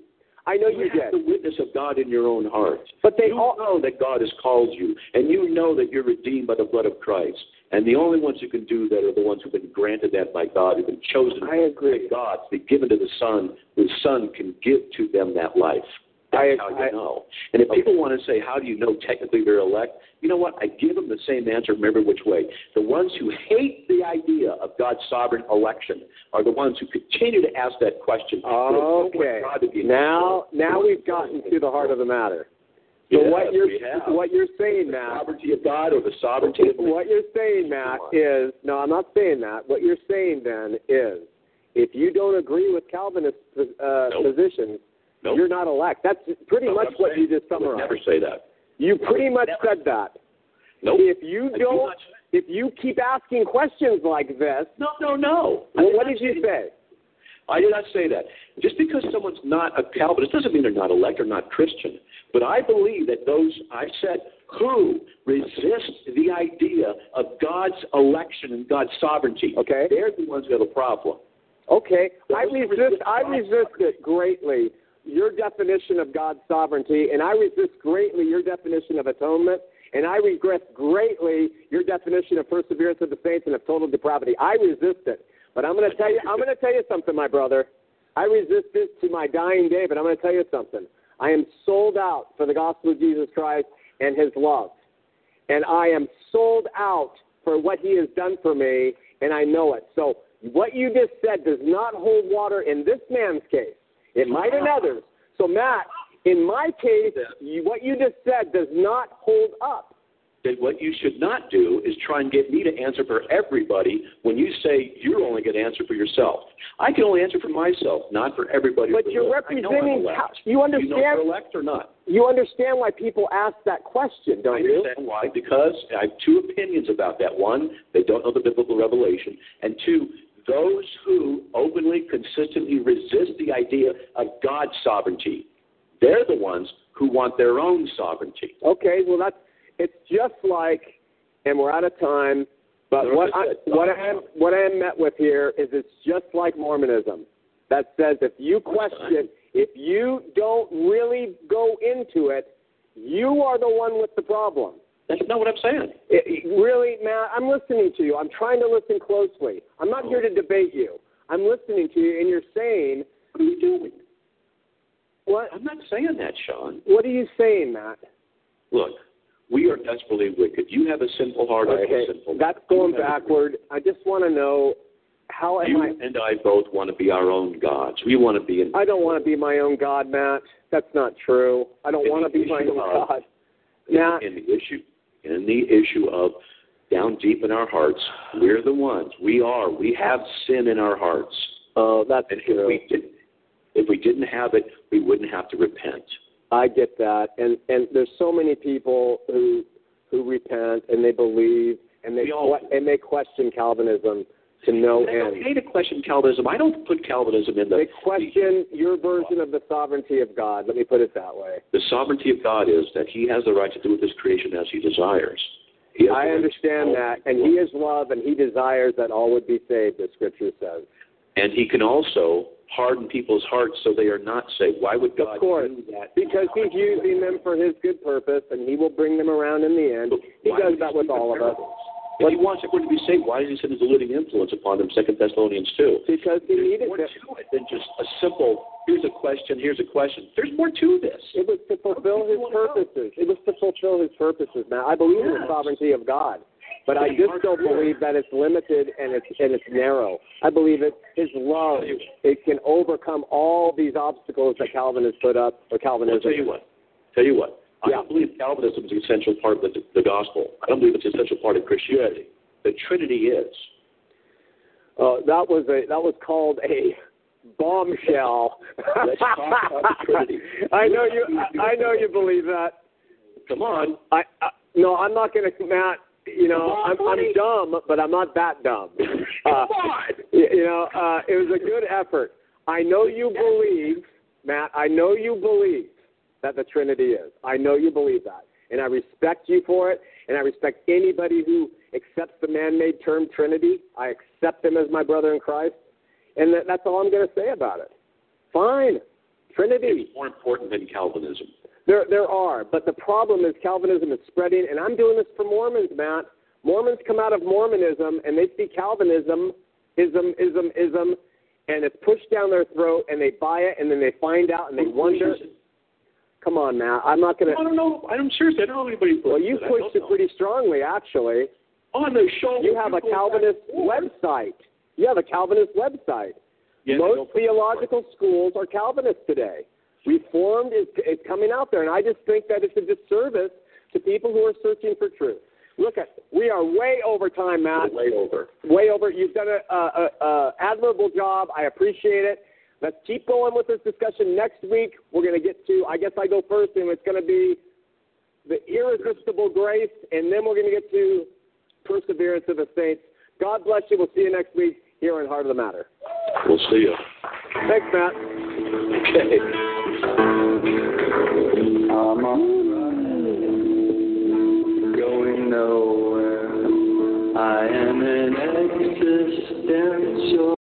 I know you, You have did. the witness of God in your own heart. But they you all- know that God has called you, and you know that you're redeemed by the blood of Christ. And the only ones who can do that are the ones who've been granted that by God, who've been chosen I agree. by God to be given to the Son, whose Son can give to them that life. That's I- how you I- know. And if people want to say, how do you know technically they're elect? You know what? I give them the same answer, remember which way. The ones who hate the idea of God's sovereign election are the ones who continue to ask that question. Okay. God to be Now, now we've gotten to the heart of the matter. So Yes, what you're what you're saying, the Matt, sovereignty of God or the sovereignty of man. what you're saying, Matt, is no, I'm not saying that. What you're saying then is, if you don't agree with Calvinist uh, Nope. positions, Nope. you're not elect. That's pretty No, much what you saying- just I summarized. Never say that. You pretty much Never. said that. Nope. If you do don't, if you keep asking questions like this, No, no, no. Well, what did you say? I did not say that. Just because someone's not a Calvinist doesn't mean they're not elect or not Christian. But I believe that those, I said, who resist the idea of God's election and God's sovereignty, Okay. they're the ones who have a problem. Okay, I Those who resist. resist I resist it greatly. Your definition of God's sovereignty, and I resist greatly your definition of atonement, and I regret greatly your definition of perseverance of the saints and of total depravity. I resist it. But I'm going to tell you. I'm going to tell you something, my brother. I resist this to my dying day. But I'm going to tell you something. I am sold out for the gospel of Jesus Christ and His love, and I am sold out for what He has done for me, and I know it. So what you just said does not hold water in this man's case. It might in others. So Matt, in my case, you, what you just said does not hold up. That what you should not do is try and get me to answer for everybody when you say you're only going to answer for yourself. I can only answer for myself, not for everybody. But you're believes. I know I'm representing. How, you Do you know understand? elect or not? You understand why people ask that question, don't you? understand why. Because I have two opinions about that. One, they don't know the biblical revelation. And two, those who openly, consistently resist the idea of God's sovereignty, they're the ones who want their own sovereignty. Okay, well that's it's just like, and we're out of time. But what I what I am what I am met with here is it's just like Mormonism, that says if you question, if you don't really go into it, you are the one with the problem. That's not what I'm saying. It, really, Matt, I'm listening to you. I'm trying to listen closely. I'm not here to debate you. I'm listening to you, and you're saying, What are you doing? what? I'm not saying that, Shawn. What are you saying, Matt? Look, we are desperately wicked. You have a sinful heart. I have Okay, a sinful that's going You have a- backward. I just want to know How am You I? and I both want to be our own gods. We want to be in. I don't want to be my own God, Matt. That's not true. I don't In want to be my own God. Matt, in the issue in the issue of down deep in our hearts, we're the ones. We are. We have sin in our hearts. oh, that's And if we did if we didn't have it, we wouldn't have to repent. I get that, and and there's so many people who who repent and they believe and they all and they question Calvinism to no It's end. okay to question Calvinism. I don't put Calvinism in the They question your version of the sovereignty of God. Let me put it that way. the sovereignty of God is that He has the right to do with His creation as He desires. He I understand that, and He is love, and He desires that all would be saved, as Scripture says. And He can also harden people's hearts so they are not saved. Why would God Of course, do that? because He's using them for His good purpose, and He will bring them around in the end. He Why does that with all of us parables? If He wants everyone to be saved, why does He send His deluding influence upon them? Second Thessalonians two. because He There's needed more to it than just a simple here's a question, here's a question. There's more to this. It was to fulfill His purposes. It was to fulfill His purposes. Now, I believe in the sovereignty of God, but I just don't believe that it's limited and it's and it's narrow. I believe it His love it can overcome all these obstacles that Calvin has put up or I'll Calvinism. tell you what. Tell you what. I don't believe Calvinism is an essential part of the, the gospel. I don't believe it's an essential part of Christianity. The Trinity is. Uh, that was a that was called a bombshell. Let's talk about the (laughs) Trinity. I know you. I, know you believe that. Come on. I, I no, I'm not going to, Matt. You know, I'm, Come I'm dumb, but I'm not that dumb. (laughs) Come Uh, on. you, you know, uh, it was a good effort. I know you believe, Matt. I know you believe that the Trinity is. I know you believe that, and I respect you for it, and I respect anybody who accepts the man-made term Trinity. I accept them as my brother in Christ, and that, that's all I'm going to say about it. Fine, Trinity. It's more important than Calvinism. There, there are, but the problem is Calvinism is spreading, and I'm doing this for Mormons, Matt. Mormons come out of Mormonism and they see Calvinism, ism, ism, ism, and it's pushed down their throat, and they buy it, and then they find out, and they wonder. Come on, Matt. I'm not gonna. I don't know. I'm seriously. I don't know anybody. Well, you pushed it know. pretty strongly, actually. on the show. You have a Calvinist back and forth. website. You have a Calvinist website. Yes, Most theological schools are Calvinist today. Reformed is, is coming out there, and I just think that it's a disservice to people who are searching for truth. Look at, we are way over time, Matt. Way over. Way over. You've done a, a, a, a admirable job. I appreciate it. Let's keep going with this discussion. Next week, we're going to get to. I guess I go first, and it's going to be the irresistible grace, and then we're going to get to perseverance of the saints. God bless you. We'll see you next week here on Heart of the Matter. We'll see you. Thanks, Matt. Okay. I'm on going nowhere. I am an existential.